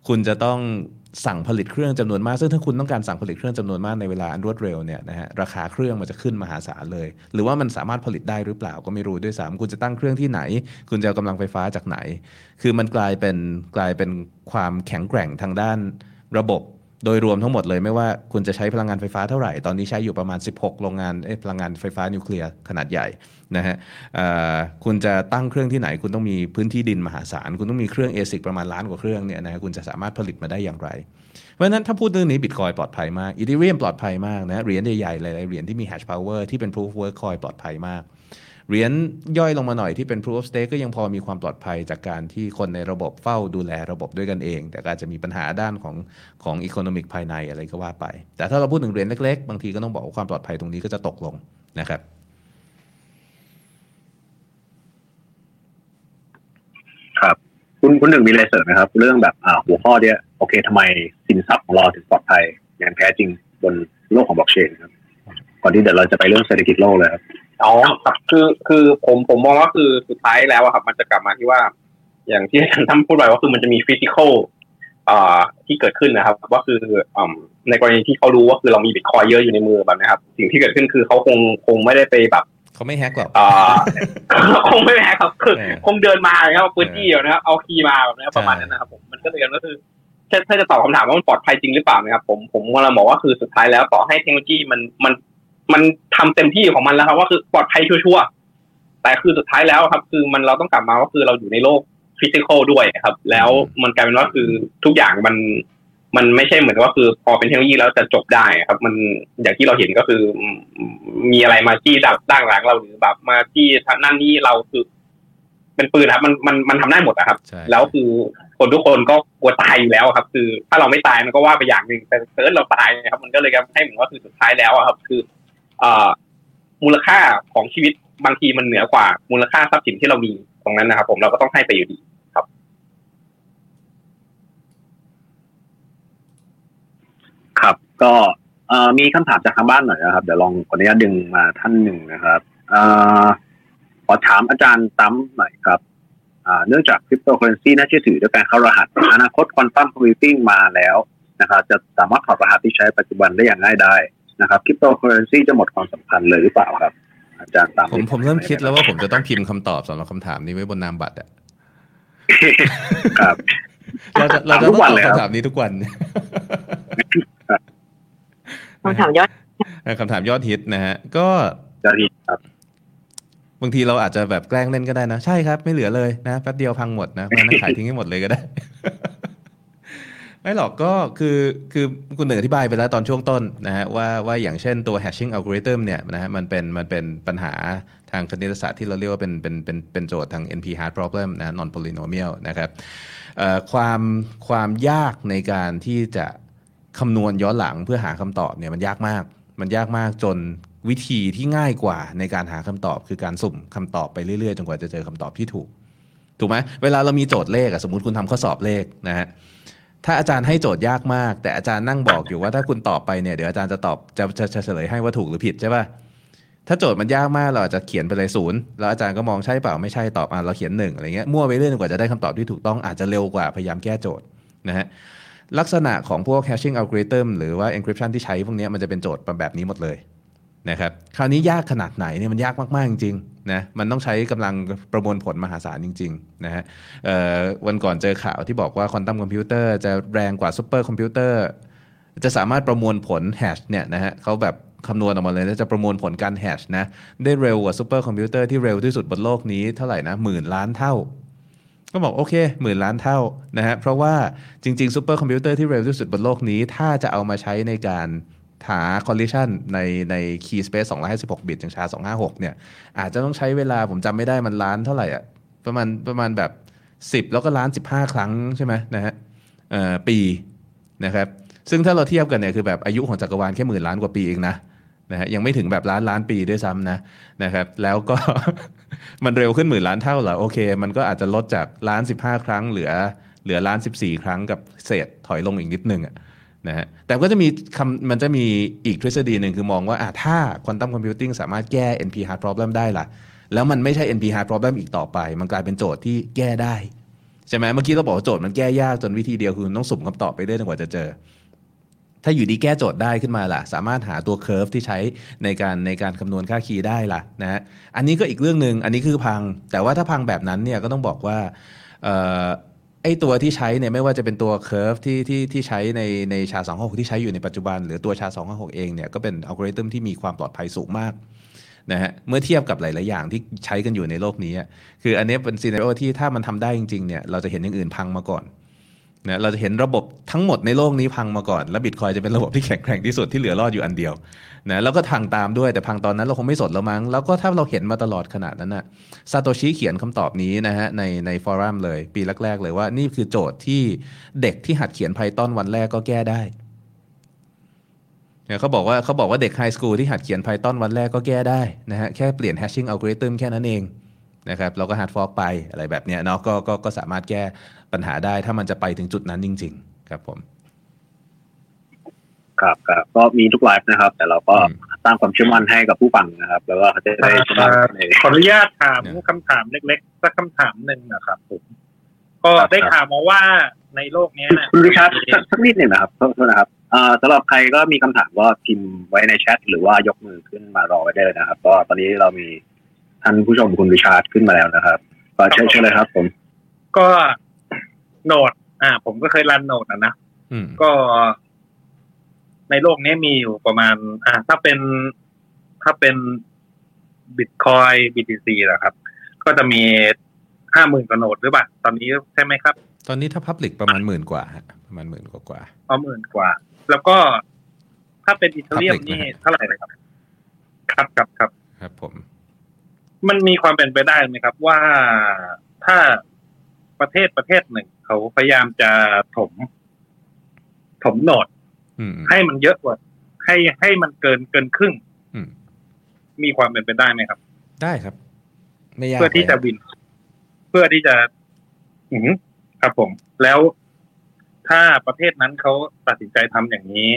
คุณจะต้องสั่งผลิตเครื่องจำนวนมาก ซึ่งถ้าคุณต้องการสั่งผลิตเครื่องจำนวนมากในเวลาอันรวดเร็วเนี่ยนะฮะราคาเครื่องมันจะขึ้นมหาศาลเลย หรือว่ามันสามารถผลิตได้หรือเปล่าก็ไม่รู้ด้วยซ้ำคุณจะตั้งเครื่องที่ไหน คุณจะเอากำลังไฟฟ้าจากไหน คือมันกลายเป็นกลายเป็นความแข็งแกร่งทางด้านระบบ โดยรวมทั้งหมดเลยไม่ว่าคุณจะใช้พลังงานไฟฟ้าเท่าไหร่ ตอนนี้ใช้อยู่ประมาณ 16 โรงงานพลังงานไฟฟ้านิวเคลียร์ขนาดใหญ่นะฮะคุณจะตั้งเครื่องที่ไหน คุณต้องมีพื้นที่ดินมหาศาล คุณต้องมีเครื่อง ASIC ประมาณล้านกว่าเครื่องเนี่ยนะฮะคุณจะสามารถผลิตมาได้อย่างไร เพราะฉะนั้นถ้าพูดเรื่องนี้บิตคอยปลอดภัยมากอีเธเรียมปลอดภัยมากนะเหรียญใหญ่ๆหลายๆเหรียญที่มี hash power ที่เป็น proof of work coin ปลอดภัยมาก เหรียญย่อยลงมาหน่อยที่เป็น proof of stake ก็ยังพอมีความปลอดภัยจากการที่คนในระบบเฝ้าดูแลระบบด้วยกันเอง แต่ก็อาจจะมีปัญหาด้านของของ economic ภายในอะไรก็ว่าไป แต่ถ้าเราพูดถึงเหรียญเล็กๆ บางทีก็ต้องบอกว่าความปลอดภัยตรงนี้ก็จะตกลงนะครับครับคุณคุณหนึ่งมีอะไรเสริมไหมครับ เรื่องแบบอ่าหัวข้อเนี้ยโอเคทำไมสินทรัพย์ของเราถึงปลอดภัยอย่างแท้จริงบนโลกของบล็อกเชนครับก่อนที่เดี๋ยวเราจะไปเรื่องเศรษฐกิจโลกเลยครับ อ๋อครับคือคือผมผมมองว่าคือสุดท้ายแล้วอะครับ มันจะกลับมาที่ว่า อย่างที่อาจารย์ตั้มพูดไปว่าคือมันจะมี physical อ่าที่เกิดขึ้นนะครับ ว่าคืออ่าในกรณีที่เขารู้ว่าคือเรามีบิตคอยเยอะอยู่ในมือแบบนี้ครับ สิ่งที่เกิดขึ้นคือเขาคงคงไม่ได้ไปแบบเขาไม่แฮกหรอกอ่าคงไม่แพ้ครับคือเออคงเดินมาครับปืนจี้นะครับเอา key มาแบบนี้ประมาณนั้นนะครับผมมันก็เลยก็คือถ้าถ้าจะตอบคำถามว่ามันปลอดภัยจริงหรือเปล่านะครับผมผมกำลังบอกว่าคือสุดท้ายแล้วต่อให้เทคโนโลยีมันมัน มันทำเต็มที่ของมันแล้วครับ ว่าคือปลอดภัยชัวร์ๆแต่คือสุดท้ายแล้วครับ คือมันเราต้องกลับมาว่าคือเราอยู่ในโลกฟิสิกอลด้วยครับ แล้วมันกลายเป็นว่าคือทุกอย่างมันมันไม่ใช่เหมือนว่าคือพอเป็นเทคโนโลยีแล้วจะจบได้ครับ มันอย่างที่เราเห็นก็คืออืมมีอะไรมาที่ดักด้านหลังเราหรือแบบมาที่ทางนั่นนี่เราคือ เป็นปืนครับ มันมันมันทำได้หมดอะครับใช่แล้วคือคนทุกคนก็กลัวตายอยู่แล้วครับ คือถ้าเราไม่ตายมันก็ว่าไปอย่างหนึ่งแต่เกิดเราตายนะครับ มันก็เลยทำให้เหมือนว่าคือสุดท้ายแล้วอะครับ คือเอ่อ มูลค่าของชีวิตบางทีมันเหนือกว่า มูลค่าทรัพย์สินที่เรามีตรงนั้นนะครับ ผมเราก็ต้องให้ไปอยู่ดีครับก็เอ่อมีคำถามจากทางบ้านหน่อยนะครับ เดี๋ยวลองขออนุญาตดึงมาท่านหนึ่งนะครับอขอถามอาจารย์ตั้มหน่อยครับเนื่องจากคริปโตเคอเรนซีน่าเชื่อถือด้วยการเข้ารหัส อนาคต quantum computing มาแล้วนะครับจะสามารถถอดรหัสที่ใช้ปัจจุบันได้อย่างง่ายดาย นะครับคริปโตเคอเรนซีจะหมดความสำคัญเลยหรือเปล่าครับ อาจารย์ตั้มผมผมเริ่มคิดแล้วว่าผมจะต้องพิมพ์คำตอบสำหรับคำถามนี้ไว้บนนามบัตรอะครับ เราจะเราจะถามทุต้องกตอบเลยครับคำถามนี้ทุกวันคำถามยอดเออคำถามยอดฮิตนะฮะ ก็จะดีครับบางทีเราอาจจะแบบแกล้งเล่นก็ได้นะ ใช่ครับ ไม่เหลือเลยนะแป๊บเดียวพังหมดนะมานั่งขายทิ้งให้หมดเลยก็ได้ ไม่หรอกก็คือคือคุณหนึ่งอธิบายไปแล้วตอนช่วงต้นนะฮะว่าว่าอย่างเช่นตัว hashing algorithm เนี่ยนะฮะมันเป็นมันเป็นปัญหาทางคณิตศาสตร์ที่เราเรียกว่าเป็นเป็นเป็นเป็นโจทย์ทาง NP hard problem นะ non polynomial นะครับความความยากในการที่จะคำนวณย้อนหลังเพื่อหาคำตอบเนี่ยมันยากมาก มันยากมากจนวิธีที่ง่ายกว่าในการหาคำตอบ คือการสุ่มคำตอบไปเรื่อยๆจนกว่าจะเจอคำตอบที่ถูก ถูกไหมเวลาเรามีโจทย์เลขอะสมมติคุณทำข้อสอบเลขนะฮะ ถ้าอาจารย์ให้โจทย์ยากมาก แต่อาจารย์นั่งบอกอยู่ว่าถ้าคุณตอบไปเนี่ยเดี๋ยวอาจารย์จะตอบจะจะจะเฉลยให้ว่าถูกหรือผิดใช่ป่ะถ้าโจทย์มันยากมากเราอาจจะเขียนไปเลยศูนย์แล้วอาจารย์ก็มองใช่เปล่าไม่ใช่ตอบอะเราเขียนหนึ่งอะไรเงี้ยมั่วไปเรื่อยกว่าจะได้คำตอบที่ถูกต้องอาจจะเร็วกว่าพยายามแก้โจทย์นะฮะลักษณะของพวก hashing algorithm หรือว่า encryption ที่ใช้พวกนี้มันจะเป็นโจทย์แบบนี้หมดเลยนะครับคราวนี้ยากขนาดไหนเนี่ยมันยากมากๆจริงๆ นะมันต้องใช้กำลังประมวลผลมหาศาลจริงๆนะฮะวันก่อนเจอข่าวที่บอกว่าควอนตัมคอมพิวเตอร์จะแรงกว่าซูเปอร์คอมพิวเตอร์จะสามารถประมวลผล hash เนี่ยนะฮะเขาแบบคำนวณออกมาเลยแล้วจะประมวลผลการ hash นะได้เร็วกว่าซูเปอร์คอมพิวเตอร์ที่เร็วที่สุดบนโลกนี้เท่าไหร่นะหมื่นล้านเท่า ก็บอกโอเคหมื่นล้านเท่านะฮะเพราะว่าจริงๆซูเปอร์คอมพิวเตอร์ที่เร็วที่สุดบนโลกนี้ ถ้าจะเอามาใช้ในการ หา collision ในใน key space 256 บิตอย่างชา256 เนี่ย อาจจะต้องใช้เวลาผมจำไม่ได้มันล้านเท่าไหร่อะประมาณประมาณแบบ 10 แล้วก็ล้าน 15 ครั้งใช่ไหมนะฮะเอ่อปีนะครับซึ่งถ้าเราเทียบกันเนี่ยคือแบบอายุของจักรวาลแค่หมื่นล้านกว่าปีเองนะนะฮะยังไม่ถึงแบบล้านล้านปีด้วยซ้ำนะนะครับแล้วก็ มันเร็วขึ้นหมื่นล้านเท่าเหรอโอเค มันก็อาจจะลดจากล้าน 15 ครั้งเหลือเหลือล้าน 14 ครั้งกับเศษถอยลงอีกนิดนึงอะ นะฮะแต่ก็จะมีคำมันจะมีอีกทฤษฎีหนึ่งคือมองว่าอะถ้า quantum computing สามารถแก้ NP hard problem ได้ล่ะ แล้วมันไม่ใช่ NP hard problem อีกต่อไป มันกลายเป็นโจทย์ที่แก้ได้ใช่ไหมเมื่อกี้เราบอกว่าโจทย์มันแก้ยากจนวิธีเดียวคือต้องสุ่มคำตอบไปเรื่อยจนกว่าจะเจอ ถ้าอยู่ดีแก้โจทย์ได้ขึ้นมาล่ะ สามารถหาตัว curve ที่ใช้ในการในการคำนวณค่า key ได้ล่ะนะฮะอันนี้ก็อีกเรื่องหนึ่งอันนี้คือพัง แต่ว่าถ้าพังแบบนั้นเนี่ยก็ต้องบอกว่า ไอตัวที่ใช้เนี่ยไม่ว่าจะเป็นตัว curve ที่ที่ที่ใช้ในใน SHA256 ที่ใช้อยู่ในปัจจุบัน หรือตัว SHA256 เองเนี่ยก็เป็นอัลกอริทึมที่มีความปลอดภัยสูงมากนะฮะเมื่อเทียบกับหลาย ๆ อย่างที่ใช้กันอยู่ในโลกนี้ คืออันนี้เป็น scenario ที่ถ้ามันทำได้จริง ๆ เนี่ยเราจะเห็นอย่างอื่นพังมาก่อน นะเราจะเห็นระบบทั้งหมดในโลกนี้พังมาก่อน แล้วบิตคอยจะเป็นระบบที่แข็งแกร่งที่สุดที่เหลือรอดอยู่อันเดียวนะแล้วก็พังตามด้วยแต่พังตอนนั้นเราคงไม่สนแล้วมั้ง แล้วก็ถ้าเราเห็นมาตลอดขนาดนั้นน่ะซาโตชิเขียนคำตอบนี้นะฮะในในฟอรัมเลย ปีแรกๆเลยว่านี่คือโจทย์ที่เด็กที่หัดเขียน Python วันแรกก็แก้ได้เนี่ยเขาบอกว่าเขาบอกว่าเด็กไฮสคูลที่หัดเขียน Python วันแรกก็แก้ได้นะฮะแค่เปลี่ยน hashing algorithm แค่นั้นเองนะครับเราก็ hard fork ไปอะไรแบบเนี้ยเนาะก็ก็ก็สามารถแก้ ปัญหาได้ถ้ามันจะไปถึงจุดนั้นจริง ๆ ครับผมครับครับก็มีทุกไลฟ์นะครับ แต่เราก็สร้างความเชื่อมั่นให้กับผู้ฟังนะครับ แล้วก็เขาจะได้เชื่อมั่นในขออนุญาตถามคำถามเล็กๆสักคำถามหนึ่งนะครับผมก็ได้ข่าวมาว่าในโลกเนี้ยนะคุณริชาร์ดสักสักนิดหนึ่งนะครับโทษโทษนะครับเอ่อสำหรับใครก็มีคำถามก็พิมพ์ไว้ในแชทหรือว่ายกมือขึ้นมารอไว้ได้เลยนะครับ ก็ตอนนี้เรามีท่านผู้ชมคุณริชาร์ดขึ้นมาแล้วนะครับก็เชิญเชิญเลยครับ ผม ก็ โหนดอ่า ผมก็เคย run โหนดนะนะอืมก็ในโลกนี้มีอยู่ประมาณ อ่า ถ้าเป็นถ้าเป็นบิตคอยบีทีซีนะครับ ก็จะมีห้าหมื่นกว่าโหนดหรือเปล่าตอนนี้ใช่ไหมครับ ตอนนี้ถ้า Public ประมาณหมื่นกว่าฮะประมาณหมื่นกว่ากว่าเอาหมื่นกว่า แล้วก็ถ้าเป็นอีเทเรียม Public นี่นะฮะเท่าไหร่นะครับ ครับครับครับครับผม มันมีความเป็นไปได้ไหมครับ ว่าถ้า ประเทศประเทศหนึ่ง เขาพยายามจะถม ถมโหนดอืมให้มันเยอะกว่าให้ให้มันเกินเกินครึ่งอืมมีความเป็นไปได้ไหมครับ ได้ครับ ไม่ยากเพื่อที่จะลยวิน เพื่อที่จะอืมครับผม แล้วถ้าประเทศนั้นเขาตัดสินใจทำอย่างนี้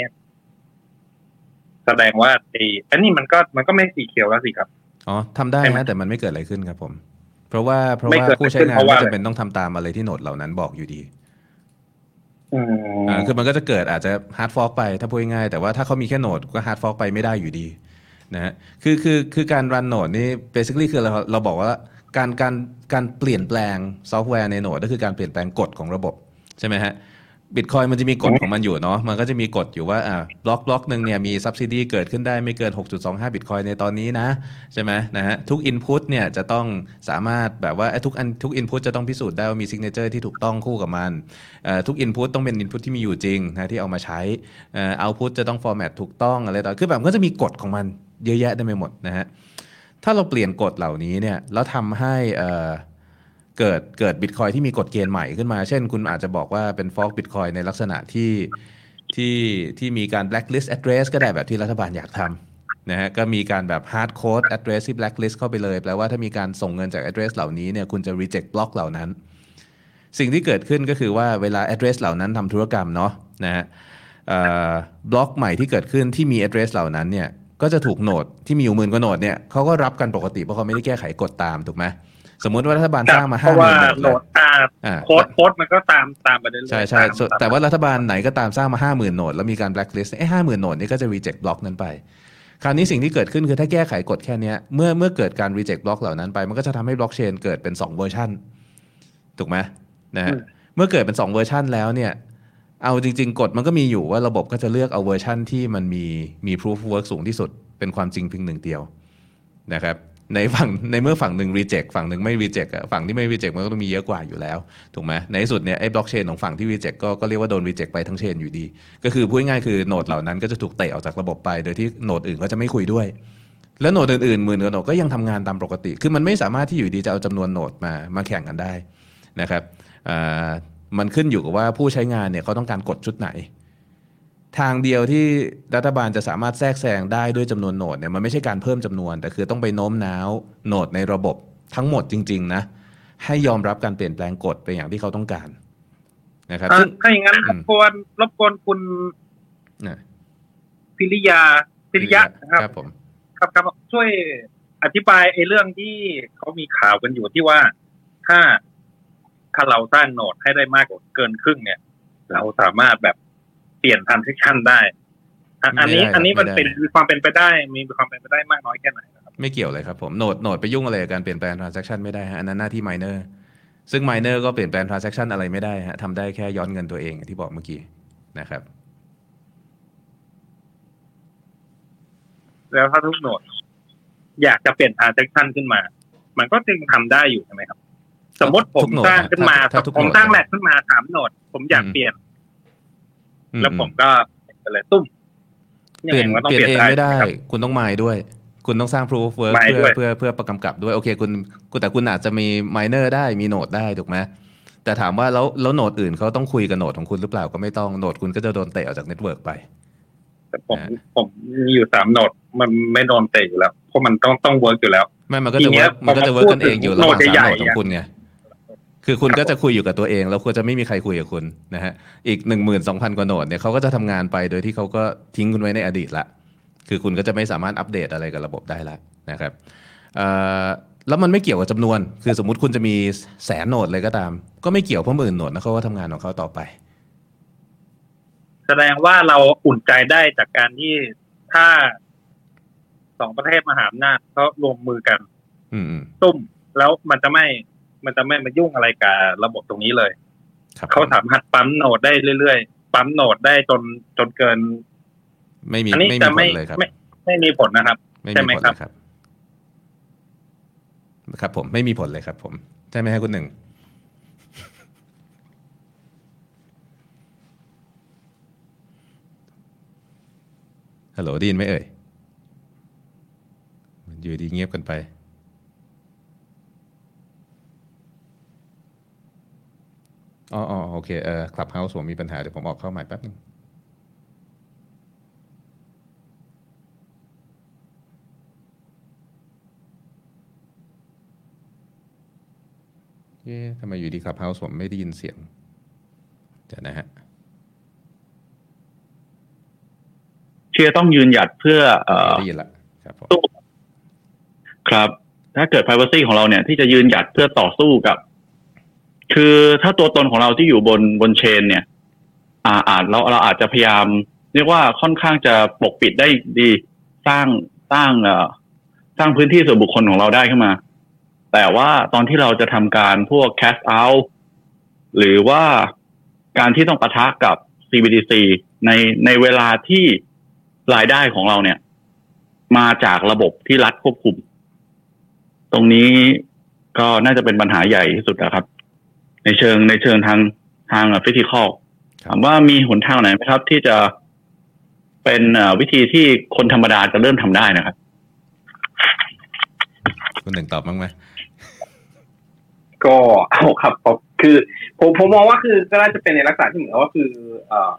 แสดงว่าไอ้อันนี้มันก็มันก็ไม่สีเขียวแล้วสิครับ อ๋อทำได้ใช่ไหมนะแต่มันไม่เกิดอะไรขึ้นครับผม เพราะว่าเพราะไม่ว่าเกิดผู้ใช้งานเพราะว่าไม่จำเป็นต้องทำตามอะไรที่โหนดเหล่านั้นบอกอยู่ดีอืมอ่าคือมันก็จะเกิดอาจจะ hard fork ไปถ้าพูดง่ายๆแต่ว่าถ้าเขามีแค่โหนดก็ hard fork ไปไม่ได้อยู่ดีนะฮะคือคือคือการ run โหนดนี่ basically คือเราเราบอกว่าการการการเปลี่ยนแปลงซอฟต์แวร์ในโหนดก็คือการเปลี่ยนแปลงกฎของระบบใช่ไหมฮะ บิตคอยมันจะมีกฎของมันอยู่เนาะมันก็จะมีกฎอยู่ว่าอ่าบล็อกบล็อกหนึ่งเนี่ยมี subsidy เกิดขึ้นได้ไม่เกิน 6.25 บิตคอยในตอนนี้นะใช่ไหมนะฮะทุก input เนี่ยจะต้องสามารถแบบว่าไอ้ทุกอันทุก input จะต้องพิสูจน์ได้ว่ามี signature ที่ถูกต้องคู่กับมันเอ่อทุก input ต้องเป็น input ที่มีอยู่จริงนะที่เอามาใช้เอ่อ output จะต้อง format ถูกต้องอะไรต่อคือแบบมันก็จะมีกฎของมันเยอะแยะได้ไปหมดนะฮะถ้าเราเปลี่ยนกฎเหล่านี้เนี่ยแล้วทำให้เอ่อ เกิดเกิดบิตคอยที่มีกฎเกณฑ์ใหม่ขึ้นมา เช่น คุณอาจจะบอกว่าเป็นฟอกบิตคอยในลักษณะที่ที่ที่มีการ blacklist address ก็ได้แบบที่รัฐบาลอยากทำนะฮะก็มีการแบบ hard code address ที่ blacklist เข้าไปเลย แปลว่าถ้ามีการส่งเงินจาก address เหล่านี้เนี่ยคุณจะ reject block เหล่านั้น สิ่งที่เกิดขึ้นก็คือว่าเวลา address เหล่านั้นทำธุรกรรมเนาะนะฮะบล็อกใหม่ที่เกิดขึ้นที่มี address เหล่านั้นเนี่ยก็จะถูกโหนดที่มีอยู่หมื่นกว่าโหนดเนี่ยเขาก็รับกันปกติเพราะเขาไม่ได้แก้ไขกฎตามถูกไหม สมมุติว่ารัฐบาลสร้างมาเพห้าราะหว่ามื่นโหนดโหลเลยดอ่าอ่าโค้ดโค้ดมันก็ตามตามไปเรื่อยๆใช่ใช่ตามส่วนแต่ว่ารัฐบาลไหนก็ตามสร้างมาห้าหมื่นโหนดแล้วมีการ blacklist ไอ้ห้าหมื่นโหนดนี่ก็จะ reject block นั้นไป คราวนี้สิ่งที่เกิดขึ้นคือถ้าแก้ไขกฎแค่เนี้ยเมื่อเมื่อเกิดการ reject block เหล่านั้นไป มันก็จะทำให้ blockchain เกิดเป็น2เวอร์ชันถูกไหมนะฮะเมื่อเกิดเป็น2เวอร์ชันแล้วเนี่ยเอาจริง ๆ กฎมันก็มีอยู่ว่าระบบก็จะเลือกเอาเวอร์ชันที่มันมีมี proof of work สูงที่สุดเป็นความจริงเพียงหนึ่งเดียวนะครับ ในฝั่งในเมื่อฝั่งหนึ่ง reject ฝั่งหนึ่งไม่ reject อะฝั่งที่ไม่ reject มันก็ต้องมีเยอะกว่าอยู่แล้วถูกไหมในที่สุดเนี่ยไอ้ blockchain ของฝั่งที่ reject ก็ก็เรียกว่าโดน reject ไปทั้งเชนอยู่ดี ก็คือพูดง่ายๆคือโนดเหล่านั้นก็จะถูกเตะออกจากระบบไป โดยที่โนดอื่นก็จะไม่คุยด้วย แล้วโนดอื่นๆหมื่นกว่าโนดก็ยังทำงานตามปกติ คือมันไม่สามารถที่อยู่ดีจะเอาจำนวนโนดมามาแข่งกันได้นะครับอ่ามันขึ้นอยู่กับว่าผู้ใช้งานเนี่ยเขาต้องการกดชุดไหน ทางเดียวที่รัฐบาลจะสามารถแทรกแซงได้ด้วยจำนวนโหนดเนี่ยมันไม่ใช่การเพิ่มจำนวน แต่คือต้องไปโน้มน้าวโหนดในระบบทั้งหมดจริง ๆ นะ ให้ยอมรับการเปลี่ยนแปลงกฎไปอย่างที่เขาต้องการนะครับอ่าซึ่งถ้าอย่างนั้นรบกวนรบกวนคุณนะพิริยาพิริยะนะครับครับผม ครับครับช่วยอธิบายไอ้เรื่องที่เขามีข่าวกันอยู่ที่ว่าถ้าถ้าเราสร้างโนดให้ได้มากกว่าเกินครึ่งเนี่ย เราสามารถแบบเปลี่ยน transaction ได้อะอันนี้ไม่ได้อันนี้มันไม่ได้เป็นมีความเป็นไปได้ มีความเป็นไปได้มากน้อยแค่ไหนครับ ไม่เกี่ยวเลยครับผมโหนดโหนดไปยุ่งอะไรกับการเปลี่ยนแปลง transaction ไม่ได้ฮะอันนั้นหน้าที่ miner ซึ่ง miner ก็เปลี่ยนแปลง transaction อะไรไม่ได้ฮะทำได้แค่ย้อนเงินตัวเองที่บอกเมื่อกี้นะครับ แล้วถ้าทุกโนด อยากจะเปลี่ยน transaction ขึ้นมา มันก็จึงทำได้อยู่ใช่ไหมครับสมมติผมทุกโนดสร้างขึ้นมาถ้าทุกผมโนดสร้างแลกขึ้นมาสามโนด ผมอยากเปลี่ยนอื แล้วผมก็เปลี่ยนไปเลยตุ้มเปลี่ยนงไงมัต้เปลี่ยนเองไม่ได้ใช่หครับคุณต้อง mine ด้วย คุณต้องสร้าง proof of work mine เพื่ด้อวยเพื่อเพื่อประกำกับด้วย โอเค คุณคุณแต่คุณอาจจะมี miner ได้มีโหนดได้ถูกไหมแต่ถามว่าแล้วแล้วโหนดอื่นเขาต้องคุยกับโหนดของคุณหรือเปล่าก็ไม่ต้องโหนดคุณก็จะโดนเตะออกจากเน็ตเวิร์กไปแต่ผมผมมีอยู่สามโนดมันไม่โดนเตะอยู่แล้วเพราะมันต้องต้องเวิร์กอยู่แล้ว ไม่มันก็จะ work ทีเนี้ยมันก็จะพอ work กันเองอยู่พูดถึงระหว่างสามโหนดใหญ่โหนดของคุณไง คือคุณก็จะคุยอยู่กับตัวเอง แล้วควรจะไม่มีใครคุยกับคุณนะฮะอีกหนึ่งหมื่นสองพันกว่าโหนดเนี่ยเขาก็จะทำงานไปโดยที่เขาก็ทิ้งคุณไว้ในอดีตละ คือคุณก็จะไม่สามารถอัปเดตอะไรกับระบบได้ละนะครับเอ่อแล้วมันไม่เกี่ยวกับจำนวน คือสมมุติคุณจะมีแสนโหนดเลยก็ตาม ก็ไม่เกี่ยวเพราะหมื่นโหนดนะเขาก็ทำงานของเขาต่อไป แสดงว่าเราอุ่นใจได้จากการที่ถ้าสองประเทศมหาอำนาจเขารวมมือกัน อืมอืมตุ้มแล้วมันจะไม่ มันจะไม่มายุ่งอะไรกับระบบตรงนี้เลยครับเขาสามารถปั๊มโหนดได้เรื่อยๆ ปั๊มโหนดได้จนจนเกิน ไม่มีอันนี้ไม่จะมีผไม่ลเลยครับไม่ ไม่มีผลนะครับไม่ใช่มีไหมผลครัเลบยครับ ครับ ผมไม่มีผลเลยครับ ผมใช่ไหมฮะคุณหนึ่งฮัลโหลไดีนไหมเอ่ยมันอยู่ดีเงียบกันไป อ๋ออ๋อโอเคเออคลับเฮาส์ผมมีปัญหา เดี๋ยวผมออกเข้าใหม่แป๊บนึงเอ๊ะทำไมอยู่ดีคลับเฮาส์ผมไม่ได้ยินเสียงเดี๋ยวนะฮะ เชื่อต้องยืนหยัดเพื่อเอ่อได้ยินละครับผมสู้ครับ ถ้าเกิด privacy ของเราเนี่ยที่จะยืนหยัดเพื่อต่อสู้กับ คือถ้าตัวตนของเราที่อยู่บนบนเชน เนี่ย อ่าอาจเราเราอาจจะพยายาม เรียกว่าค่อนข้างจะปกปิดได้ดีสร้างสร้างเอ่อสร้างพื้นที่ส่วนบุคคลของเราได้ขึ้นมา แต่ว่าตอนที่เราจะทำการพวก cash out หรือว่าการที่ต้องปะทะกับ CBDC ในในเวลาที่รายได้ของเราเนี่ย มาจากระบบที่รัฐควบคุม ตรงนี้ก็น่าจะเป็นปัญหาใหญ่ที่สุดนะครับ ในเชิงในเชิงทางทางฟิสิกอลถามว่ามีหนทางไหนไหมครับ ที่จะเป็นเอ่อวิธีที่คนธรรมดาจะเริ่มทำได้นะครับคุณหนึ่งตอบบ้างไหมก็เอาครับผมคือผมผมมองว่าคือก็น่าจะเป็นในลักษณะที่เหมือนกับว่าคือเอ่อ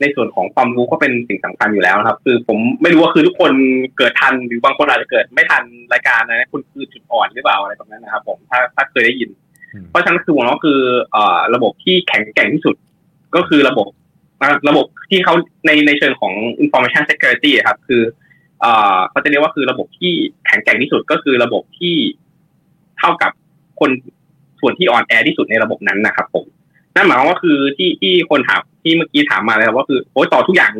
ในส่วนของความรู้ก็เป็นสิ่งสำคัญอยู่แล้วนะครับ คือผมไม่รู้ว่าคือทุกคนเกิดทันหรือบางคนอาจจะเกิดไม่ทันรายการนะคุณคือจุดอ่อนหรือเปล่าอะไรแบบนั้นนะครับ ผมถ้าถ้าเคยได้ยิน เพราะฉะนั้นคือผมว่าคืออระบบที่แข็งแกร่งที่สุด ก็คือระบบระบบที่เขาในในเชิงของ information security ครับ คือเอ่อเขาจะเรียกว่าคือระบบที่แข็งแกร่งที่สุดก็คือระบบที่เท่ากับคนส่วนที่อ่อนแอที่สุดในระบบนั้นนะครับ ผมนั่นหมายความว่าคือที่ที่คนถามที่เมื่อกี้ถามมาเลยครับว่าคือโอ้ยต่อทุกอย่าง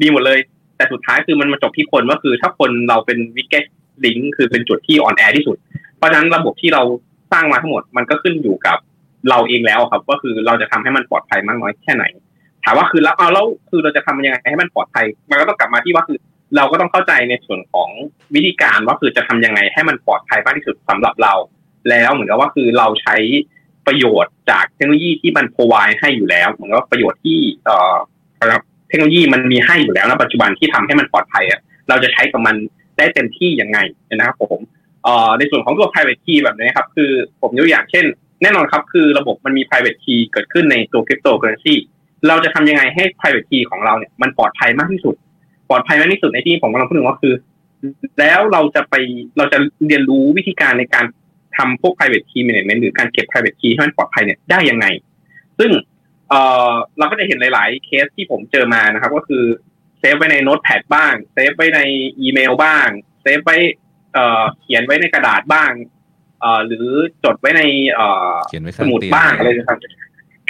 ดีหมดเลย แต่สุดท้ายคือมันมาจบที่คนว่าคือถ้าคนเราเป็นวิกเก็ตลิงคือเป็นจุดที่อ่อนแอที่สุด เพราะฉะนั้นระบบที่เรา สร้างมาทั้งหมดมันก็ขึ้นอยู่กับเราเองแล้วครับ ก็คือเราจะทำให้มันปลอดภัยมากน้อยแค่ไหน ถามว่าคือแล้วเอาแล้วคือเราจะทำยังไงให้มันปลอดภัย มันก็ต้องกลับมาที่ว่าคือ เราก็ต้องเข้าใจในส่วนของวิธีการว่าคือจะทำยังไงให้มันปลอดภัยมากที่สุดสำหรับเรา แล้วเหมือนกับว่าคือเราใช้ประโยชน์จากเทคโนโลยีที่มันพรอให้อยู่แล้ว เหมือนกับประโยชน์ที่เอ่อครับเทคโนโลยีมันมีให้อยู่แล้วในปัจจุบันที่ทำให้มันปลอดภัยอะเราจะใช้กับมันได้เต็มที่ยังไงนะครับผม ในส่วนของตัว private key แบบนี้ครับ คือผมยกอย่างเช่น แน่นอนครับ คือระบบมันมี private key เกิดขึ้นในตัว cryptocurrency เราจะทำยังไงให้ private key ของเราเนี่ยมันปลอดภัยมากที่สุด ปลอดภัยมากที่สุดในที่ผมกำลังพูดถึงว่าคือ แล้วเราจะไปเราจะเรียนรู้วิธีการในการทำพวก private key management หรือการเก็บ private key ให้มันปลอดภัยเนี่ยได้ยังไง ซึ่งเออเราก็จะเห็นหลาย ๆ เคสที่ผมเจอมานะครับ ก็คือ save ไว้ใน Notepad บ้าง save ไว้ในอีเมลบ้าง save ไว้ เอ่อเขียนไว้ในกระดาษบ้างเอ่อหรือจดไว้ในเอ่อเขียนไว้สข้างมุดเตียงบ้างอะไรนะครับ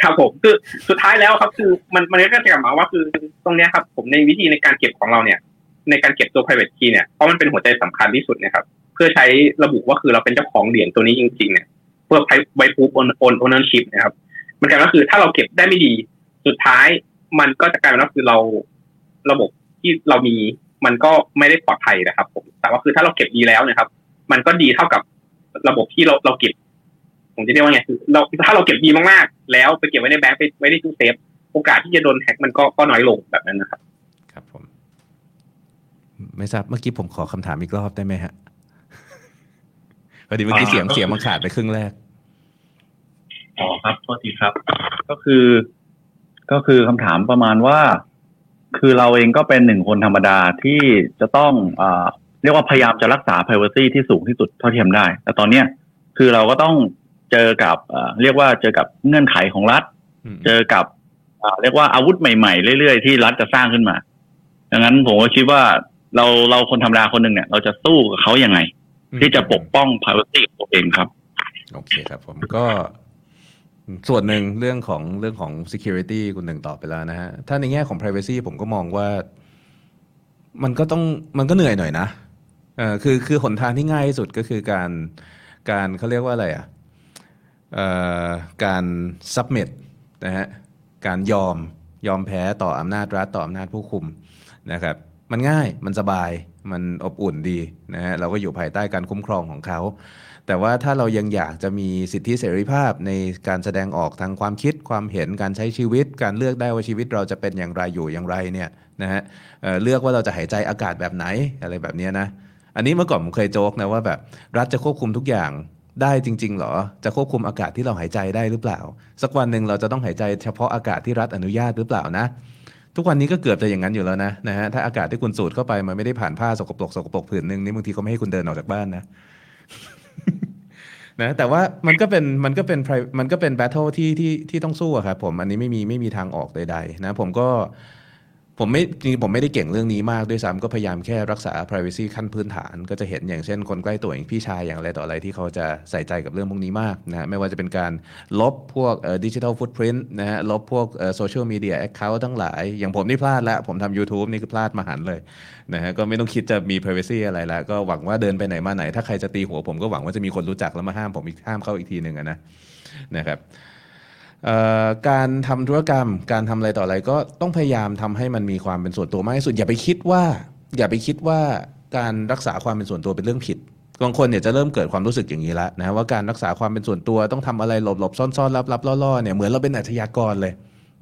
ครับผมคือสุดท้ายแล้วครับคือมันมันก็จะกลับมาว่าคือตรงเนี้ยครับ ผมในวิธีในการเก็บของเราเนี่ย ในการเก็บตัว private key เนี่ยเพราะมันเป็นหัวใจสำคัญที่สุดนะครับ เพื่อใช้ระบุว่าคือเราเป็นเจ้าของเหรียญตัวนี้จริงๆเนี่ยเพื่อไว้ proof on on ownership นะครับ มันกลายเป็นว่าคือถ้าเราเก็บได้ไม่ดี สุดท้ายมันก็จะกลายเป็นว่าคือเราระบบที่เรามี มันก็ไม่ได้ปลอดภัยนะครับผมแต่ว่าคือถ้าเราเก็บดีแล้วนะครับ มันก็ดีเท่ากับระบบที่เราเราเก็บผมจะเรียกว่าไงคือเราถ้าเราเก็บดีมากๆ แล้วไปเก็บไว้ในแบงค์ไปไว้ในตู้เซฟโอกาสที่จะโดนแฮ็กมันก็ก็น้อยลงแบบนั้นนะครับ ครับผม ไม่ทราบเมื่อกี้ผมขอคำถามอีกรอบได้ไหมฮะพอดีเมื่อกี้อ่าเสียงก็คือเสียงมันขาดไปครึ่งแรกอ๋อครับโทษทีครับ ก็คือ ก็คือคำถามประมาณว่า คือเราเองก็เป็นหนึ่งคนธรรมดาที่จะต้องอ่าเรียกว่าพยายามจะรักษา privacy ที่สูงที่สุดเท่าที่ทำได้ แต่ตอนเนี้ยคือเราก็ต้องเจอกับอ่าเรียกว่าเจอกับเงื่อนไขของรัฐ เจอกับอ่าเรียกว่าอาวุธใหม่ๆ เรื่อยๆ ที่รัฐจะสร้างขึ้นมา ดังนั้นผมก็คิดว่าเราเราคนธรรมดาคนหนึ่งเนี่ย เราจะสู้กับเขายังไง ที่จะปกป้อง privacy ของตัวเองครับ โอเคครับผมก็ ส่วนหนึ่งเรื่องของเรื่องของ security คุณหนึ่งตอบไปแล้วนะฮะ ถ้าในแง่ของ privacy ผมก็มองว่า มันก็ต้องมันก็เหนื่อยหน่อยนะเออคือคือหนทางที่ง่ายที่สุดก็คือการการเขาเรียกว่าอะไรอะเอ่อการ submit นะฮะการยอมยอมแพ้ต่ออำนาจรัฐต่ออำนาจผู้คุมนะครับ มันง่ายมันสบายมันอบอุ่นดีนะฮะเราก็อยู่ภายใต้การคุ้มครองของเขา แต่ว่าถ้าเรายังอยากจะมีสิทธิเสรีภาพในการแสดงออกทางความคิดความเห็นการใช้ชีวิต การเลือกได้ว่าชีวิตเราจะเป็นอย่างไรอยู่อย่างไรเนี่ยนะฮะเเลือกว่าเราจะหายใจอากาศแบบไหนอะไรแบบนี้นะอันนี้เมื่อก่อนผมเคยโจ๊กนะว่าแบบรัฐจะควบคุมทุกอย่างได้จริง ๆ หรอ จะควบคุมอากาศที่เราหายใจได้หรือเปล่า สักวันหนึ่งเราจะต้องหายใจเฉพาะอากาศที่รัฐอนุญาตหรือเปล่านะ ทุกวันนี้ก็เกือบจะอย่างนั้นอยู่แล้วนะนะฮะถ้าอากาศที่คุณสูดเข้าไปมันไม่ได้ผ่านผ้าสกปรกสกปรกผืนหนึ่งนี่บางทีเขาไม่ให้คุณเดินออกจากบ้านนะ นะแต่ว่ามันก็เป็นมันก็เป็นมันก็เป็นแบทเทิลที่ที่ที่ต้องสู้อะครับผมอันนี้ไม่มีไม่มีทางออกใดๆนะผมก็ ผมไม่จริงผมไม่ได้เก่งเรื่องนี้มากด้วยซ้ำก็พยายามแค่รักษา privacy ขั้นพื้นฐาน ก็จะเห็นอย่างเช่นคนใกล้ตัวอย่างพี่ชายอย่างอะไรต่ออะไรที่เขาจะใส่ใจกับเรื่องพวกนี้มากนะไม่ว่าจะเป็นการลบพวกดิจิทัลฟุตพิ้นนะฮะลบพวกโซเชียลมีเดียแอคเคาท์ทั้งหลาย อย่างผมนี่พลาดแล้วผมทำ YouTube นี่คือพลาดมาหันเลยนะฮะก็ไม่ต้องคิดจะมี privacy อะไรแล้วก็หวังว่าเดินไปไหนมาไหน ถ้าใครจะตีหัวผมก็หวังว่าจะมีคนรู้จักแล้วมาห้ามผมอีกห้ามเขาอีกทีหนึ่งนะนะครับ การทำธุรกรรม การทำอะไรต่ออะไรก็ต้องพยายามทำให้มันมีความเป็นส่วนตัวมากที่สุดอย่าไปคิดว่า อย่าไปคิดว่าการรักษาความเป็นส่วนตัวเป็นเรื่องผิดบางคนเนี่ยจะเริ่มเกิดความรู้สึกอย่างนี้แล้วนะว่าการรักษาความเป็นส่วนตัวต้องทำอะไรหลบๆซ่อนๆลับๆล่อๆเนี่ยเหมือนเราเป็นอาชญากรเลย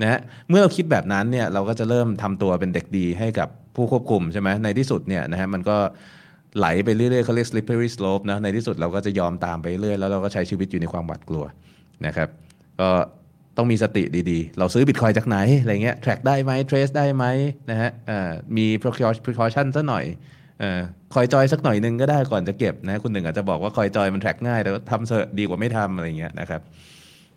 นะฮะเมื่อเราคิดแบบนั้นเนี่ยเราก็จะเริ่มทำตัวเป็นเด็กดีให้กับผู้ควบคุมใช่ไหมในที่สุดเนี่ยนะฮะมันก็ไหลไปเรื่อยๆเขาเรียก slippery slope นะในที่สุดเราก็จะยอมตามไปเรื่อยแล้วเราก็ใช้ชีวิตอยู่ในความหวาดกลัวนะครับก็ ต้องมีสติดีๆ เราซื้อบิตคอยจากไหนอะไรเงี้ย track ได้ไหม trace ได้ไหมนะฮะอ่ามี precaution precaution ซะหน่อยเออคอยจอยสักหน่อยหนึงก็ได้ก่อนจะเก็บนะคุณหนึ่งอาจจะบอกว่าคอยจอยมัน track ง่ายแต่ว่าทำเถอะดีกว่าไม่ทำอะไรเงี้ยนะครับ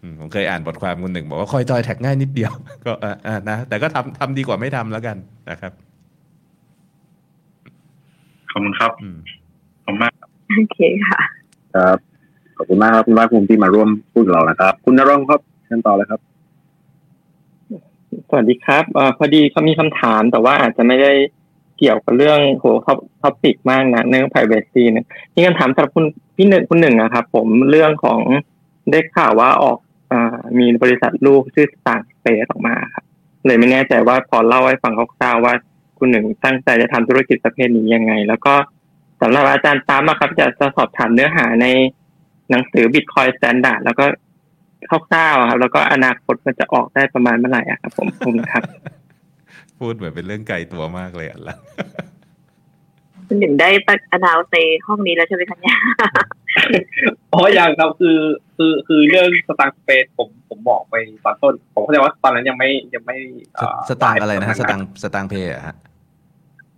อืมผมเคยอ่านบทความคุณหนึ่งบอกว่าคอยจอย track ง่ายนิดเดียว ก็อ่าอ่านะแต่ก็ทำทำดีกว่าไม่ทำแล้วกันนะครับขอบคุณครับขอบคุณมากโอเคค่ะครับขอบคุณมากครับคุณภาคภูมิที่มาร่วมพูดกับเรานะครับ คุณนรงค์ครับ เชิญต่อเลยครับ สวัสดีครับอพอดีเขามีคำถามแต่ว่าอาจจะไม่ได้เกี่ยวกับเรื่องโหท็อปิกมากนะเรื่อง privacy เนี่ยมีคำถามสำหรับคุณพี่หนึ่งคุณหนึ่งนะครับผมเรื่องของได้ข่าวว่าออกอมีบริษัทลูกชื่อต่างสเปซออกมาครับเลยไม่แน่ใจว่าพอเล่าให้ฟังคร่าวๆว่าคุณหนึ่งตั้งใจจะทำธุรกิจประเภทนี้ยังไง แล้วก็สำหรับอาจารย์ตามะครับจะจะสอบถามเนื้อหาในหนังสือ Bitcoin Standard แล้วก็ คร่าวๆอะครับ แล้วก็อนาคตมันจะออกได้ประมาณเมื่อไหร่อะครับผมขอบคุณครับ พูดเหมือนเป็นเรื่องไกลตัวมากเลยอะละคุณหนึ่งได้ตั้งอนาวในห้องนี้แล้วใช่ไหมคะเนี่ยอ๋อยังครับคือ คือคือเรื่องสตางค์สเปซผมผมบอกไปตอนต้น ผมเข้าใจว่าตอนนั้นยังไม่ยังไม่เอ่อสตางค์อะไรนะฮะสตางค์สตางค์เพย์อะฮะ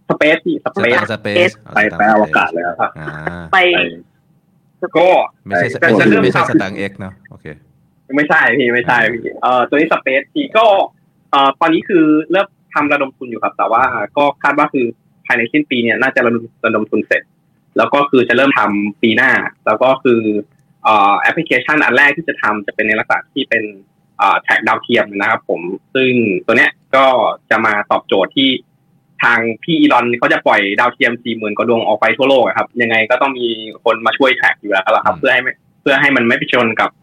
สเปซที่สเปซสเปซไปไปอวกาศเลยครับอ่าไปก็ไม่ใช่แต่จะเริ่มไม่ใช่ทำสตางค์ X เนาะโอเค ไม่ใช่พี่ไม่ใช่พี่เอ่อตัวนี้ Space ที่ก็เอ่อตอนนี้คือเริ่มทำระดมทุนอยู่ครับ แต่ว่าก็คาดว่าคือภายในสิ้นปีเนี่ยน่าจะระดมระดมทุนเสร็จ แล้วก็คือจะเริ่มทำปีหน้า แล้วก็คือเอ่อแอปพลิเคชันอันแรกที่จะทำจะเป็นในลักษณะที่เป็นเอ่อ track ดาวเทียมนะครับ ผมซึ่งตัวเนี้ยก็จะมาตอบโจทย์ที่ทางพี่อีลอนเขาจะปล่อยดาวเทียมสี่หมื่นกว่าดวงออกไปทั่วโลกอะครับ ยังไงก็ต้องมีคนมาช่วย track อยู่แล้วครับ เพื่อให้ไม่เพื่อให้มันไม่ไปชนกับเอ่อ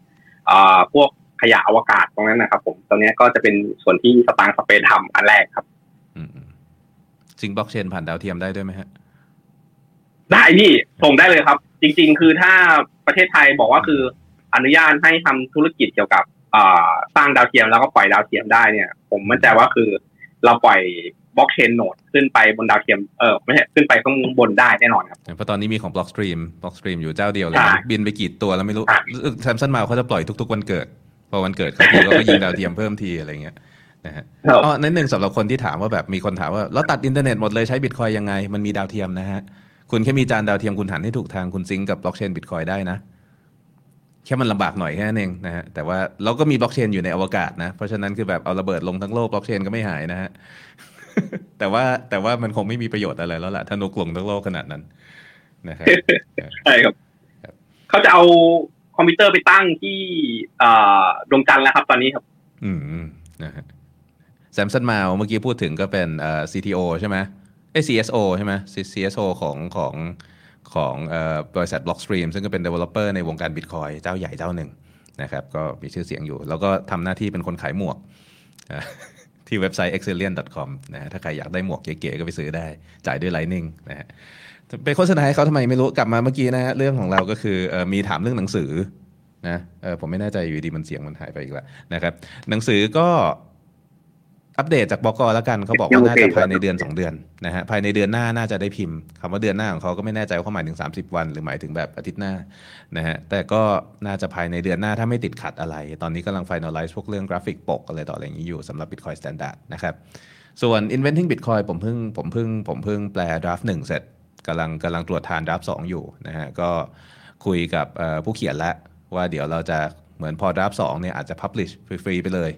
พวกขยะอวกาศตรงนั้นนะครับ ผมตรงเนี้ยก็จะเป็นส่วนที่สตางค์ Space ทำอันแรกครับ sync บล็อกเชนผ่านดาวเทียมได้ด้วยไหมฮะได้พี่ส่งได้เลยครับ จริง ๆ คือถ้าประเทศไทยบอกว่าคืออนุญาตให้ทำธุรกิจเกี่ยวกับอ่าสร้างดาวเทียมแล้วก็ปล่อยดาวเทียมได้เนี่ย ผมมั่นใจว่าคือเราปล่อย บล็อกเชนโหนดขึ้นไปบนดาวเทียมเออไม่ใช่ขึ้นไปข้างบนได้แน่นอนครับเพราะตอนนี้มีของ Blockstream Blockstream อยู่เจ้าเดียวเลยใช่นะบินไปกี่ตัวแล้วไม่รู้แซมซันมาวเขาจะปล่อยทุกๆวันเกิด พอวันเกิดเขาทีก็ยิงดาวเทียมเพิ่มทีอะไรเงี้ยนะฮะอ๋อนั่นหนึ่งสำหรับคนที่ถามว่าแบบมีคนถามว่าแล้วตัดอินเทอร์เน็ตหมดเลยใช้บิตคอยยังไง มันมีดาวเทียมนะฮะคุณแค่มีจานดาวเทียมคุณหันให้ถูกทางคุณ sync กับบล็อกเชนบิตคอยได้นะแค่มันลำบากหน่อยแค่นั้นเองนะฮะแต่ว่าเราก็มีบล็อกเชนอยู่ในอวกาศนะ เพราะฉะนั้นคือแบบเอาระเบิดลงทั้งโลกบล็อกเชนก็ไม่หายนะฮะ แต่ว่าแต่ว่ามันคงไม่มีประโยชน์อะไรแล้วล่ะถ้านุกลงทั้งโลกขนาดนั้นนะครับใช่ครับเขาจะเอาคอมพิวเตอร์ไปตั้งที่อ่าดวงจันทร์แล้วครับ ตอนนี้ครับ อืมนะฮะแซมสันมาเมื่อกี้พูดถึงก็เป็นเอ่อ CTO ใช่ไหมเอ้ย CSO ใช่ไหม CSO ของของของเอ่อบริษัท Blockstream ซึ่งก็เป็น developer ในวงการ Bitcoin เจ้าใหญ่เจ้าหนึ่งนะครับ ก็มีชื่อเสียงอยู่ แล้วก็ทำหน้าที่เป็นคนขายหมวกอะ ที่เว็บไซต์ excellent.com นะฮะถ้าใครอยากได้หมวกเก๋ๆก็ไปซื้อได้จ่ายด้วย Lightning นะฮะไปโฆษณาให้เขาทำไมไม่รู้กลับมาเมื่อกี้นะฮะเรื่องของเราก็คืออมีถามเรื่องหนังสือนะผมไม่แน่ใจอยู่ดีมันเสียงมันหายไปอีกแล้วนะครับหนังสือก็ อัปเดตจากบกแล้วกันเขาบอกว่าน่าจะภายในเดือน 2 เดือนนะฮะภายในเดือนหน้าน่าจะได้พิมพ์คำว่าเดือนหน้าของเขาก็ไม่แน่ใจว่าเขาหมายถึง 30 วัน หรือหมายถึงแบบอาทิตย์หน้านะฮะแต่ก็น่าจะภายในเดือนหน้าถ้าไม่ติดขัดอะไร ตอนนี้กำลัง finalize พวกเรื่องกราฟิกปกอะไรต่ออะไรอย่างนี้อยู่สำหรับ Bitcoin Standard นะครับส่วน Inventing Bitcoin ผมเพิ่งผมเพิ่งผมเพิ่งแปล draft หนึ่งเสร็จกำลังกำลังตรวจทาน draft สองอยู่นะฮะก็คุยกับผู้เขียนแล้วว่าเดี๋ยวเราจะเหมือนพอ draft สองเนี่ยอาจจะ publish ฟรีๆไปเลย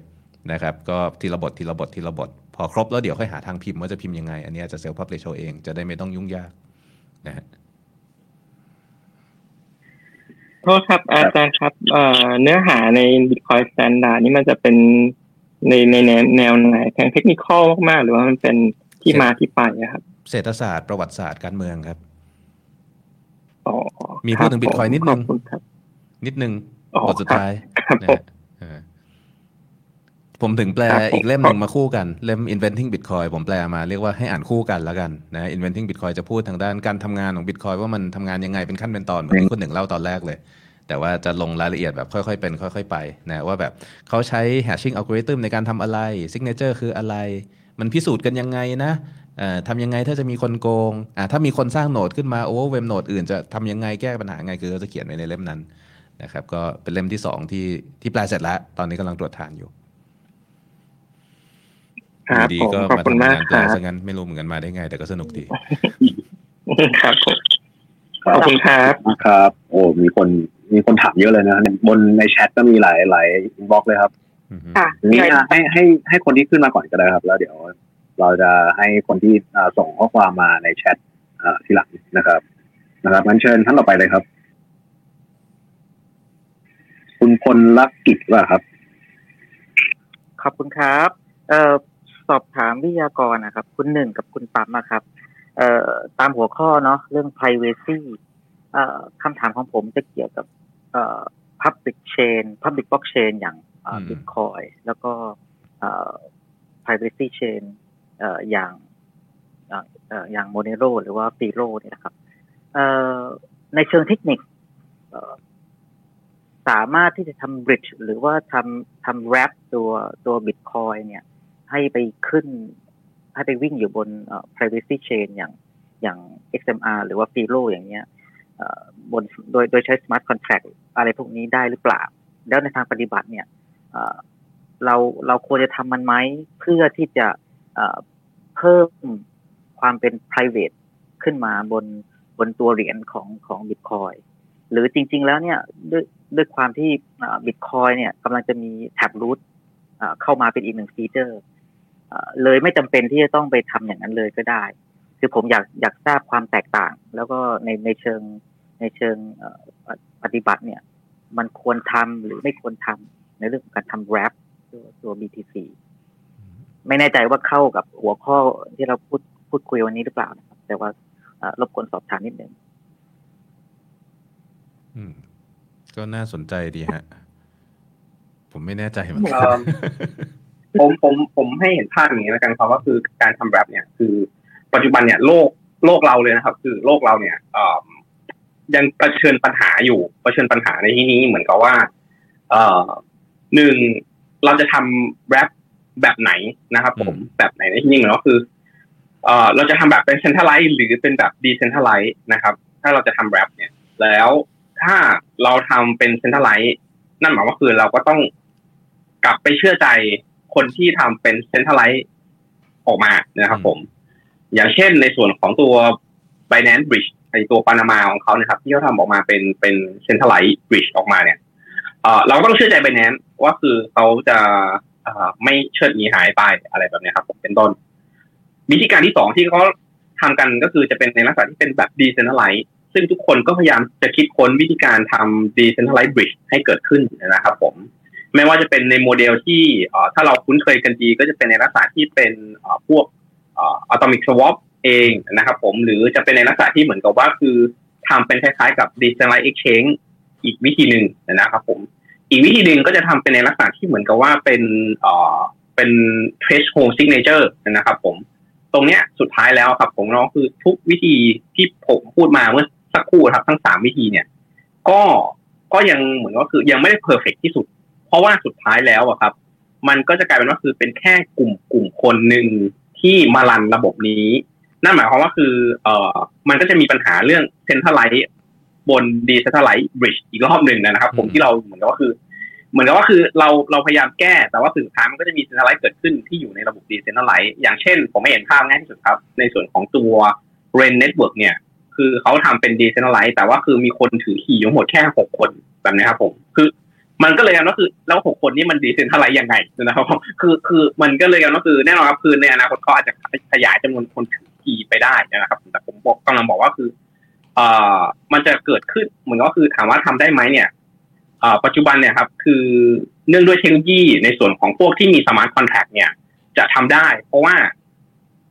นะครับก็ทีละบททีละบททีละบท พอครบแล้วเดี๋ยวค่อยหาทางพิมพ์ว่าจะพิมพ์ยังไง อันนี้อาจจะ self publish เอาเองจะได้ไม่ต้องยุ่งยากนะฮะโทษครับ อาจารย์ครับเอ่อเนื้อหาใน Bitcoin Standard นี่มันจะเป็นในในแนวแนวไหนทางเทคนิคอลมากๆ หรือว่ามันเป็นที่มาที่ไปอะครับ เศรษฐศาสตร์ประวัติศาสตร์การเมืองครับอ๋อมีพูดถึง Bitcoin นิดนึงขอบคุณครับนิดนึงอ๋อบทสุดท้ายครับนะ ผมฮะเออผมถึงแปลครับผมอีกเล่มหนึ่งมาคู่กันเล่ม Inventing Bitcoin ผมแปลมาเรียกว่าให้อ่านคู่กันแล้วกันนะ Inventing Bitcoin จะพูดทางด้านการทำงานของ Bitcoin ว่ามันทำงานยังไงเป็นขั้นเป็นตอนเหมือนที่คุณหนึ่งเล่าตอนแรกเลย แต่ว่าจะลงรายละเอียดแบบค่อยๆเป็นค่อย ๆ ไปนะว่าแบบเขาใช้ hashing algorithm ในการทำอะไร signature คืออะไร มันพิสูจน์กันยังไงนะเอ่อทำยังไงถ้าจะมีคนโกงอ่าถ้ามีคนสร้างโหนดขึ้นมาโอเวอร์เวมโหนดอื่นจะทำยังไงแก้ปัญหาไงคือเขาจะเขียนไว้ในเล่มนั้นนะครับก็เป็นเล่มที่สองที่ที่แปลเสร็จแล้ว ตอนนี้กำลังตรวจทานอยู่ ครับดีผมๆก็ขอบมาคุณทำมากงานคแปลรับซะงั้นไม่รู้เหมือนกันมาได้ไง แต่ก็สนุกดี ครับผมขอบคุณครับครับ โอ้มีคนมีคนถามเยอะเลยนะ บนในแชทก็มีหลายหลายบล็อกเลยครับค่ะนี่ให้ให้ให้คนที่ขึ้นมาก่อนก็ได้ครับ แล้วเดี๋ยว เราจะให้คนที่อ่าส่งข้อความมาในแชทอ่าทีหลังนะครับ นะครับงั้นเชิญท่านต่อไปเลยครับ คุณพลลักกิจว่าครับขอบคุณครับ เอ่อ สอบถามวิทยากรนะครับ คุณหนึ่งกับคุณปั๊มนะครับ เอ่อตามหัวข้อเนาะเรื่อง privacy เอ่อคำถามของผมจะเกี่ยวกับ เอ่อ public chain public blockchain อย่างเอ่อ bitcoin แล้วก็ เอ่อ privacy chain เอ่ออย่างเอ่อเอ่ออย่าง monero หรือว่า filo เนี่ยนะครับเอ่อในเชิงเทคนิคเอ่อสามารถที่จะทำ bridge หรือว่าทำทำ wrap ตัวตัว bitcoin เนี่ย ให้ไปขึ้น ให้ไปวิ่งอยู่บน privacy chain อย่างอย่าง XMR หรือว่า Filo อย่างเงี้ยบนโดยโดยใช้ smart contract อะไรพวกนี้ได้หรือเปล่า แล้วในทางปฏิบัติเนี่ยเราเราควรจะทำมันไหมเพื่อที่จะเพิ่มความเป็น private ขึ้นมาบนบนตัวเหรียญของของ Bitcoin หรือจริง ๆ แล้วเนี่ยด้วยด้วยความที่บิตคอยเนี่ยกำลังจะมีแท็บรูทเข้ามาเป็นอีกหนึ่งฟีเจอร์ เอ่อเลยไม่จำเป็นที่จะต้องไปทำอย่างนั้นเลยก็ได้ คือผมอยากอยากทราบความแตกต่าง แล้วก็ในในเชิงในเชิงเอ่อปฏิบัติเนี่ย มันควรทำหรือไม่ควรทำในเรื่องของการทำ wrap ตัวตัว BTC ไม่แน่ใจว่าเข้ากับหัวข้อที่เราพูดพูดคุยวันนี้หรือเปล่านะครับ แต่ว่าเอ่อรบกวนสอบถามนิดนึงอืมก็น่าสนใจดีฮะ ผมไม่แน่ใจเหมือนเอ่กัอน ผมผมผมให้เห็นภาพอย่างนี้แล้วกันครับว่าคือการทำแรปเนี่ยคือปัจจุบันเนี่ยโลกโลกเราเลยนะครับ คือโลกเราเนี่ยเอ่อยังเผชิญปัญหาอยู่เผชิญปัญหาในที่นี้เหมือนกับว่า เอ่อหนึ่งเราจะทำแรปแบบไหนนะครับผมแบบไหนในที่นี้เหมือนก็คือเอ่อเราจะทำแบบเป็นเซนทรัลไลซ์หรือเป็นแบบดีเซนทรัลไลซ์นะครับ ถ้าเราจะทำแรปเนี่ย แล้วถ้าเราทำเป็นเซนทรัลไลซ์นั่นหมายว่าคือเราก็ต้องกลับไปเชื่อใจ คนที่ทำเป็นเซนทรัลไลซ์ออกมานะครับ ผม อย่างเช่นในส่วนของตัว Binance Bridge ไอตัวปานามาของเขานะครับ ที่เขาทำออกมาเป็นเป็นเซนทรัลไลซ์บริดจ์ออกมาเนี่ยเอ่อเราก็ต้องเชื่อใจ Binance ว่าคือเขาจะเอ่อไม่เชิดหนีหายไปอะไรแบบเนี้ยครับผมเป็นต้น วิธีการที่สองที่เขาทำกันก็คือจะเป็นในลักษณะที่เป็นแบบ decentralized ซึ่งทุกคนก็พยายามจะคิดค้นวิธีการทำ decentralized bridge ให้เกิดขึ้นนะครับผม ไม่ว่าจะเป็นในโมเดลที่ถ้าเราคุ้นเคยกันดีก็จะเป็นในลักษณะที่เป็นพวกเอ่อ atomic swap เองนะครับผมหรือจะเป็นในลักษณะที่เหมือนกับว่าคือทำเป็นคล้ายๆกับ decentralized exchange อีกวิธีหนึ่งนะครับผมอีกวิธีหนึ่งก็จะทำเป็นในลักษณะที่เหมือนกับว่าเป็นเป็น threshold signature นะครับผมตรงเนี้ยสุดท้ายแล้วครับผมน้องคือทุกวิธีที่ผมพูดมาเมื่อสักครู่ครับทั้งสามวิธีเนี่ย ก็ก็ยังเหมือนว่าคือยังไม่ได้เพอร์เฟกที่สุด ราะว่าสุดท้ายแล้วอะครับ มันก็จะกลายเป็นว่าคือเป็นแค่กลุ่มกลุ่มคนหนึ่งที่มารันระบบนี้ นั่นหมายความว่าคือ เอ่อ มันก็จะมีปัญหาเรื่อง centralized บน decentralized bridge อีกรอบหนึ่งนะครับ ผมที่เราเหมือนกับว่าคือ เหมือนกับว่าคือเราเราพยายามแก้ แต่ว่าสุดท้ายมันก็จะมี centralized เกิดขึ้นที่อยู่ในระบบ decentralized อย่างเช่น ผมให้เห็นภาพง่ายที่สุดครับ ในส่วนของตัว Ren Network เนี่ย คือเขาทำเป็น decentralized แต่ว่าคือมีคนถือ key อยู่ทั้งหมดแค่หกคนแบบนี้ครับผม คือ มันก็เลยกันว่าคือแล้วหกคนนี้มัน decentralized ยังไงนะครับคือคือมันก็เลยกันว่าคือแน่นอนครับคือในอนาคตเขาอาจจะขยายจำนวนคนถือ key ไปได้นะครับ แต่ผมบอกกำลังบอกว่าคือเอ่อมันจะเกิดขึ้นเหมือนก็คือถามว่าทำได้ไหมเนี่ยเอ่อปัจจุบันเนี่ยครับ คือเนื่องด้วยเทคโนโลยีในส่วนของพวกที่มี smart contract เนี่ย จะทำได้ เพราะว่า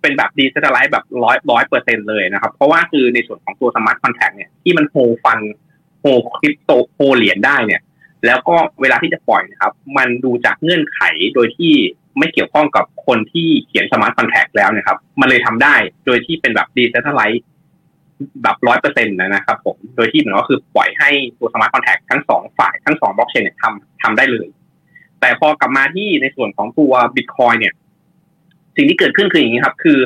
เป็นแบบ decentralized แบบร้อยร้อยเปอร์เซ็นต์เลยนะครับ เพราะว่าคือในส่วนของตัวสมาร์ทคอนแท c t เนี่ยที่มันโฮฟันโฮคริปโตโฮเหรียญได้เนี่ย แล้วก็เวลาที่จะปล่อยนะครับ มันดูจากเงื่อนไขโดยที่ไม่เกี่ยวข้องกับคนที่เขียนสมาร์ทคอนแท c t แล้วนะครับ มันเลยทำได้โดยที่เป็นแบบ decentralized แบบร้อยเปอร์เซ็นต์นะครับผม โดยที่เหมือนก็คือปล่อยให้ตัวสมาร์ทคอนแท c t ทั้งสองฝ่ายทั้งสองบล็อกเชนเนี่ยทำทำได้เลย แต่พอกลับมาที่ในส่วนของตัวบิตคอยเนี่ย สิ่งที่เกิดขึ้นคืออย่างนี้ครับ คือ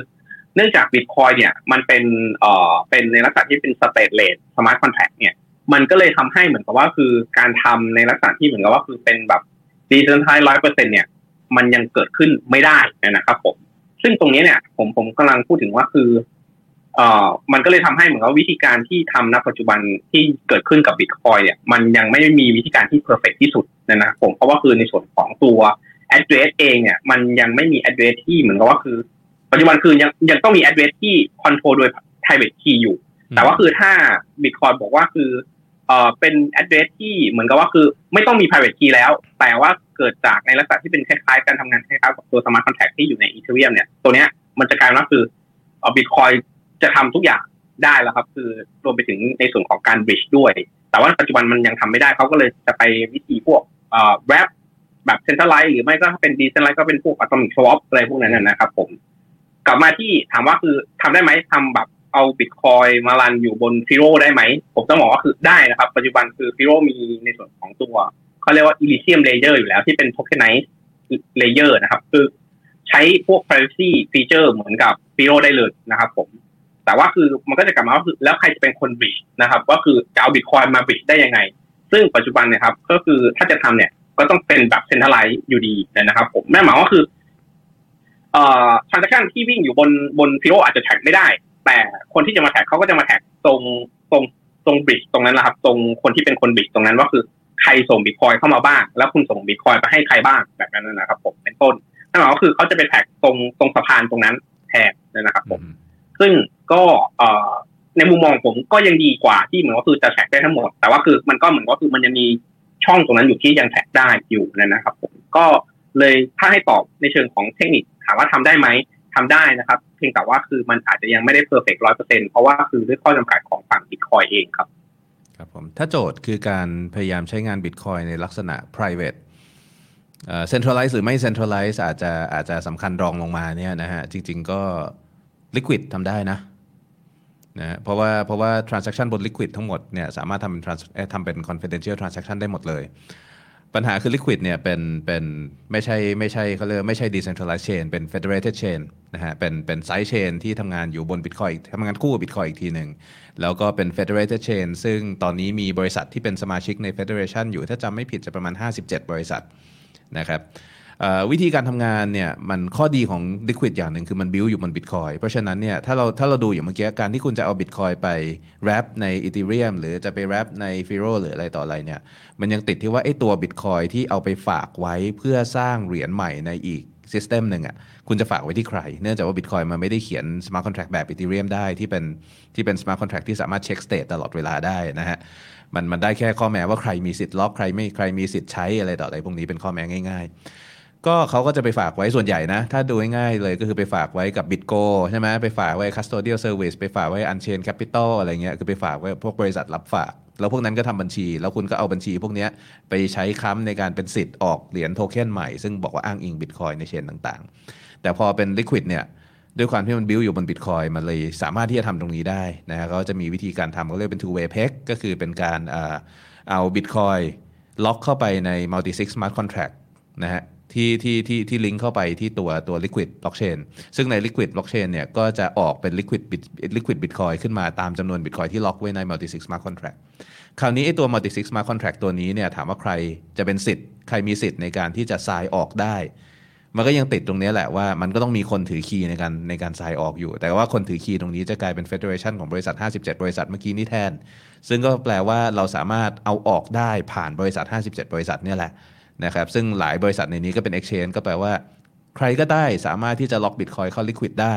เนื่องจากบิตคอยเนี่ย มันเป็นเอ่อเป็นในลักษณะที่เป็นสเตทเลสสมาร์ทคอนแท c t เนี่ย มันก็เลยทำให้เหมือนกับว่าคือการทำในลักษณะที่เหมือนกับว่าคือเป็นแบบดีเซนทรัลร้อยเปอร์เซ็นเนี่ยมันยังเกิดขึ้นไม่ได้นะครับผม ซึ่งตรงนี้เนี่ย ผมผมกำลังพูดถึงว่าคือเอ่อมันก็เลยทำให้เหมือนกับวิธีการที่ทำณปัจจุบันที่เกิดขึ้นกับบิตคอยเนี่ยมันยังไม่มีวิธีการที่เพอร์เฟกที่สุดนะครับผมเพราะว่าคือในส่วนของตัว address เองเนี่ยมันยังไม่มี address ที่เหมือนกับว่าคือ ปัจจุบันคือยังยังต้องมี address ที่ control โดย private key อยู่ แต่ว่าคือถ้า Bitcoin บอกว่าคือ เอ่อเป็น address ที่เหมือนกับว่าคือไม่ต้องมี private key แล้ว แต่ว่าเกิดจากในลักษณะที่เป็นคล้ายๆการทำงานคล้ายๆกับตัว smart contract ที่อยู่ใน Ethereum เนี่ย ตัวเนี้ยมันจะกลายว่าคือเอ่อ Bitcoin จะทำทุกอย่างได้แล้วครับ คือรวมไปถึงในส่วนของการ bridge ด้วย แต่ว่าปัจจุบันมันยังทำไม่ได้เขาก็เลยจะไปวิธีพวกเอ่อ wrap แบบ centralized หรือไม่ก็เป็น decentralized ก็เป็นพวก atomic swap อะไรพวกนั้นนะนะครับผม กลับมาที่ถามว่าคือทำได้ไหมทำแบบ เอาบิตคอยมา run อยู่บน Firo ได้ไหม ผมต้องบอกว่าคือได้นะครับ ปัจจุบันคือ Firo มีในส่วนของตัวเขาเรียกว่า Elysium Layer อร์อยู่แล้วที่เป็น tokenized layer นะครับ คือใช้พวก privacy feature เหมือนกับ Firo ได้เลยนะครับผม แต่ว่าคือมันก็จะกลับมาว่าคือแล้วใครจะเป็นคน bridge นะครับ ก็คือจะเอาบิตคอยมา bridge ได้ยังไง ซึ่งปัจจุบันเนี่ยนะครับ ก็คือถ้าจะทำเนี่ยก็ต้องเป็นแบบ centralized อยู่ดีนะครับผมนั่นหมายว่าคือเอ่อทราน a c t ชันที่วิ่งอยู่บนบนฟิโออาจจะแท็กไม่ได้ แต่คนที่จะมา track เขาก็จะมา track ตรงตรงตรง bridge ตรงนั้นแหละครับตรงคนที่เป็นคน bridge ตรงนั้นว่าคือใครส่งบิตคอยเข้ามาบ้าง แล้วคุณส่งบิตคอยไปให้ใครบ้างแบบนั้นนะครับ ผมเป็นต้นนั่นหมายว่าคือเขาจะไป track ตรงตรงสะพานตรงนั้นแทนนะครับ ผม ซึ่งก็เอ่อในมุมมองผมก็ยังดีกว่าที่เหมือนว่าคือจะ track ได้ทั้งหมด แต่ว่าคือมันก็เหมือนว่าคือมันยังมีช่องตรงนั้นอยู่ที่ยัง track ได้อยู่นะครับ ผมก็เลยถ้าให้ตอบในเชิงของเทคนิคถามว่าทำได้ไหมทำได้นะครับ เพียงแต่ว่าคือมันอาจจะยังไม่ได้ perfect ร้อยเปอร์เซ็นต์เพราะว่าคือด้วยข้อจำกัดของฝั่งบิตคอยเองครับครับผมถ้าโจทย์คือการพยายามใช้งาน Bitcoin ในลักษณะ private เอ่อ centralize หรือไม่ centralize อาจจะอาจจะสำคัญรองลงมาเนี่ยนะฮะจริง ๆ ก็ liquid ทำได้นะนะเพราะว่าเพราะว่า transaction บน Liquid ทั้งหมดเนี่ยสามารถทำเป็น trans เอ่อทำเป็น confidential transaction ได้หมดเลย ปัญหาคือ liquid เนี่ยเป็นเป็นไม่ใช่ไม่ใช่เขาเรียกว่าไม่ใช่ decentralized chain เป็น federated chain นะฮะเป็นเป็น side chain ที่ทำงานอยู่บน bitcoin ทำงานคู่กับ bitcoin อีกทีหนึ่ง แล้วก็เป็น federated chain ซึ่งตอนนี้มีบริษัทที่เป็นสมาชิกใน federation อยู่ถ้าจำไม่ผิดจะประมาณ 57 บริษัทนะครับ วิธีการทำงานเนี่ยมันข้อดีของ Liquid อย่างหนึ่งคือมัน build อยู่บน Bitcoin เพราะฉะนั้นเนี่ยถ้าเราถ้าเราดูอย่างเมื่อกี้การที่คุณจะเอา Bitcoin ไป wrap ใน Ethereum หรือจะไป wrap ใน Firo หรืออะไรต่ออะไรเนี่ยมันยังติดที่ว่าไอ้ตัว Bitcoin ที่เอาไปฝากไว้เพื่อสร้างเหรียญใหม่ในอีกซิสเต็มหนึ่งอะคุณจะฝากไว้ที่ใคร เนื่องจากว่า Bitcoin มันไม่ได้เขียน Smart Contract แบบ Ethereum ได้ที่เป็นที่เป็น Smart Contract ที่สามารถเช็ค state ตลอดเวลาได้นะฮะมันมันได้แค่ข้อแม้ว่าใครมีสิทธิ์ล็อกใครไม่ใครมีสิทธิ์ใช้อะไรต่ออะไรพวกนี้เป็นข้อแม้ง่าย ๆ ก็เขาก็จะไปฝากไว้ส่วนใหญ่นะ ถ้าดูง่ายๆเลยก็คือไปฝากไว้กับ Bitgo ใช่ไหมไปฝากไว้ custodial service ไปฝากไว้ unchain Capital อะไรเงี้ยคือไปฝากไว้พวกบริษัทรับฝาก แล้วพวกนั้นก็ทำบัญชี แล้วคุณก็เอาบัญชีพวกนี้ไปใช้ค้ำในการเป็นสิทธิ์ออกเหรียญโทเค็นใหม่ ซึ่งบอกว่าอ้างอิง Bitcoin ในเชนต่างๆ แต่พอเป็น Liquid เนี่ยด้วยความที่มันบิวอยู่บน Bitcoin มันเลยสามารถที่จะทำตรงนี้ได้นะฮะก็จะมีวิธีการทำเขาเรียกเป็น two way peg ก็คือเป็นการเอา Bitcoin ล็อกเข้าไปใน multi sig smart contract นะฮะ ที่ที่ที่ที่ลิงก์เข้าไปที่ตัวตัว liquid blockchain ซึ่งใน liquid blockchain เนี่ยก็จะออกเป็น liquid bit liquid bitcoin ขึ้นมาตามจำนวน bitcoin ที่ล็อกไว้ใน multi sig smart contract คราวนี้ไอ้ตัว multi sig smart contract ตัวนี้เนี่ยถามว่าใครจะเป็นสิทธิ์ ใครมีสิทธิ์ในการที่จะทรายออกได้ มันก็ยังติดตรงนี้แหละว่ามันก็ต้องมีคนถือคีย์ในการในการทรายออกอยู่ แต่ว่าคนถือคีย์ตรงนี้จะกลายเป็น federation ของบริษัท 57 บริษัทเมื่อกี้นี้แทน ซึ่งก็แปลว่าเราสามารถเอาออกได้ผ่านบริษัท 57 บริษัทเนี่ยแหละ นะครับซึ่งหลายบริษัทในนี้ก็เป็น exchange ก็แปลว่า ใครก็ได้สามารถที่จะล็อก Bitcoin เข้า Liquid ได้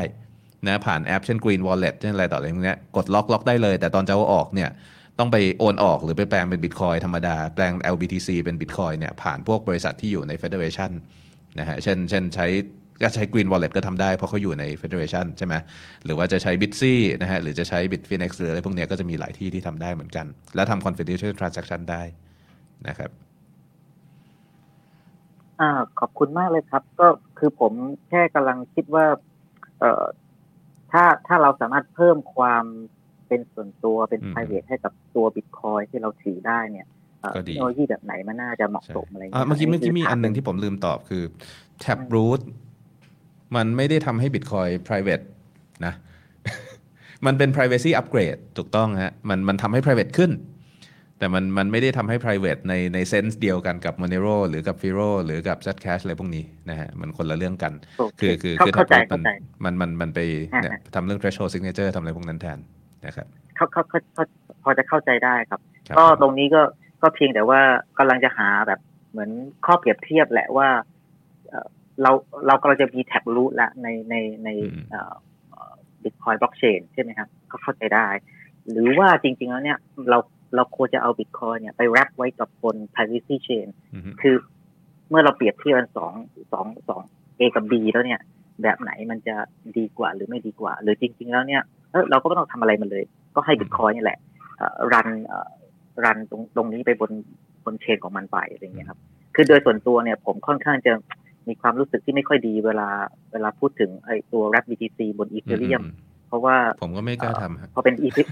นะผ่านแอปเช่น Green Wallet เช่นอะไรต่ออะไรพวกนี้กดล็อกล็อกได้เลย แต่ตอนจะเอาออกเนี่ยต้องไปโอนออกหรือไปแปลงเป็น Bitcoin ธรรมดา แปลง LBTC เป็น Bitcoin เนี่ยผ่านพวกบริษัทที่อยู่ใน Federation นะฮะเช่นเช่นใช้ก็ใช้ Green Wallet ก็ทำได้เพราะเขาอยู่ใน Federation ใช่ไหมหรือว่าจะใช้ Bitsy นะฮะหรือจะใช้ Bitfinex หรืออะไรพวกนี้ก็จะมีหลายที่ที่ทำได้เหมือนกัน และทำ confidential transaction ได้นะครับ อ่าขอบคุณมากเลยครับ ก็คือผมแค่กำลังคิดว่า เอ่อถ้าถ้าเราสามารถเพิ่มความเป็นส่วนตัวเป็นอืม private ให้กับตัวบิตคอยที่เราถือได้เนี่ยเอ่อก็เทดีคโนโลยีแบบไหนมันน่าจะเหมาะสมอะไรอะเงี้ยเมื่อกี้เมื่อกี้มีคือันหนึ่งถาที่ผมลืมตอบคือ Taproot มันไม่ได้ทำให้ Bitcoin private นะ มันเป็น privacy upgrade ถูกต้องฮะ มันมันทำให้ private ขึ้น แต่มันมันไม่ได้ทำให้ private ในในเซนส์เดียวกันกับ Monero หรือกับ Firo หรือกับ Zcash อะไรพวกนี้นะฮะมันคนละเรื่องกันโอเคคือคือเข้าคือเข้าใจ Taproot มันเข้าใจมันมันมันไปฮะเนี่ยทำเรื่อง threshold signature ทำอะไรพวกนั้นแทนนะครับเขาเขาเขาเขาพอจะเข้าใจได้ครับครับ ก็ตรงนี้ก็ก็เพียงแต่ว่ากำลังจะหาแบบเหมือนข้อเปรียบเทียบแหละว่าเอ่อเราเรากำลังจะมีแท็บรูทละในในในบิตคอยบล็อกเชนใช่ไหมครับก็เข้าใจได้ หรือว่าจริง ๆ แล้วเนี่ยเรา เราควรจะเอาบิตคอยเนี่ยไปแรปไว้กับบน privacy chain อือฮึคือเมื่อเราเปรียบเทียบกันสองสองสอง A กับ B แล้วเนี่ย แบบไหนมันจะดีกว่าหรือไม่ดีกว่า หรือจริง ๆ แล้วเนี่ยเอ้ยเราก็ไม่ต้องทำอะไรมันเลย ก็ให้บิตคอยนี่แหละรันรันตรงตรงนี้ไปบนบนเชนของมันไปอะไรเงี้ยครับ คือโดยส่วนตัวเนี่ยผมค่อนข้างจะมีความรู้สึกที่ไม่ค่อยดีเวลาเวลาพูดถึงไอ้ตัว Wrap BTC บน Ethereum เพราะว่าผมก็ไม่กล้าทำฮะพอเป็น Ethe-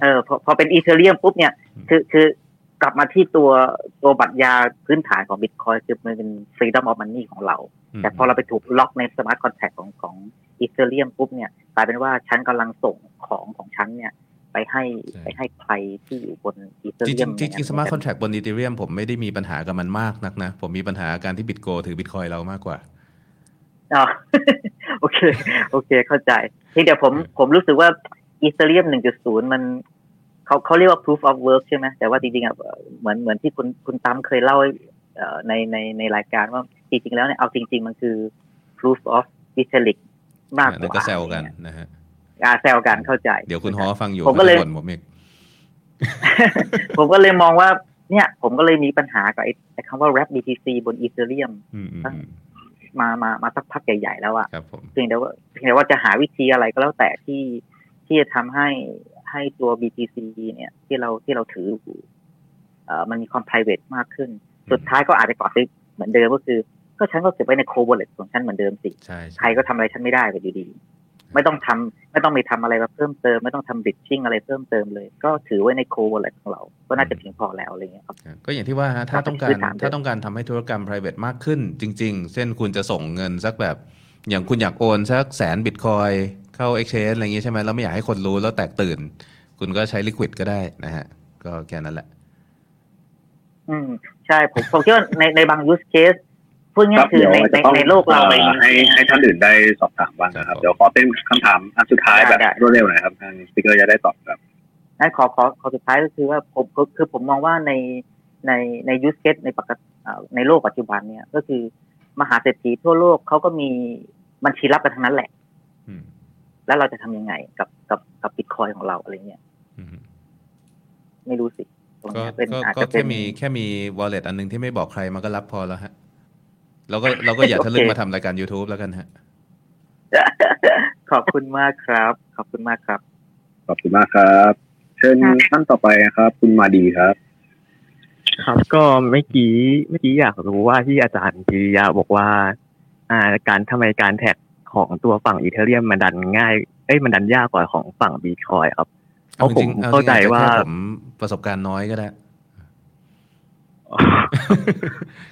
เออพอพอเป็น Ethereum ปุ๊บเนี่ย คือคือกลับมาที่ตัวตัวบัตรยาพื้นฐานของ Bitcoin คือมันเป็น freedom of money ของเราอืมแต่พอเราไปถูกล็อกใน smart contract ของของ Ethereum ปุ๊บเนี่ยกลายเป็นว่าฉันกำลังส่งของของฉันเนี่ยไปให้ไปให้ใครที่อยู่บนจริง Ethereum ๆจริงๆ smart contract บน Ethereum ผมไม่ได้มีปัญหากับมันมากนักนะ ผมมีปัญหาการที่ Bitgo ถือ Bitcoin เรามากกว่า อ๋อโอเค โอเค เข้าใจทีเดียวผมผมรู้สึกว่า Ethereum 1.0มันเขาเขาเรียกว่า proof of work ใช่ไหมแต่ว่าจริงๆอะเหมือนเหมือนที่คุณคุณตั้มเคยเล่าเอ่อในในในรายการว่าจริงๆแล้วเนี่ยเอาจริง ๆ มันคือ proof of vitalik มากกนั่นว่าก็แซวกันนะฮะอาแซวกันเข้าใจ เดี๋ยวคุณฮอฟังอยู่ผมก็เลยขาจะบ่นผมอีกผมก็เลยมองว่าเนี่ย ผมก็เลยมีปัญหากับไอ้ไอ้คำว่า wrap BTC บน Ethereum อืมอืมอืม มามามาสักพักใหญ่ๆแล้วอะครับผมเพียงแต่ว่าเพียงแต่ว่าจะหาวิธีอะไรก็แล้วแต่ที่ที่จะทำให้ให้ตัว BTC เนี่ย ที่เราที่เราถืออยู่เอ่อมันมีความ private มากขึ้น สุดท้ายก็อาจจะเกาะติดเหมือนเดิมก็คือ ก็ฉันก็เก็บไว้ใน cold wallet ของฉันเหมือนเดิมสิใช่ใครก็ทำอะไรฉันไม่ได้ไปอยู่ดี ไม่ต้องทำไม่ต้องไปทำอะไรมาเพิ่มเติม ไม่ต้องทำ bridging อะไรเพิ่มเติมเลย ก็ถือไว้ใน cold wallet ของเรา ก็น่าจะเพียงพอแล้วอะไรเงี้ยครับก็อย่างที่ว่าฮะถ้าต้องการพื้นฐานเดิมถ้าต้องการทำให้ธุรกรรม private มากขึ้น จริง ๆ เช่นคุณจะส่งเงินสักแบบ อย่างคุณอยากโอนสักแสนบิตคอยเข้า exchange อะไรอย่างงี้ใช่ไหมแล้วไม่อยากให้คนรู้แล้วแตกตื่น คุณก็ใช้ liquid ก็ได้นะฮะ ก็แค่นั้นแหละ อืมใช่ผมผมคิดว่าในในบาง use case พูดคง่ารัยบๆคือเดี๋ยวในจะในต้องในโลกเราเอ่เองอให้ให้ท่านอื่นได้สอบถามบ้างนะครับ เดี๋ยวขอเป็นคำถามอันสุดท้ายแบบรวดเร็วหน่อยครับทางสปิเกอร์จะได้ตอบครับนั่นขอขอขอสุดท้ายก็คือว่าผมคือคือผมมองว่าในในใน use case ในปกติเอ่อในโลกปัจจุบันเนี่ยก็คือมหาเศรษฐีทั่วโลกเขาก็มีบัญชีรับกันทั้งนั้นแหละอืมแล้วเราจะทำยังไงกับกับกับบิตคอยของเราอะไรเงี้ยอืมไม่รู้สิตรงก็เนี้ยเป็นก็อาจก็จะเป็แค่นมีแค่มี wallet อันหนึงที่ไม่บอกใครมันก็รับพอแล้วฮะ เราก็เราก็อย่าทะลึ่งโอเคมาทำรายการ YouTube แล้วกันฮะ ขอบคุณมากครับ ขอบคุณมากครับ ขอบคุณมากครับ เชิญท่านต่อไปนะครับ คุณมาดีครับ ครับก็เมื่อกี้เมื่อกี้อยากรู้ว่าที่อาจารย์กิริยาบอกว่า อ่าการทำไมการแท็กของตัวฝั่งอีเทเรียมมันดันง่ายเอ้ยมันดันยากกว่าของฝั่งบีคอยครับ เพราะผมอจงๆเข้าใจอริงๆอจจะว่าแค่ผมประสบการณ์น้อยก็ได้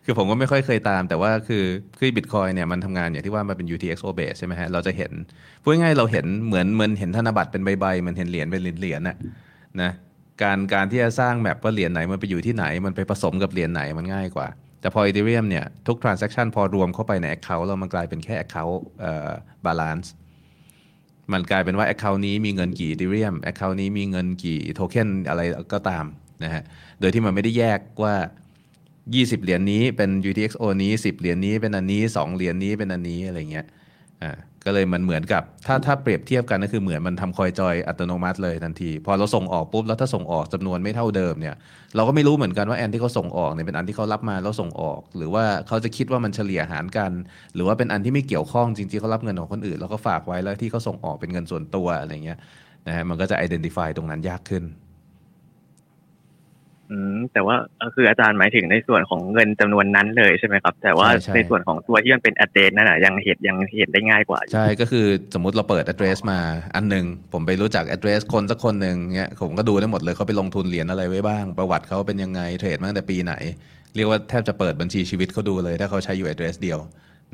คือผมก็ไม่ค่อยเคยตาม แต่ว่าคือคือบิตคอยเนี่ยมันทำงานอย่างที่ว่ามันเป็น UTXO base ใช่ไหมฮะ เราจะเห็นพูดง่ายเราเห็นเหมือนเหมือนเห็นธนบัตรเป็นใบๆเหมันเห็นเหรียญเป็นเหรียญน่ะนะการการที่จะสร้างแมปว่าเหรียญไหนมันไปอยู่ที่ไหน มันไปผสมกับเหรียญไหนมันง่ายกว่า แต่พอ Ethereum เนี่ยทุก transaction พอรวมเข้าไปใน account แล้วมันกลายเป็นแค่ account เอ่อ balance มันกลายเป็นว่า account นี้มีเงินกี่ Ethereum account นี้มีเงินกี่โทเค็นอะไรก็ตามนะฮะ โดยที่มันไม่ได้แยกว่า 20 เหรียญนี้เป็น UTXO นี้ 10 เหรียญนี้เป็นอันนี้ 2 เหรียญนี้เป็นอันนี้อะไรเงี้ยอ่าก็เลยมันเหมือนกับถ้าถ้าเปรียบเทียบกันก็คือเหมือนมันทำคอยจอยอัตโนมัติเลยทันที พอเราส่งออกปุ๊บแล้วถ้าส่งออกจำนวนไม่เท่าเดิมเนี่ยเราก็ไม่รู้เหมือนกันว่าแอนที่เขาส่งออกเนี่ยเป็นอันที่เขารับมาแล้วส่งออก หรือว่าเขาจะคิดว่ามันเฉลี่ยหารกัน หรือว่าเป็นอันที่ไม่เกี่ยวข้องจริงๆเขารับเงินของคนอื่นแล้วก็ฝากไว้แล้วที่เขาส่งออกเป็นเงินส่วนตัวอะไรเงี้ยนะฮะมันก็จะ identify ตรงนั้นยากขึ้น อืมแต่ว่าเอ่อคืออาจารย์หมายถึงในส่วนของเงินจำนวนนั้นเลยใช่ไหมครับ แต่ว่าใช่ใช่ในส่วนของตัวที่มันเป็น address นั่นน่ะยังเห็นยังเห็นได้ง่ายกว่าอยู่ใช่ก็คือสมมติเราเปิด address มาอันหนึ่งผมไปรู้จัก address คนสักคนหนึ่งเงี้ยผมก็ดูได้หมดเลยเขาไปลงทุนเหรียญอะไรไว้บ้าง ประวัติเขาเป็นยังไงเทรดมาตั้งแต่ปีไหน เรียกว่าแทบจะเปิดบัญชีชีวิตเขาดูเลย ถ้าเขาใช้อยู่ address เดียว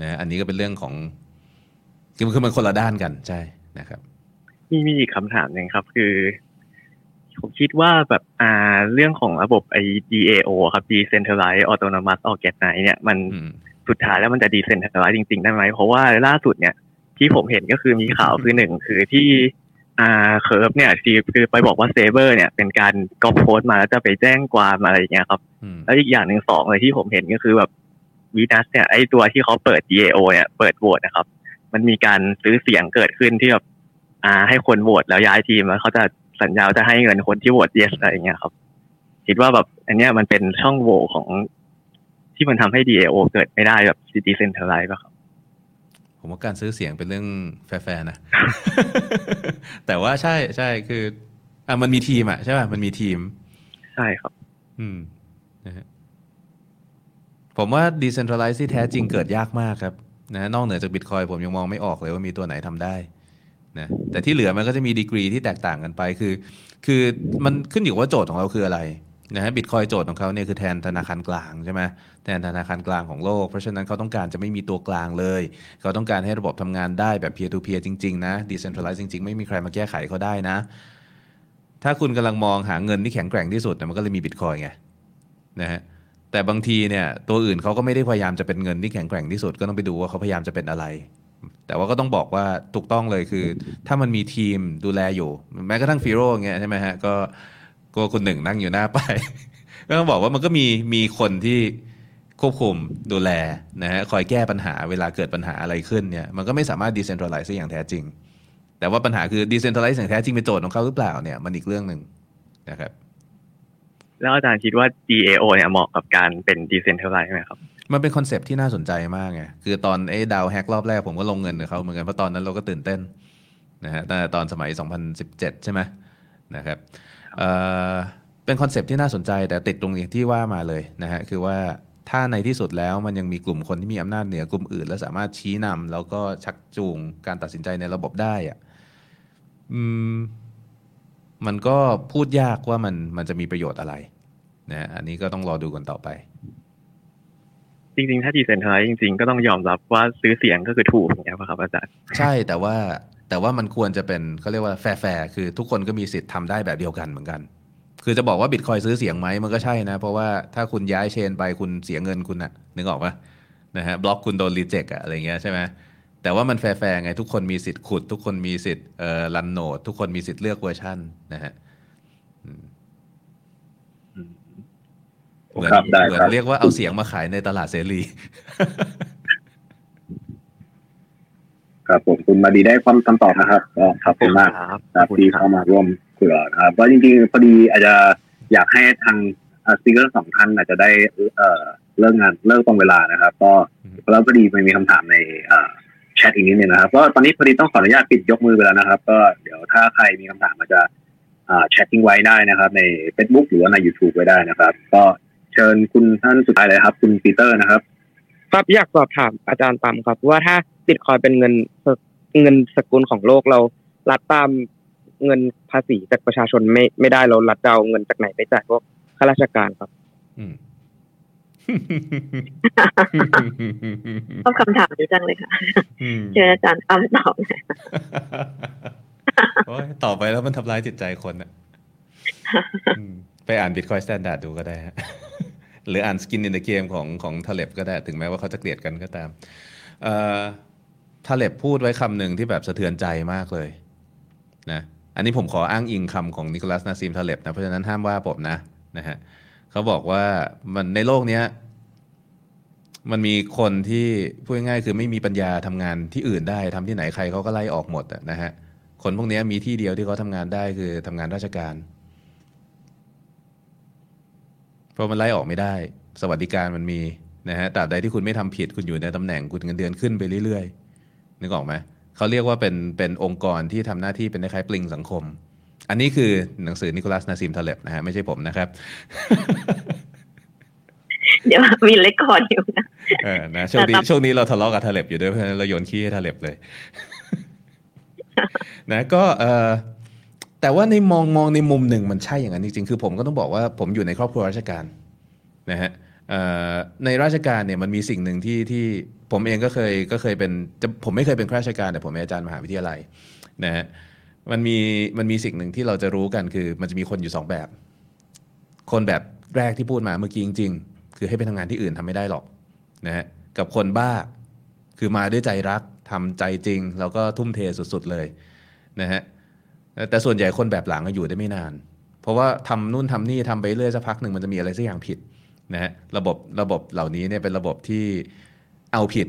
นะอันนี้ก็เป็นเรื่องของคือมันคือมันคนละด้านกันใช่นะครับมีมีอีกคำถามหนึ่งครับ คือ ผมคิดว่าแบบอ่าเรื่องของระบบไอ้ DAO ครับ Decentralized Autonomous Organization เนี่ยมันสุดท้ายแล้วมันจะ Decentralized จริง ๆ ได้ไหม เพราะว่าล่าสุดเนี่ย ที่ผมเห็นก็คือมีข่าวคือหนึ่งคือที่อ่าเคิร์ฟเนี่ยคือคือไปบอกว่าเซเบอร์เนี่ยเป็นการก๊อปโพสต์มาแล้วจะไปแจ้งความอะไรอย่างเงี้ยครับ แล้วอีกอย่างหนึ่งสองเลยที่ผมเห็นก็คือแบบวีนัสเนี่ยไอตัวที่เขาเปิด DAO เนี่ยเปิดโหวตนะครับ มันมีการซื้อเสียงเกิดขึ้นที่แบบอ่าให้คนโหวตแล้วย้ายทีมแล้วเขาจะ สัญญาว่าจะให้เงินคนที่โหวต yes อะไรอย่างเงี้ยครับ คิดว่าแบบ อันเนี้ยมันเป็นช่องโหว่ของที่มันทำให้ DAO เกิดไม่ได้แบบ decentralized ป่ะครับ ผมว่าการซื้อเสียงเป็นเรื่องแฟร์ๆนะ แต่ว่าใช่ใช่คือ อะมันมีทีมอะใช่ป่ะมันมีทีม ใช่ครับ อืมนะฮะผมว่า decentralize ที่แท้จริงเกิดยากมากครับนะนอกเหนือจาก Bitcoin ผมยังมองไม่ออกเลยว่ามีตัวไหนทำได้ นะแต่ที่เหลือมันก็จะมีดีกรีที่แตกต่างกันไปคือ คือมันขึ้นอยู่ว่าโจทย์ของเราคืออะไรนะฮะบิตคอยโจทย์ของเขาเนี่ยคือแทนธนาคารกลางใช่ไหมแทนธนาคารกลางของโลก เพราะฉะนั้นเขาต้องการจะไม่มีตัวกลางเลย เขาต้องการให้ระบบทำงานได้แบบ peer to peer จริง ๆ นะ decentralize จริง ๆ ไม่มีใครมาแก้ไขเขาได้นะ ถ้าคุณกำลังมองหาเงินที่แข็งแกร่งที่สุดมันก็เลยมีบิตคอยไงนะฮะแต่บางทีเนี่ยตัวอื่นเขาก็ไม่ได้พยายามจะเป็นเงินที่แข็งแกร่งที่สุดก็ต้องไปดูว่าเขาพยายามจะเป็นอะไร แต่ว่าก็ต้องบอกว่าถูกต้องเลยคือ ถ้ามันมีทีมดูแลอยู่ แม้กระทั่งฟีโร่เงี้ยใช่ไหมฮะก็ก็คนหนึ่งนั่งอยู่หน้าไป ก็ต้องบอกว่ามันก็มีมีคนที่ควบคุมดูแลนะฮะคอยแก้ปัญหาเวลาเกิดปัญหาอะไรขึ้นเนี่ยมันก็ไม่สามารถ decentralize ได้อย่างแท้จริง แต่ว่าปัญหาคือ decentralize อย่างแท้จริงเป็นโจทย์ของเขาหรือเปล่าเนี่ยมันอีกเรื่องหนึ่งนะครับ แล้วอาจารย์คิดว่า DAO เนี่ยเหมาะกับการเป็น decentralized ไหมครับ มันเป็น concept ที่น่าสนใจมากไงคือตอนไอ้ DAO hack รอบแรกผมก็ลงเงินกับเขาเหมือนกันเพราะตอนนั้นเราก็ตื่นเต้นนะฮะตั้งแต่ตอนสมัย 2017 ใช่ไหมนะครับเอ่อเป็น concept ที่น่าสนใจแต่ติดตรงอย่างที่ว่ามาเลยนะฮะคือว่าถ้าในที่สุดแล้วมันยังมีกลุ่มคนที่มีอำนาจเหนือกลุ่มอื่น และสามารถชี้นำแล้วก็ชักจูงการตัดสินใจในระบบได้อะอืมมันก็พูดยากว่ามันมันจะมีประโยชน์อะไรนะอันนี้ก็ต้องรอดูกันต่อไป จริงๆ ถ้า decentralized จริง ๆ ก็ต้องยอมรับว่าซื้อเสียงก็คือถูกอย่างเงี้ยป่ะครับอาจารย์ ใช่แต่ว่าแต่ว่ามันควรจะเป็นเขาเรียกว่าแฟร์คือทุกคนก็มีสิทธิ์ทำได้แบบเดียวกันเหมือนกัน คือจะบอกว่าบิตคอยซื้อเสียงไหมมันก็ใช่นะ เพราะว่าถ้าคุณย้ายเชนไปคุณเสียเงินคุณอะนึกออกปะนะฮะบล็อกคุณโดนรีเจ็คอะอะไรเงี้ยใช่ไหมแต่ว่ามันแฟร์ไงทุกคนมีสิทธิ์ขุด ทุกคนมีสิทธิ์เอ่อรันโนดทุกคนมีสิทธิ์เลือกเวอร์ชันนะฮะ เหมือนครับได้เหมือครันบเรียกว่าเอาเสียงมาขายในตลาดเสรีครับผมคุณมาดีได้ความคำตอบนะครับก็ขอบคุณมากครับที่เข้ามาร่วมคุยกับเรานะครับก็จริงๆพอดีอาจจะอยากให้ทางสปีกเกอร์สองท่านอาจจะได้เอ่อเลิกงานเลิกตรงเวลานะครับ ก็แล้วพอดีมันมีคำถามในเอ่อแชทอีกนิดนึงนะครับก็ตอนนี้พอดีต้องขออนุญาตปิดยกมือไปแล้วนะครับ ก็เดี๋ยวถ้าใครมีคำถามอาจจะอ่าแชททิ้งไว้ได้นะครับ ใน Facebook หรือว่าใน YouTube ไว้ได้นะครับ ก็ เชิญคุณท่านสุดท้ายเลยครับ คุณปีเตอร์นะครับ ครับอยากสอบถามอาจารย์ตามครับ ว่าถ้าบิตคอยเป็นเงินเงินสกุลของโลกเรารัดตามเงินภาษีจากประชาชนไม่ไม่ได้เรารัดจะเอาเงินจากไหนไปจ่ายพวกข้าราชการครับอืมชอบคำถามนี้จังเลยค่ะอืมเชิญอาจารย์อ้ำตอบหน่อยโอ้ยต่อไปแล้วมันทำร้ายจิตใจคนอะอืม ไปอ่าน Bitcoin Standard ดูก็ได้ฮะหรืออ่าน Skin in the Game ของของทเล็บก็ได้ถึงแม้ว่าเขาจะเกลียดกันก็ตามเอ่อทเล็บพูดไว้คำหนึ่งที่แบบสะเทือนใจมากเลยนะอันนี้ผมขออ้างอิงคำของนิโคลัสนาซิมทเล็บนะเพราะฉะนั้นห้ามว่าผมนะนะฮะเขาบอกว่ามันในโลกนี้มันมีคนที่พูดง่ายๆคือไม่มีปัญญาทำงานที่อื่นได้ทำที่ไหนใครเขาก็ไล่ออกหมดนะฮะคนพวกนี้มีที่เดียวที่เขาทำงานได้คือทำงานราชการ เพราะมันไล่ออกไม่ได้ สวัสดิการมันมีนะฮะตราบใดที่คุณไม่ทำผิดคุณอยู่ในตำแหน่งคุณเงินเดือนขึ้นไปเรื่อยๆนึกออกไหมเขาเรียกว่าเป็นเป็นองค์กรที่ทำหน้าที่เป็นคล้ายๆปลิงสังคม อันนี้คือหนังสือนิโคลัสนาซิมทาเล็บนะฮะไม่ใช่ผมนะครับ เดี๋ยวมีเลคคอร์ดอยู่นะเออนะช่วงนี้ช่วงนี้เราทะเลาะกับทาเล็บอยู่ด้วยเพราะฉะนั้นเราโยนขี้ให้ทาเล็บเลย นะก็เออ แต่ว่าในมองมองในมุมหนึ่งมันใช่อย่างนั้นจริงๆ คือผมก็ต้องบอกว่าผมอยู่ในครอบครัวราชการนะฮะในราชการเนี่ยมันมีสิ่งหนึ่งที่ที่ผมเองก็เคยก็เคยเป็นผมไม่เคยเป็นข้าราชการแต่ผมเป็นอาจารย์มหาวิทยาลัยนะฮะมันมีมันมีสิ่งหนึ่งที่เราจะรู้กันคือ มันจะมีคนอยู่สองแบบ คนแบบแรกที่พูดมาเมื่อกี้จริง ๆ คือให้ไปทำงานที่อื่นทำไม่ได้หรอกนะฮะกับคนบ้าคือมาด้วยใจรักทำใจจริง แล้วก็ทุ่มเทสุดๆเลยนะฮะ แต่ส่วนใหญ่คนแบบหลังก็อยู่ได้ไม่นาน เพราะว่าทำนู่นทำนี่ทำไปเรื่อยสักพักหนึ่งมันจะมีอะไรสักอย่างผิดนะฮะระบบระบบเหล่านี้เนี่ยเป็นระบบที่เอาผิด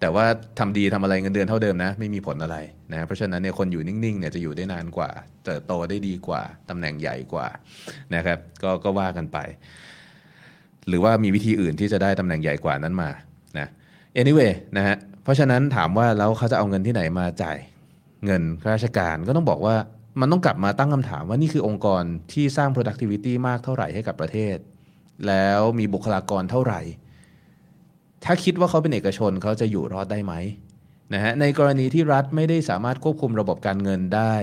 แต่ว่าทำดีทำอะไรเงินเดือนเท่าเดิมนะไม่มีผลอะไรนะเพราะฉะนั้นเนี่ยคนอยู่นิ่งๆเนี่ยจะอยู่ได้นานกว่าเติบโตได้ดีกว่าตำแหน่งใหญ่กว่านะครับก็ก็ว่ากันไป หรือว่ามีวิธีอื่นที่จะได้ตำแหน่งใหญ่กว่านั้นมานะ anyway นะฮะเพราะฉะนั้นถามว่าแล้วเขาจะเอาเงินที่ไหนมาจ่ายเงินข้าราชการก็ต้องบอกว่า มันต้องกลับมาตั้งคำถามว่านี่คือองค์กรที่สร้าง productivity มากเท่าไหร่ให้กับประเทศ แล้วมีบุคลากรเท่าไหร่ ถ้าคิดว่าเขาเป็นเอกชนเขาจะอยู่รอดได้ไหมนะฮะในกรณีที่รัฐไม่ได้สามารถควบคุมระบบการเงินได้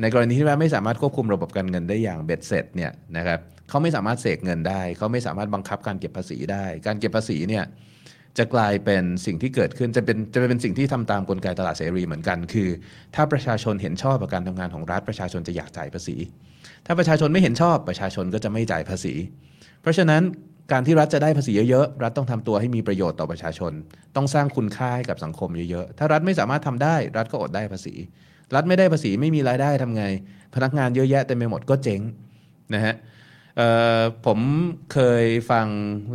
ในกรณีที่รัฐไม่สามารถควบคุมระบบการเงินได้อย่างเบ็ดเสร็จเนี่ยนะครับเขาไม่สามารถเสกเงินได้ เขาไม่สามารถบังคับการเก็บภาษีได้ การเก็บภาษีเนี่ย จะกลายเป็นสิ่งที่เกิดขึ้นจะเป็นจะเป็นสิ่งที่ทำตามกลไกตลาดเสรีเหมือนกัน คือ ถ้าประชาชนเห็นชอบกับการทำงานของรัฐประชาชนจะอยากจ่ายภาษี ถ้าประชาชนไม่เห็นชอบประชาชนก็จะไม่จ่ายภาษี เพราะฉะนั้นการที่รัฐจะได้ภาษีเยอะๆ รัฐต้องทำตัวให้มีประโยชน์ต่อประชาชน ต้องสร้างคุณค่าให้กับสังคมเยอะๆ ถ้ารัฐไม่สามารถทำได้ รัฐก็อดได้ภาษี รัฐไม่ได้ภาษีไม่มีรายได้ทำไง พนักงานเยอะแยะเต็มไปหมดก็เจ๊งนะฮะ ผมเคยฟัง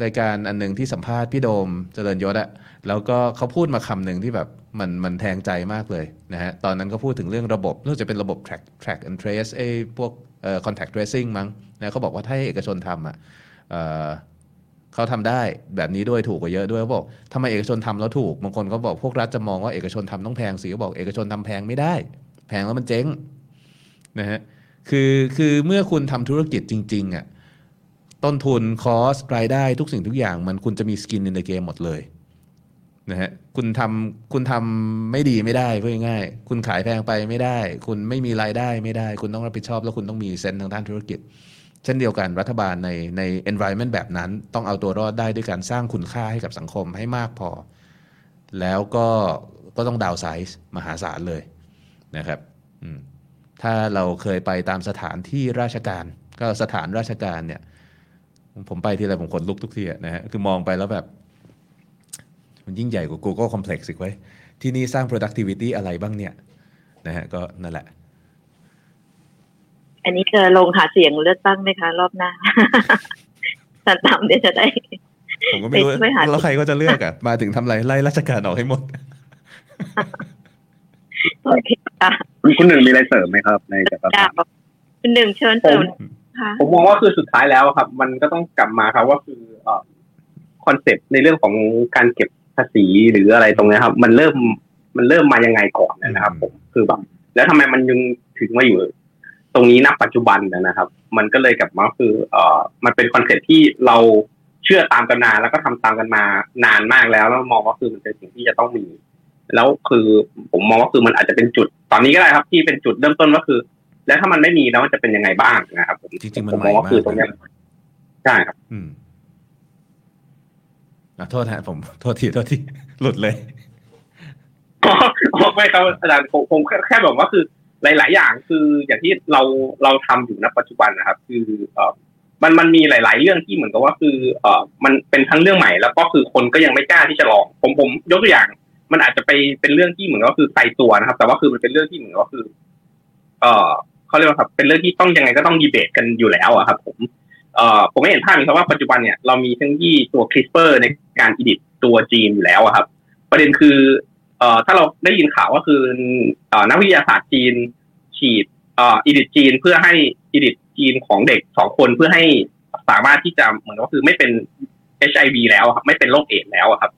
รายการอันหนึ่งที่สัมภาษณ์พี่โดมเจริญยศอะแล้วก็เขาพูดมาคำหนึ่งที่แบบมันมันแทงใจมากเลยนะฮะ ตอนนั้นก็พูดถึงเรื่องระบบรู้จะเป็นระบบ track track and trace ไอ้พวกเอ่อ contact tracing มั้งนะเขาบอกว่าถ้าให้เอกชนทำอะเออเขาทำได้แบบนี้ด้วยถูกกว่าเยอะด้วยเขาบอกทำไมเอกชนทำแล้วถูกบางคนก็บอกพวกรัฐจะมองว่าเอกชนทำต้องแพงสิเขาบอกเอกชนทำแพงไม่ได้ แพงแล้วมันเจ๊งนะฮะ คือคือเมื่อคุณทำธุรกิจจริงๆอะต้นทุนคอสรายได้ทุกสิ่งทุกอย่าง มันคุณจะมีสกินในเกมหมดเลยนะฮะคุณทำคุณทำไม่ดีไม่ได้พูดง่ายๆคุณขายแพงไปไม่ได้ คุณไม่มีรายได้ไม่ได้ คุณต้องรับผิดชอบ แล้วคุณต้องมีเซนส์ทางด้านธุรกิจ เช่นเดียวกันรัฐบาลในใน environment แบบนั้น ต้องเอาตัวรอดได้ด้วยการสร้างคุณค่าให้กับสังคมให้มากพอ แล้วก็ก็ต้องดาวไซส์มหาศาลเลยนะครับ อืม ถ้าเราเคยไปตามสถานที่ราชการ ก็สถานราชการเนี่ย ผมไปทีไรผมขนลุกทุกทีอะนะฮะคือมองไปแล้วแบบ มันยิ่งใหญ่กว่า Google Complex อีกไว้ยที่นี่สร้าง productivity อะไรบ้างเนี่ยนะฮะก็นั่นแหละ อันนี้จะลงหาเสียงเลือกตั้งไหมคะ รอบหน้าสันตามเดี๋ยวจะได้ ผมก็ไม่รู้ไปช่วยหาแล้วใครก็จะเลือกอะ มาถึงทำไรไล่ราชการออกให้หมด โอเคค่ะคุณคุณหนึ่งมีอะไรเสริมไหมครับ ในจากคำถามคุณหนึ่งเชิญเสริมค่ะผมมองว่าคือสุดท้ายแล้วครับ มันก็ต้องกลับมาครับว่าคือคอนเซปต์ในเรื่องของการเก็บภาษีหรืออะไรตรงเนี้ยครับ มันเริ่มมันเริ่มมายังไงก่อนนะครับ ผมคือแบบแล้วทำไมมันยังถึงมาอยู่ ตรงนี้ณปัจจุบันนะครับ มันก็เลยกลับมาคือเอ่อมันเป็น concept ที่เราเชื่อตามกันมาแล้วก็ทำตามกันมานานมากแล้วแล้วมองว่าคือมันเป็นสิ่งที่จะต้องมี แล้วคือผมมองว่าคือมันอาจจะเป็นจุด ตอนนี้ก็ได้ครับ ที่เป็นจุดเริ่มต้นก็คือ แล้วถ้ามันไม่มีแล้วมันจะเป็นยังไงบ้างนะครับผมจริงๆมันผมใหมม่องว่าคือมากตรงเนี้ยใช่ครับ อืมอะโทษฮะผมโทษทีโทษทีหลุดเลยไม่ครับอาจารย์ผมผมแค่แค่บอกว่าคือหลาย ๆ อย่างคืออย่างที่เราเราทำอยู่ณปัจจุบันนะครับ คือเอ่อมันมันมีหลาย ๆ เรื่องที่เหมือนกับว่าคือเอ่อมันเป็นทั้งเรื่องใหม่แล้วก็คือคนก็ยังไม่กล้าที่จะลอง ผมผมยกตัวอย่าง มันอาจจะไปเป็นเรื่องที่เหมือนกับว่าคือไกลตัวนะครับ แต่ว่าคือมันเป็นเรื่องที่เหมือนกับว่าคือ เออเขาเรียกว่าครับ เป็นเรื่องที่ต้องยังไงก็ต้องดีเบตกันอยู่แล้วอะครับ ผมเอ่อผมไม่เห็นภาพนี้ครับว่าปัจจุบันเนี่ยเรามีเทคโนโลยีตัว CRISPR ในการอิดิตตัวจีนอยู่แล้วครับ ประเด็นคือเอ่อถ้าเราได้ยินข่าวก็คือเอ่อนักวิทยาศาสตร์จีนฉีดเอ่ออิดิตจีนเพื่อให้อิดิตจีนของเด็กสองคนเพื่อให้สามารถที่จะเหมือนก็คือไม่เป็น HIV แล้วครับไม่เป็นโรคเอดส์แล้วครับ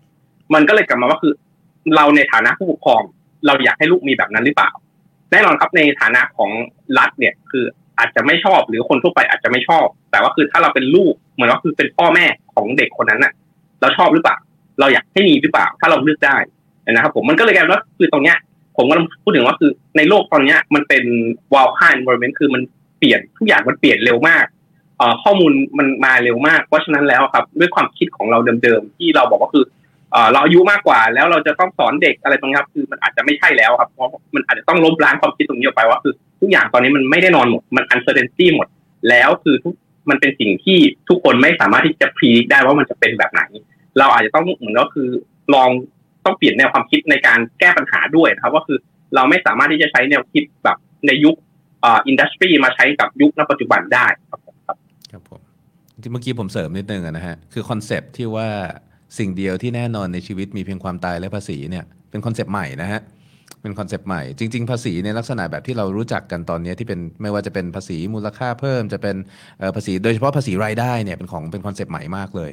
มันก็เลยกลับมาว่าคือ เราในฐานะผู้ปกครอง เราอยากให้ลูกมีแบบนั้นหรือเปล่าแน่นอนครับในฐานะของรัฐเนี่ยคืออาจจะไม่ชอบหรือคนทั่วไปอาจจะไม่ชอบ แต่ว่าคือถ้าเราเป็นลูกเหมือนว่าคือเป็นพ่อแม่ของเด็กคนนั้นน่ะ เราชอบหรือเปล่า เราอยากให้มีหรือเปล่า ถ้าเราเลือกได้นะครับ ผมมันก็เลยกลายเป็นว่าคือตรงเนี้ย ผมก็พูดถึงว่าคือในโลกตอนเนี้ยมันเป็น wild card environment คือมันเปลี่ยนทุกอย่างมันเปลี่ยนเร็วมากข้อมูลมันมาเร็วมาก เพราะฉะนั้นแล้วครับ ด้วยความคิดของเราเดิมๆที่เราบอกว่าคือ เราอายุมากกว่าแล้วเราจะต้องสอนเด็กอะไรตรงนี้ครับคือมันอาจจะไม่ใช่แล้วครับเพราะมันอาจจะต้องล้มล้างความคิดตรงนี้ออกไปว่าคือทุกอย่างตอนนี้มันไม่ได้นอนหมดมัน uncertainty หมด แล้วคือทุกมันเป็นสิ่งที่ทุกคนไม่สามารถที่จะพีได้ว่ามันจะเป็นแบบไหน เราอาจจะต้องเหมือนก็คือลองต้องเปลี่ยนแนวความคิดในการแก้ปัญหาด้วยนะครับ ว่าคือเราไม่สามารถที่จะใช้แนวคิดแบบในยุคอ่า industry มาใช้กับยุคณปัจจุบันได้ครับผมครับผมที่เมื่อกี้ผมเสริมนิดนึงนะฮะคือ concept ที่ว่า สิ่งเดียวที่แน่นอนในชีวิตมีเพียงความตายและภาษีเนี่ยเป็น concept ใหม่นะฮะเป็น concept ใหม่จริง ๆ ภาษีในลักษณะแบบที่เรารู้จักกันตอนนี้ที่เป็นไม่ว่าจะเป็นภาษีมูลค่าเพิ่มจะเป็นภาษีโดยเฉพาะภาษีรายได้เนี่ยเป็นของเป็นคอนเซปต์ใหม่มากเลย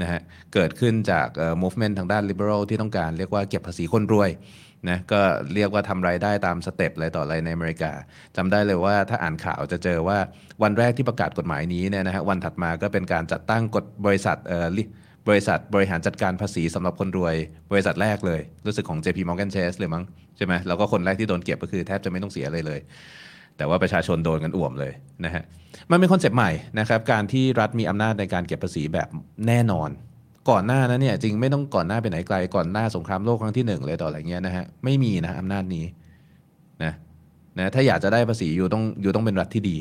นะฮะเกิดขึ้นจาก movement ทางด้าน liberal ที่ต้องการเรียกว่าเก็บภาษีคนรวยนะก็เรียกว่าทำรายได้ตามสเต็ปอะไรต่ออะไรในอเมริกาจำได้เลยว่าถ้าอ่านข่าวจะเจอว่าวันแรกที่ประกาศกฎหมายนี้เนี่ยนะฮะวันถัดมาก็เป็นการจัดตั้งกฎบริษัทเอ่อ บริษัทบริหารจัดการภาษีสำหรับคนรวย บริษัทแรกเลย รู้สึกของ JP Morgan Chase เลยมั้งใช่ไหมแล้วก็คนแรกที่โดนเก็บก็คือแทบจะไม่ต้องเสียอะไรเลย แต่ว่าประชาชนโดนกันอ่วมเลยนะฮะมันเป็นคอนเซปต์ใหม่นะครับการที่รัฐมีอำนาจในการเก็บภาษีแบบแน่นอน ก่อนหน้านั้นเนี่ยจริงไม่ต้องก่อนหน้าไปไหนไกล ก่อนหน้าสงครามโลกครั้งที่หนึ่งเลยต่ออะไรเงี้ยนะฮะไม่มีนะอำนาจนี้นะนะถ้าอยากจะได้ภาษีอยู่ต้องอยู่ต้องเป็นรัฐที่ดี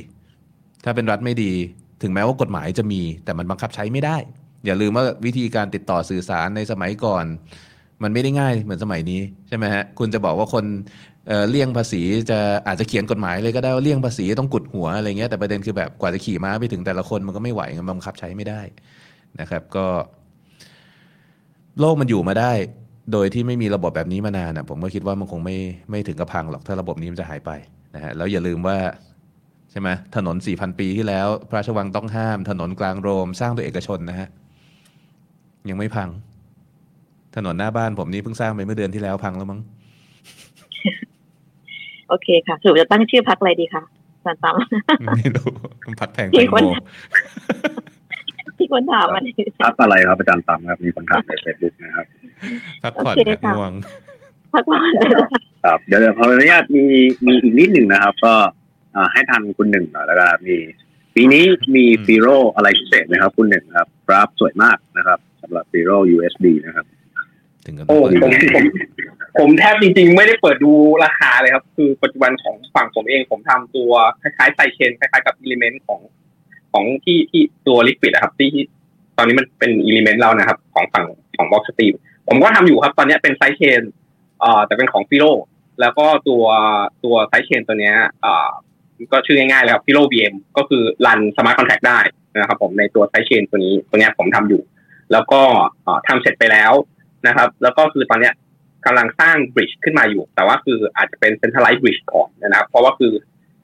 ถ้าเป็นรัฐไม่ดี ถึงแม้ว่ากฎหมายจะมี แต่มันบังคับใช้ไม่ได้ อย่าลืมว่าวิธีการติดต่อสื่อสารในสมัยก่อน มันไม่ได้ง่ายเหมือนสมัยนี้ใช่ไหมฮะคุณจะบอกว่าคนเเลี่ยงภาษีจะอาจจะเขียนกฎหมายเลยก็ได้ว่าเลี่ยงภาษีต้องกุดหัวอะไรเงี้ยแต่ประเด็นคือแบบกว่าจะขี่ม้าไปถึงแต่ละคนมันก็ไม่ไหวมันบังคับใช้ไม่ได้นะครับ ก็ โลกมันอยู่มาได้ โดยที่ไม่มีระบบแบบนี้มานานนะผมก็คิดว่ามันคงไม่ไม่ถึงกับพังหรอกถ้าระบบนี้มันจะหายไปนะฮะแล้วอย่าลืมว่าใช่ไหมถนนสี่พันปีที่แล้ว พระราชวังต้องห้าม ถนนกลางโรม สร้างโดยเอกชนนะฮะ ยังไม่พัง ถนนหน้าบ้านผมนี่เพิ่งสร้างไปเมื่อเดือนที่แล้วพังแล้วมั้งโอเคค่ะสรุปจะตั้งชื่อพักอะไรดีคะอาจารย์ตั้มไม่รู้พัดแพงมีแตงคนโมที่คนถามมันพักอะไรครับอาจารย์ตั้มครับ มีคนถามในเฟซบุ๊กนะครับพักผ่อนโอเคนะค่ะง่วงพักผ่อนครับเดี๋ยวเดี๋ยวขออนุญาตมีมีอีกนิดหนึ่งนะครับ ก็อ่าให้ทันคุณหนึ่งหน่อยแล้วกันมีปีนี้มี Firo อะไรพิเศษไหมครับ คุณหนึ่งครับกราฟสวยมากนะครับ สำหรับ Firo USD นะครับโอ้ผมผมผมแทบจริงๆ ไม่ได้เปิดดูราคาเลยครับ คือปัจจุบันของฝั่งผมเองผมทำตัวคล้ายๆ sidechain คล้ายๆกับ Elements ของของที่ที่ตัว Liquid นะครับ ที่ที่ตอนนี้มันเป็น Elements เรานะครับ ของฝั่งของ Blockstream ผมก็ทำอยู่ครับ ตอนนี้เป็น sidechain เอ่อแต่เป็นของ Firo แล้วก็ตัวตัว sidechain ตัวเนี้ยเอ่อก็ชื่อง่ายๆเลยครับ Firo VM ก็คือ run smart contract ได้นะครับผมในตัว sidechain ตัวนี้ตัวเนี้ยผมทำอยู่ แล้วก็เอ่อทำเสร็จไปแล้วนะครับ แล้วก็คือตอนเนี้ยกำลังสร้าง bridge ขึ้นมาอยู่ แต่ว่าคืออาจจะเป็น centralized bridge ก่อนนะครับ เพราะว่าคือ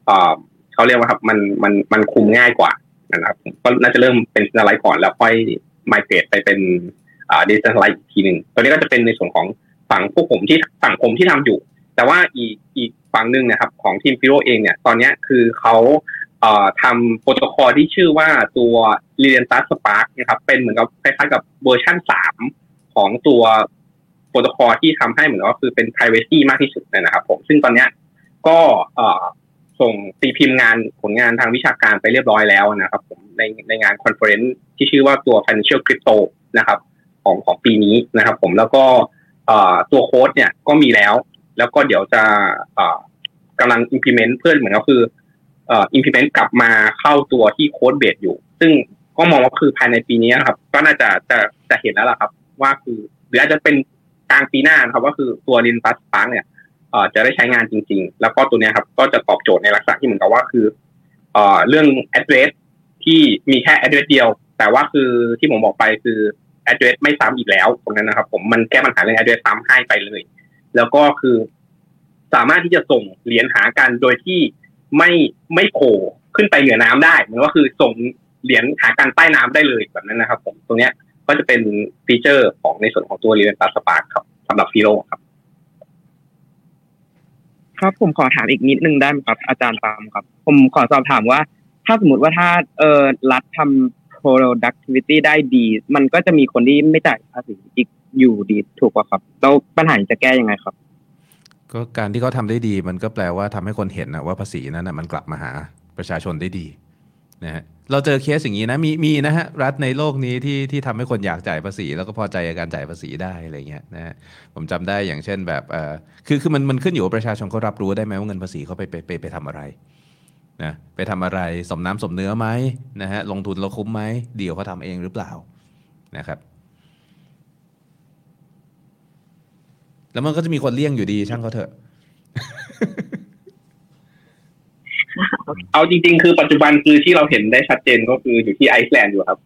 เอ่อเขาเรียกว่าครับมันมันมันคุมง่ายกว่านะครับ ก็น่าจะเริ่มเป็น centralized ก่อนแล้วค่อย migrate ไปเป็น decentralized อีกทีหนึ่งตัวนี้ก็จะเป็นในส่วนของฝั่งพวกผมที่ฝั่งผมที่ทำอยู่ แต่ว่าอีกอีกฝั่งหนึ่งนะครับของทีม Firo เองเนี่ย ตอนนี้คือเขา ทำโปรโตคอลที่ชื่อว่าตัว r e l a n t u s Spark นะครับ เป็นเหมือนกับคล้ายๆกับเวอร์ชันสามของตัวโปรโตคอลที่ทำให้เหมือนว่าคือเป็น privacy มากที่สุดนะครับผม ซึ่งตอนนี้ก็ส่งตีพิมพ์งานผลงานทางวิชาการไปเรียบร้อยแล้วนะครับผมในในงาน conference ที่ชื่อว่าตัว Financial Crypto นะครับ ของของปีนี้นะครับ ผมแล้วก็ตัวโค้ดเนี่ยก็มีแล้ว แล้วก็เดี๋ยวจะกำลัง implement เพื่อเหมือนก็คือ เอ่อ implement กลับมาเข้าตัวที่โค้ดเบสอยู่ ซึ่งก็มองว่าคือภายในปีนี้นะครับ ก็น่าจะจะจะเห็นแล้วล่ะครับ ว่าคือหรืออาจจะเป็นกลางปีหน้านะครับว่าคือตัว l i n t u s Spark เนี่ยเอ่อจะได้ใช้งานจริง ๆ แล้วก็ตัวเนี้ยครับ ก็จะตอบโจทย์ในลักษณะที่เหมือนกับว่าคือเอ่อเรื่อง address ที่มีแค่ address เดียว แต่ว่าคือที่ผมบอกไปคือ address ไม่ซ้ำอีกแล้วตรงนั้นนะครับ ผมมันแก้ปัญหาเรื่อง address ซ้ำให้ไปเลย แล้วก็คือ สามารถที่จะส่งเหรียญหากันโดยที่ ไม่ไม่โผล่ขึ้นไปเหนือน้ำได้เหมือนว่าคือส่งเหรียญหากันใต้น้ำได้เลยแบบนั้นนะครับ ผมตรงเนี้ยก็จะเป็นฟีเจอร์ของในส่วนของตัว r e l a n t u s Spark ครับสำหรับฟีโรครับ ครับผมขอถามอีกนิดนึงได้ไหมครับ อาจารย์ปามครับ ผมขอสอบถามว่า ถ้าสมมติว่าถ้าเออรัฐทำ productivity ได้ดี มันก็จะมีคนที่ไม่จ่ายภาษีอีกอยู่ดีถูกป่ะครับ แล้วปัญหาจะแก้ยังไงครับ ก็การที่เขาทำได้ดีมันก็แปลว่าทำให้คนเห็นนะว่าภาษีนั้นนะมันกลับมาหาประชาชนได้ดีนะฮะเราเจอเคสอย่างนี้นะมีมีนะฮะรัฐในโลกนี้ที่ที่ทำให้คนอยากจ่ายภาษี แล้วก็พอใจการจ่ายภาษีได้อะไรเงี้ยนะฮะผมจำได้อย่างเช่นแบบเออคือคือมันมันขึ้นอยู่ว่าประชาชนเขารับรู้ได้ไหมว่าเงินภาษีเขาไปไปไปไปทำอะไรนะไปทำอะไรสมน้ำสมเนื้อไหมนะฮะลงทุนเราคุ้มไหมเดี๋ยวเขาทำเองหรือเปล่านะครับ แล้วมันก็จะมีคนเลี่ยงอยู่ดีช่างเขาเถอะ เอาจริง ๆ คือปัจจุบันคือที่เราเห็นได้ชัดเจนก็คืออยู่ที่ไอซ์แลนด์อยู่ครับ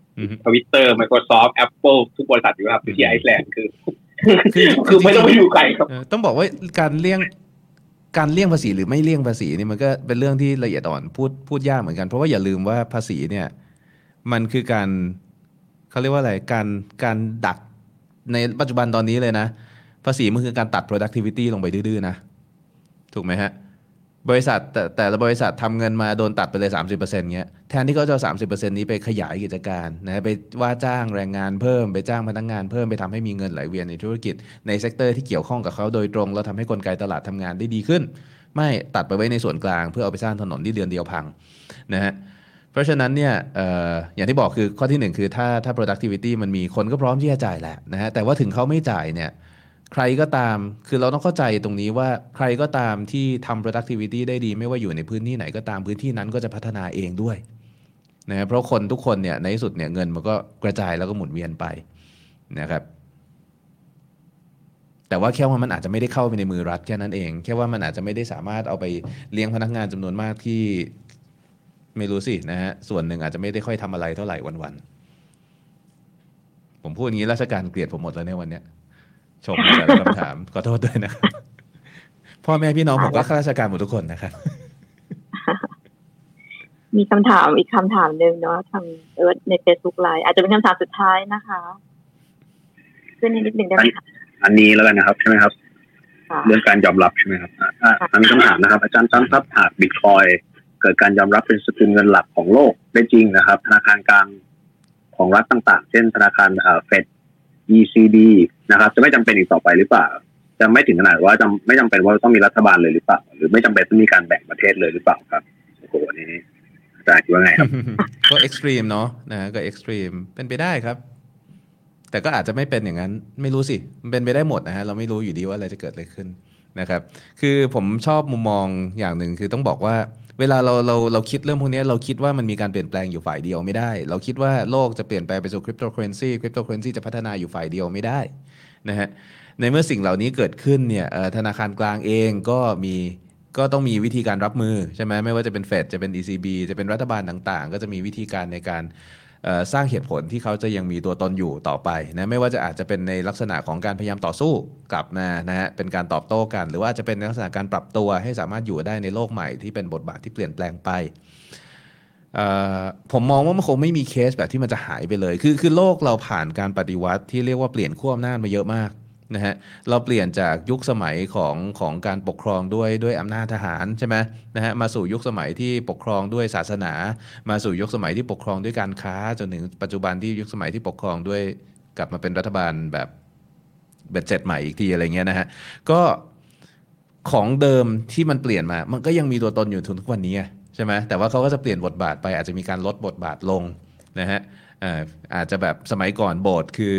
ทวิตเตอร์ Microsoft Apple ทุกบริษัทอยู่ครับอยู่ที่ไอซ์แลนด์คือคือไม่ต้องไปอยู่ไกลครับเออต้องบอกว่าการเลี่ยงการเลี่ยงภาษีหรือไม่เลี่ยงภาษีนี่มันก็เป็นเรื่องที่ละเอียดอ่อนพูดพูดยากเหมือนกันเพราะว่าอย่าลืมว่าภาษีเนี่ย มันคือการเขาเรียกว่าอะไรการการดักในปัจจุบันตอนนี้เลยนะ ภาษีมันคือการตัด productivity ลงไปดื้อๆนะ ถูกไหมฮะ บริษัทแต่แต่ละบริษัททำเงินมาโดนตัดไปเลย 30%เงี้ย แทนที่เขาจะเอา30%นี้ไปขยายกิจการนะไปว่าจ้างแรงงานเพิ่ม ไปจ้างพนักงานเพิ่มไปทำให้มีเงินไหลเวียนในธุรกิจ ใน sector ที่เกี่ยวข้องกับเขาโดยตรง แล้วทำให้กลไกตลาดทำงานได้ดีขึ้น ไม่ตัดไปไว้ในส่วนกลาง เพื่อเอาไปสร้างถนนที่เดือนเดียวพังนะฮะเพราะฉะนั้นเนี่ยอออย่างที่บอกคือข้อที่หนึ่งคือถ้าถ้า productivity มันมีคนก็พร้อมที่จะจ่ายแหละนะฮะแต่ว่าถึงเขาไม่จ่ายเนี่ย ใครก็ตาม คือเราต้องเข้าใจตรงนี้ว่าใครก็ตามที่ทำ productivity ได้ดี ไม่ว่าอยู่ในพื้นที่ไหนก็ตามพื้นที่นั้นก็จะพัฒนาเองด้วยนะเพราะคนทุกคนเนี่ยในที่สุดเนี่ยเงินมันก็กระจายแล้วก็หมุนเวียนไปนะครับ แต่ว่าแค่ว่ามันอาจจะไม่ได้เข้าไปในมือรัฐแค่นั้นเอง แค่ว่ามันอาจจะไม่ได้สามารถเอาไปเลี้ยงพนักงานจำนวนมากที่ไม่รู้สินะฮะส่วนหนึ่งอาจจะไม่ได้ค่อยทำอะไรเท่าไหร่วันๆผมพูดอย่างนี้ราชการเกลียดผมหมดแล้วในวันเนี้ย ชมแต่ละคำถามขอโทษด้วยนะครับพ่อแม่พี่น้องผมก็ข้าราชการหมดทุกคนนะครับมีคำถามอีกคำถามหนึ่งเนาะทางเอิร์ธใน Facebook ไลน์อาจจะเป็นคำถามสุดท้ายนะคะขึ้นนิดนึงได้ไหมคะอันนี้แล้วกันนะครับใช่ไหมครับค่ะเรื่องการยอมรับใช่ไหมครับอะอะอันนี้คำถามนะครับ อาจารย์ตั้มครับหากบิตคอยเกิดการยอมรับเป็นสกุลเงินหลักของโลกได้จริงนะครับ ธนาคารกลางของรัฐต่างๆ เช่นธนาคารเอ่อเฟด ECB นะครับ จะไม่จำเป็นอีกต่อไปหรือเปล่า จะไม่ถึงขนาดว่าจำไม่จำเป็นว่าต้องมีรัฐบาลเลยหรือเปล่า หรือไม่จำเป็นต้องมีการแบ่งประเทศเลยหรือเปล่าครับโอ้โหอันนี้อาจารย์คิดว่าไงครับก็ extreme เนาะนะก็ extreme เป็นไปได้ครับ แต่ก็อาจจะไม่เป็นอย่างนั้น ไม่รู้สิมันเป็นไปได้หมดนะฮะเราไม่รู้อยู่ดีว่าอะไรจะเกิดอะไรขึ้นนะครับ คือผมชอบมุมมองอย่างหนึ่งคือต้องบอกว่า เวลาเราเราเราคิดเรื่องพวกนี้เราคิดว่ามันมีการเปลี่ยนแปลงอยู่ฝ่ายเดียวไม่ได้ เราคิดว่าโลกจะเปลี่ยนแปลงไปสู่คริปโตเคอเรนซีคริปโตเคอเรนซีจะพัฒนาอยู่ฝ่ายเดียวไม่ได้นะฮะในเมื่อสิ่งเหล่านี้เกิดขึ้นเนี่ยธนาคารกลางเองก็มีก็ต้องมีวิธีการรับมือใช่ไหมไม่ว่าจะเป็นเฟดจะเป็น ECB จะเป็นรัฐบาลต่างๆ ก็จะมีวิธีการในการ สร้างเหตุผลที่เขาจะยังมีตัวตนอยู่ต่อไปนะไม่ว่าจะอาจจะเป็นในลักษณะของการพยายามต่อสู้กลับมานะฮะเป็นการตอบโต้กัน หรือว่าจะเป็นลักษณะการปรับตัวให้สามารถอยู่ได้ในโลกใหม่ที่เป็นบทบาทที่เปลี่ยนแปลงไปผมมองว่ามันคงไม่มีเคสแบบที่มันจะหายไปเลย คือคือโลกเราผ่านการปฏิวัติที่เรียกว่าเปลี่ยนขั้วอำนาจมาเยอะมาก นะฮะเราเปลี่ยนจากยุคสมัยของของการปกครองด้วยด้วยอำนาจทหารใช่ไหมนะฮะมาสู่ยุคสมัยที่ปกครองด้วยศาสนา มาสู่ยุคสมัยที่ปกครองด้วยการค้าจนถึงปัจจุบันที่ยุคสมัยที่ปกครองด้วยกลับมาเป็นรัฐบาลแบบเบ็ดเสร็จใหม่อีกทีอะไรเงี้ยนะฮะก็ของเดิมที่มันเปลี่ยนมา มันก็ยังมีตัวตนอยู่ทุกวันนี้ใช่ไหมแต่ว่าเขาก็จะเปลี่ยนบทบาทไปอาจจะมีการลดบทบาทลงนะฮะ อาจจะแบบสมัยก่อนโบสถ์คือ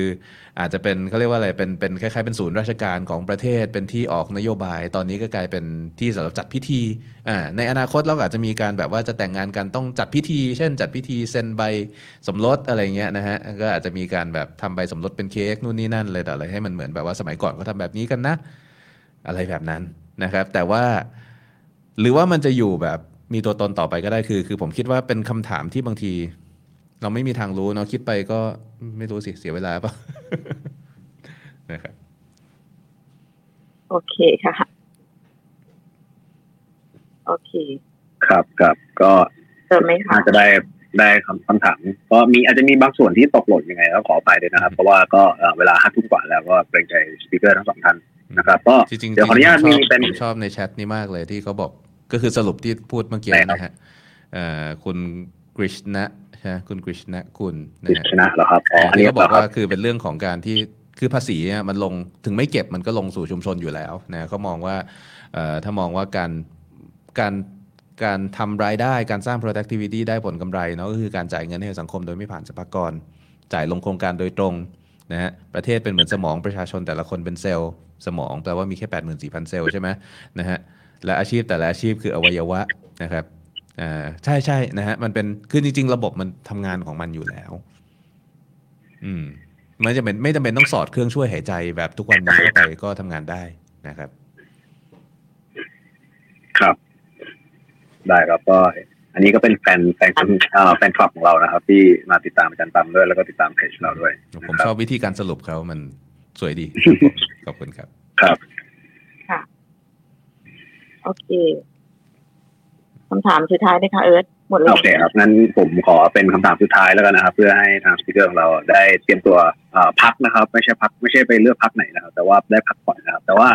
อาจจะเป็นเขาเรียกว่าอะไรเป็นเป็นคล้ายๆเป็นศูนย์ราชการของประเทศเป็นที่ออกนโยบาย ตอนนี้ก็กลายเป็นที่สำหรับจัดพิธีในอนาคตเราก็อาจจะมีการแบบว่าจะแต่งงานกันต้องจัดพิธี เช่น จัดพิธีเซ็นใบสมรสอะไรเงี้ยนะฮะก็อาจจะมีการแบบทำใบสมรสเป็นเค้กนู่นนี่นั่นเลยแต่อะไรให้มันเหมือนแบบว่าสมัยก่อนเขาทำแบบนี้กันนะ อะไรแบบนั้นนะครับ แต่ว่าหรือว่ามันจะอยู่แบบมีตัวตนต่อไปก็ได้คือ คือผมคิดว่าเป็นคำถามที่บางที เราไม่มีทางรู้เนาะคิดไปก็ไม่รู้สิ เสียเวลาเปล่ะนะครับโอเคค่ะ โอเค ครับครับก็เติมไหมคะน่าจะได้ได้คำคำถาม ก็มีอาจจะมีบางส่วนที่ตกหล่นยังไงก็ขออภัยด้วยนะครับ เพราะว่าก็เอ่อเวลาห้าทุ่มกว่าแล้วก็เกรงใจสปีกเกอร์ทั้งสองท่านนะครับก็จริงๆเดี๋ยวขออนุญาตจริมีงๆผมชอบเป็นผมชอบในแชทนี้มากเลยที่เขาบอกก็คือสรุปที่พูดเมื่อกี้นะฮะเอ่อคุณกฤษณะ ใช่ไหมคุณกฤษณะคุณนะกฤฮะษณะเหรอครับอ๋ออันนี้ที่เขาบอกเหรอครับว่าคือเป็นเรื่องของการที่คือภาษีเนี่ยมันลงถึงไม่เก็บมันก็ลงสู่ชุมชนอยู่แล้วนะเขามองว่าเอ่อถ้ามองว่าการการการทำรายได้การสร้าง productivity ได้ผลกำไรเนาะก็คือการจ่ายเงินให้กับสังคมโดยไม่ผ่านสรรพากร จ่ายลงโครงการโดยตรงนะฮะประเทศเป็นเหมือนสมองประชาชนแต่ละคนเป็นเซลล์สมองแปลว่ามีแค่ 84,000 เซลล์ใช่ไหมนะฮะและอาชีพแต่ละอาชีพคืออวัยวะนะครับ อ่าใช่ใช่นะฮะมันเป็นคือจริง ๆ ระบบมันทำงานของมันอยู่แล้ว อืมไม่จำเป็นไม่จำเป็นต้องสอดเครื่องช่วยหายใจแบบทุกวันนี้เข้าไปก็ทำงานได้นะครับ ครับ ได้ครับก็อันนี้ก็เป็นแฟนแฟนคนเอ่อแฟนคลับของเรานะครับ ที่มาติดตามอาจารย์ตั้มด้วยแล้วก็ติดตามเพจเราด้วย ผมชอบวิธีการสรุปเขามันสวยดี ขอบคุณครับ ครับ ค่ะ โอเค คำถามสุดท้ายนะคะเอิร์ธหมดเลยโอเคครับงั้นผมขอเป็นคำถามสุดท้ายแล้วกันนะครับ เพื่อให้ทางสปีกเกอร์ของเราได้เตรียมตัวพักนะครับ ไม่ใช่พักไม่ใช่ไปเลือกพักไหนนะครับ แต่ว่าได้พักผ่อนนะครับ แต่ว่า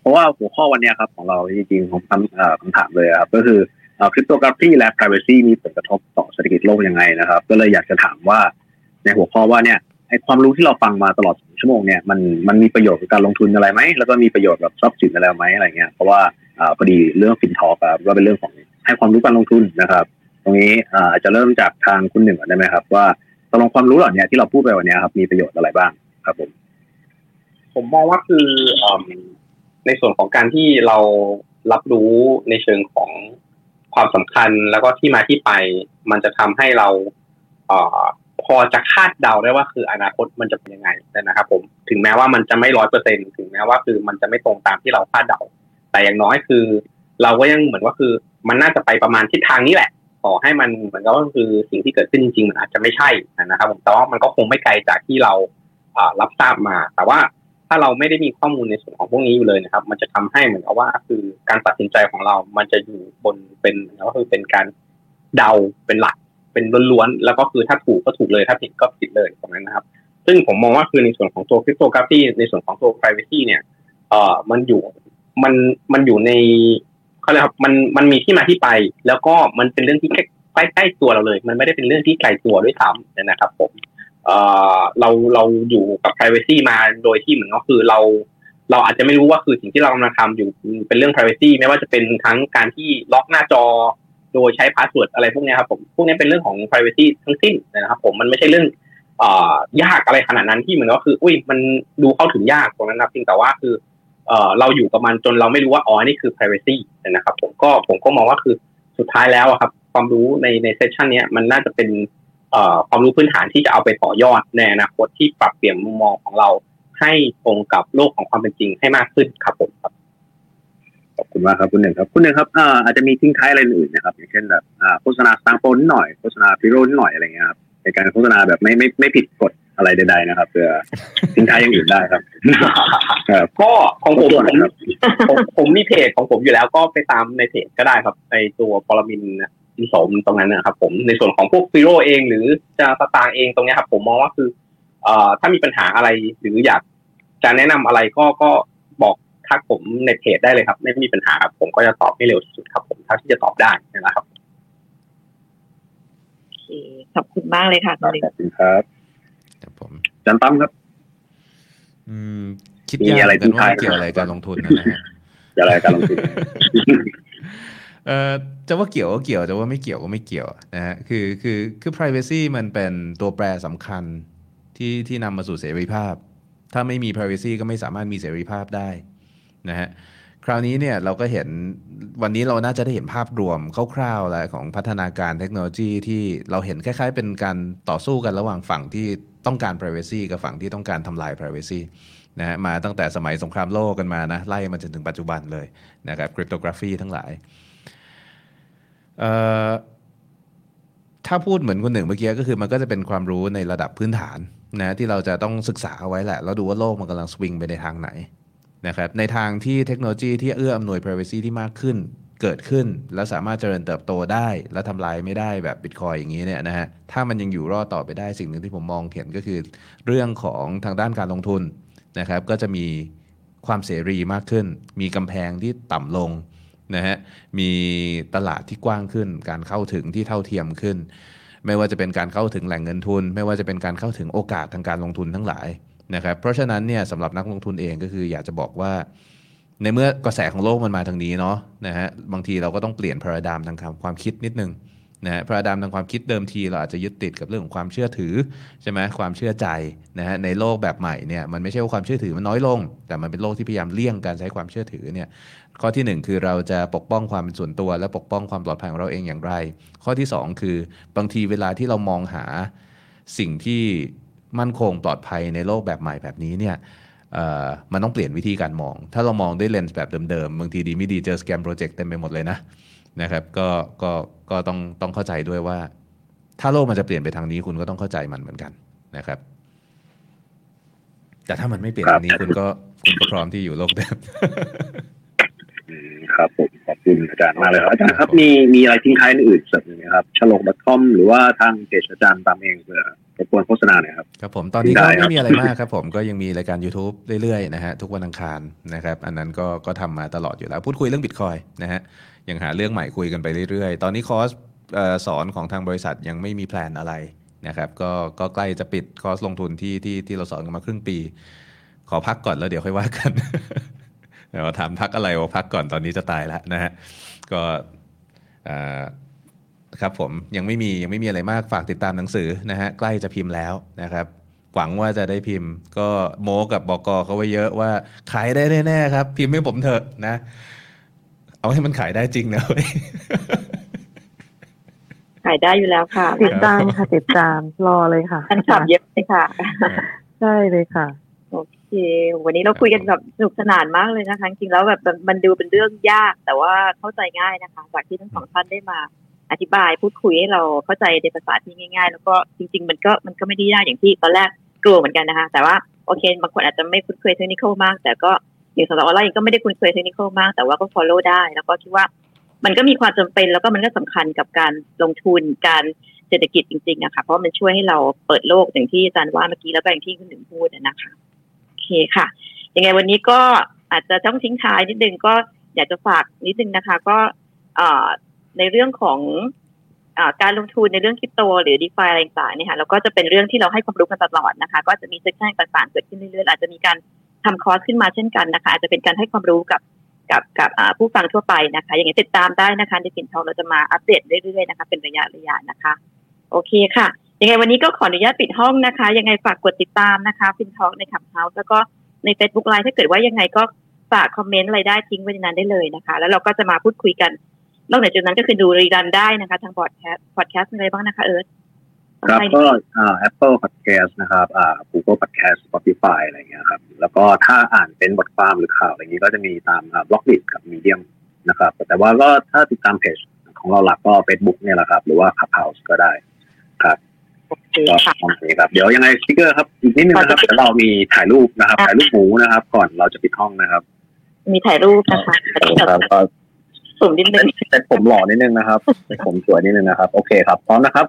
เพราะว่าหัวข้อวันนี้ครับของเราจริงๆผมคำเอ่อคำถามเลยครับก็คือคริปโตกราฟีและ privacy มีผลกระทบต่อเศรษฐกิจโลกยังไงนะครับ ก็เลยอยากจะถามว่าในหัวข้อว่าเนี่ยไอความรู้ที่เราฟังมาตลอดชั่วโมงเนี่ยมันมันมีประโยชน์กับการลงทุนอะไรไหมแล้วก็มีประโยชน์กับทรัพย์สินอะไรไหมอะไรเงี้ยเพราะว่าอ่าพอดีเรื่องฟินทอครับก็เป็นเรื่องของ ให้ความรู้การลงทุนนะครับ ตรงนี้อาจจะเริ่มจากทางคุณหนึ่งก่อนได้ไหมครับ ว่าตกลงความรู้เหล่านี้ที่เราพูดไปวันนี้ครับ มีประโยชน์อะไรบ้างครับผมผมมองว่าคืออในส่วนของการที่เรารับรู้ในเชิงของความสำคัญแล้วก็ที่มาที่ไป มันจะทำให้เราเอ่อพอจะคาดเดาได้ว่าคืออนาคตมันจะเป็นยังไงนะครับ ผมถึงแม้ว่ามันจะไม่ร้อยเปอร์เซ็นถึงแม้ว่าคือมันจะไม่ตรงตามที่เราคาดเดา แต่อย่างน้อยคือ เราก็ยังเหมือนว่าคือ มันน่าจะไปประมาณทิศทางนี้แหละ ต่อให้มันเหมือนกับว่าคือสิ่งที่เกิดขึ้นจริงๆมันอาจจะไม่ใช่นะครับ ผมแต่ว่ามันก็คงไม่ไกลจากที่เราอ่ารับทราบมา แต่ว่าถ้าเราไม่ได้มีข้อมูลในส่วนของพวกนี้อยู่เลยนะครับ มันจะทำให้เหมือนกับว่าคือการตัดสินใจของเรา มันจะอยู่บนเป็นวก็คือเป็นการเดาเป็นหลัก เป็นล้วนๆแล้วก็คือถ้าถูกก็ถูกเลยถ้าผิดก็ผิดเลยตรงนั้นนะครับ ซึ่งผมมองว่าคือในส่วนของตัวคริปโตกราฟีในส่วนของตัว privacy เนี่ยเอ่อมันอยู่มันมันอยู่ใน เขาเรียกครับมันมันมีที่มาที่ไป แล้วก็มันเป็นเรื่องที่ใกล้ใกล้ตัวเราเลย มันไม่ได้เป็นเรื่องที่ไกลตัวด้วยซ้ำนะครับ ผมเอ่อเราเราอยู่กับ privacy มาโดยที่เหมือนก็คือเรา เราอาจจะไม่รู้ว่าคือสิ่งที่เรากำลังทำอยู่เป็นเรื่อง privacy ไม่ว่าจะเป็นทั้งการที่ล็อกหน้าจอ โดยใช้ password อะไรพวกนี้ครับผมพวกนี้เป็นเรื่องของ privacy ทั้งสิ้นนะครับ ผมมันไม่ใช่เรื่องอ่ายากอะไรขนาดนั้นที่เหมือนก็คือ อุ้ยมันดูเข้าถึงยากตรงนั้นครับเพียงแต่ว่าคือ เอ่อเราอยู่กับมันจนเราไม่รู้ว่าอ๋อนี่คือ privacy นะครับ ผมก็ผมก็มองว่าคือสุดท้ายแล้วครับ ความรู้ในใน session นี้มันน่าจะเป็นเอ่อความรู้พื้นฐานที่จะเอาไปต่อยอดในอนาคตที่ปรับเปลี่ยนมุมมองของเราให้ตรงกับโลกของความเป็นจริงให้มากขึ้นครับผมครับขอบคุณมากครับคุณหนึ่งครับคุณหนึ่งครับอ่าอาจจะมีทิ้งท้ายอะไรอื่นนะครับ อย่างเช่นแบบอ่าโฆษณาสตางค์โปนหน่อยโฆษณาพิโรนหน่อยอะไรเงี้ยครับ ในการโฆษณาแบบไม่ไม่ไม่ผิดกฎอะไรใดๆนะครับเพื่อทิ้งท้ายอย่างอื่นได้ครับก็ของผมผมผมผมมีเพจของผมอยู่แล้วก็ไปตามในเพจก็ได้ครับในตัวปรมินอินโสมตรงนั้นนะครับ ผมในส่วนของพวกฟิโรเอง หรือจะสตางค์เองตรงนี้ครับผมมองว่าคือเอ่อถ้ามีปัญหาอะไรหรืออยากจะแนะนำอะไรก็ก็บอกทักผมในเพจได้เลยครับ ไม่มีปัญหาครับผมก็จะตอบให้เร็วที่สุดครับ ผมเท่าที่จะตอบได้นะครับโอ เคขอบคุณมากเลยค่ะคุณลิงขอบคุณครับครับผมจันตั้มครับ อืม คิดมียากอะไรเหมือนกันว่าทิ้งท้ายเกี่ยวอะไรกับการลงทุนนะนะฮะเกี่ยวอะไรกับการลงทุนเอ่อจะว่าเกี่ยวก็เกี่ยวจะว่าไม่เกี่ยวก็ไม่เกี่ยวนะฮะคือคือคือ privacy มันเป็นตัวแปรสำคัญที่ที่นำมาสู่เสรีภาพ ถ้าไม่มี privacy ก็ไม่สามารถมีเสรีภาพได้นะฮะ คราวนี้เนี่ยเราก็เห็นวันนี้เราน่าจะได้เห็นภาพรวมคร่าวๆแล้วของพัฒนาการเทคโนโลยีที่เราเห็นคล้ายๆ เป็นการต่อสู้กันระหว่างฝั่งที่ต้องการ privacy กับฝั่งที่ต้องการทำลาย privacy นะฮะมาตั้งแต่สมัยสงครามโลกกันมานะไล่มาจนถึงปัจจุบันเลยนะครับ cryptography ทั้งหลายเอ่อถ้าพูดเหมือนคนหนึ่งเมื่อกี้ก็คือมันก็จะเป็นความรู้ในระดับพื้นฐานนะที่เราจะต้องศึกษาเอาไว้แหละ แล้วดูว่าโลกมันกำลังสวิงไปในทางไหน นะครับในทางที่เทคโนโลยีที่เอื้ออำนวย privacy ที่มากขึ้นเกิดขึ้น แล้วสามารถเจริญเติบโตได้ และทำลายไม่ได้แบบบิตคอยอย่างนี้เนี่ยนะฮะถ้ามันยังอยู่รอดต่อไปได้สิ่งหนึ่งที่ผมมองเห็นก็คือ เรื่องของทางด้านการลงทุนนะครับก็จะมีความเสรีมากขึ้น มีกำแพงที่ต่ำลงนะฮะมีตลาดที่กว้างขึ้น การเข้าถึงที่เท่าเทียมขึ้น ไม่ว่าจะเป็นการเข้าถึงแหล่งเงินทุน ไม่ว่าจะเป็นการเข้าถึงโอกาสทางการลงทุนทั้งหลาย นะครับเพราะฉะนั้นเนี่ยสำหรับนักลงทุนเองก็คืออยากจะบอกว่า ในเมื่อกระแสของโลกมันมาทางนี้เนาะนะฮะบางทีเราก็ต้องเปลี่ยนพราดามทางความคิดนิดนึงนะฮะพราดามทางความคิดเดิมทีเราอาจจะยึดติดกับเรื่องของความเชื่อถือใช่ไหมความเชื่อใจนะฮะในโลกแบบใหม่เนี่ยมันไม่ใช่ว่าความเชื่อถือมันน้อยลง แต่มันเป็นโลกที่พยายามเลี่ยงการใช้ความเชื่อถือเนี่ยข้อที่หนึ่งคือเราจะปกป้องความเป็นส่วนตัว และปกป้องความปลอดภัยของเราเองอย่างไร ข้อที่สองคือบางทีเวลาที่เรามองหาสิ่งที่ มั่นคงปลอดภัยในโลกแบบใหม่แบบนี้เนี่ยเอ่อมันต้องเปลี่ยนวิธีการมอง ถ้าเรามองด้วยเลนส์แบบเดิมๆ บางทีดีไม่ดีเจอสแกมโปรเจกต์เต็มไปหมดเลยนะนะครับก็ก็ก็ต้องต้องเข้าใจด้วยว่า ถ้าโลกมันจะเปลี่ยนไปทางนี้คุณก็ต้องเข้าใจมันเหมือนกันนะครับ แต่ถ้ามันไม่เปลี่ยนทางนี้คุณก็คุณก็พร้อมที่อยู่โลกเดิมครับผมขอบคุณอาจารย์มากเลยครับอาจารย์ครับมีมีอะไรทิ้งท้ายอื่นๆสักหนึ่งไหมครับฉลอง .com หรือว่าทางเพจอาจารย์ตามเองเพื่อ รบกวนโฆษณาหน่อยครับ ครับผมตอนนี้ก็ได้ครับไม่มีอะไรมากครับผมก็ยังมีรายการ YouTube เรื่อยๆนะฮะทุกวันอังคารนะครับ อันนั้นก็ก็ทำมาตลอดอยู่แล้ว พูดคุยเรื่องบิตคอยนะฮะยังหาเรื่องใหม่คุยกันไปเรื่อยๆ ตอนนี้คอร์สเอ่อสอนของทางบริษัทยังไม่มีแพลนอะไรนะครับก็ก็ใกล้จะปิดคอร์สลงทุนที่ที่ที่เราสอนกันมาครึ่งปี ขอพักก่อนแล้วเดี๋ยวค่อยว่ากันเดี๋ยวถามพักอะไรว่าพักก่อนตอนนี้จะตายแล้วนะฮะก็เอ่อ ครับผมยังไม่มียังไม่มีอะไรมากฝากติดตามหนังสือนะฮะใกล้จะพิมพ์แล้วนะครับหวังว่าจะได้พิมพ์ ก็โมกับบอกเขาไว้เยอะว่าขายได้แน่ๆครับ พิมพ์ให้ผมเถอะนะ เอาให้มันขายได้จริงนะเว้ยขายได้อยู่แล้วค่ะ ติดตามค่ะติดตามรอเลยค่ะท่านขับเยอะเลยค่ะใช่เลยค่ะโอเค วันนี้เราคุยกันแบบสนุกสนานมากเลยนะคะจริงๆแล้วแบบมันมันดูเป็นเรื่องยากแต่ว่าเข้าใจง่ายนะคะ จากที่ทั้งสองท่านได้มา อธิบายพูดคุยให้เราเข้าใจในภาษาที่ง่าย ๆ แล้วก็จริง ๆ มันก็มันก็ไม่ได้ยากอย่างที่ตอนแรกกลัวเหมือนกันนะคะ แต่ว่าโอเค บางคนอาจจะไม่คุ้นเคยเทคนิคมาก แต่ก็อย่างสำหรับออนไลน์ก็ไม่ได้คุ้นเคยเทคนิคมาก แต่ว่าก็ follow ได้ แล้วก็คิดว่ามันก็มีความจำเป็นแล้วก็มันก็สำคัญกับการลงทุนการเศรษฐกิจจริงๆอะค่ะเพราะมันช่วยให้เราเปิดโลกอย่างที่อาจารย์ว่าเมื่อกี้แล้วก็อย่างที่คุณหนึ่งพูดนะคะโอเคค่ะ ยังไงวันนี้ก็อาจจะต้องทิ้งท้ายนิดนึงก็อยากจะฝากนิดนึงนะคะ ก็ ในเรื่องของการลงทุนในเรื่องคริปโต หรือ DeFi อะไรต่างๆเนี่ยค่ะแล้วก็จะเป็นเรื่องที่เราให้ความรู้กันตลอดนะคะ ก็จะมี section ต่างๆเกิดขึ้นเรื่อยๆอาจจะมีการทำคอร์สขึ้นมาเช่นกันนะคะ อาจจะเป็นการให้ความรู้กับกับกับผู้ฟังทั่วไปนะคะ อย่างนี้ติดตามได้นะคะในฟินทองเราจะมาอัปเดตเรื่อยๆนะคะ เป็นระยะระยะนะคะ โอเคค่ะ ยังไงวันนี้ก็ขออนุญาตปิดห้องนะคะ ยังไงฝากกดติดตามนะคะฟินทองใน Clubhouse แล้วก็ใน Facebook ไลน์ถ้าเกิดว่ายังไงก็ฝากคอมเมนต์อะไรได้ทิ้งไว้ในนั้นได้เลยนะคะ แล้วเราก็จะมาพูดคุยกัน นอกจากนั้นก็คือดูรีดันได้นะคะ ทางพอดแคสต์พอดแคสต์อะไรบ้างนะคะเอิร์ธครับก็อ่า Apple Podcast นะครับอ่า Google Podcast Spotify อะไรเงี้ยครับ แล้วก็ถ้าอ่านเป็นบทความหรือข่าวอะไรอย่างนี้ก็จะมีตามอ่าบล็อกดิกับมีเดียมนะครับ แต่ว่าก็ถ้าติดตามเพจของเราหลักก็ Facebook เนี่ยแหละครับ หรือว่า Clubhouse ก็ได้ครับก็ประมาณนี้ครับเดี๋ยวยังไงสปิเกอร์ครับอีกนิดนึงนะครับเดี๋ยวเรามีถ่ายรูปนะครับ ถ่ายรูปหมูนะครับ ก่อนเราจะปิดห้องนะครับ มีถ่ายรูปนะคะครับก็ สุ่มนิดนึงเป็นผมหล่อนิดนึงนะครับเป็นผมสวยนิดนึงนะครับ โอเคครับพร้อมนะครับ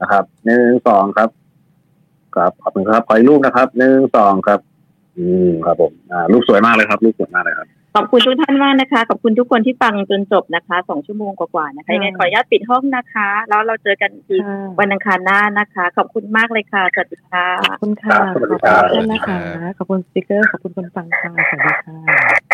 นะครับหนึ่งสองครับ ครับขอบคุณครับขออีกรูปนะครับหนึ่งสองครับ อืมครับผมอ่ารูปสวยมากเลยครับรูปสวยมากเลยครับขอบคุณทุกท่านมากนะคะ ขอบคุณทุกคนที่ฟังจนจบนะคะสองชั่วโมงกว่าๆนะคะยังไงขออนุญาตปิดห้องนะคะ แล้วเราเจอกันอีกวันอังคารหน้านะคะ ขอบคุณมากเลยค่ะสวัสดีค่ะขอบคุณค่ะขอบคุณท่านนะคะขอบคุณสปิเกอร์ขอบคุณคนฟังค่ะสวัสดีค่ะ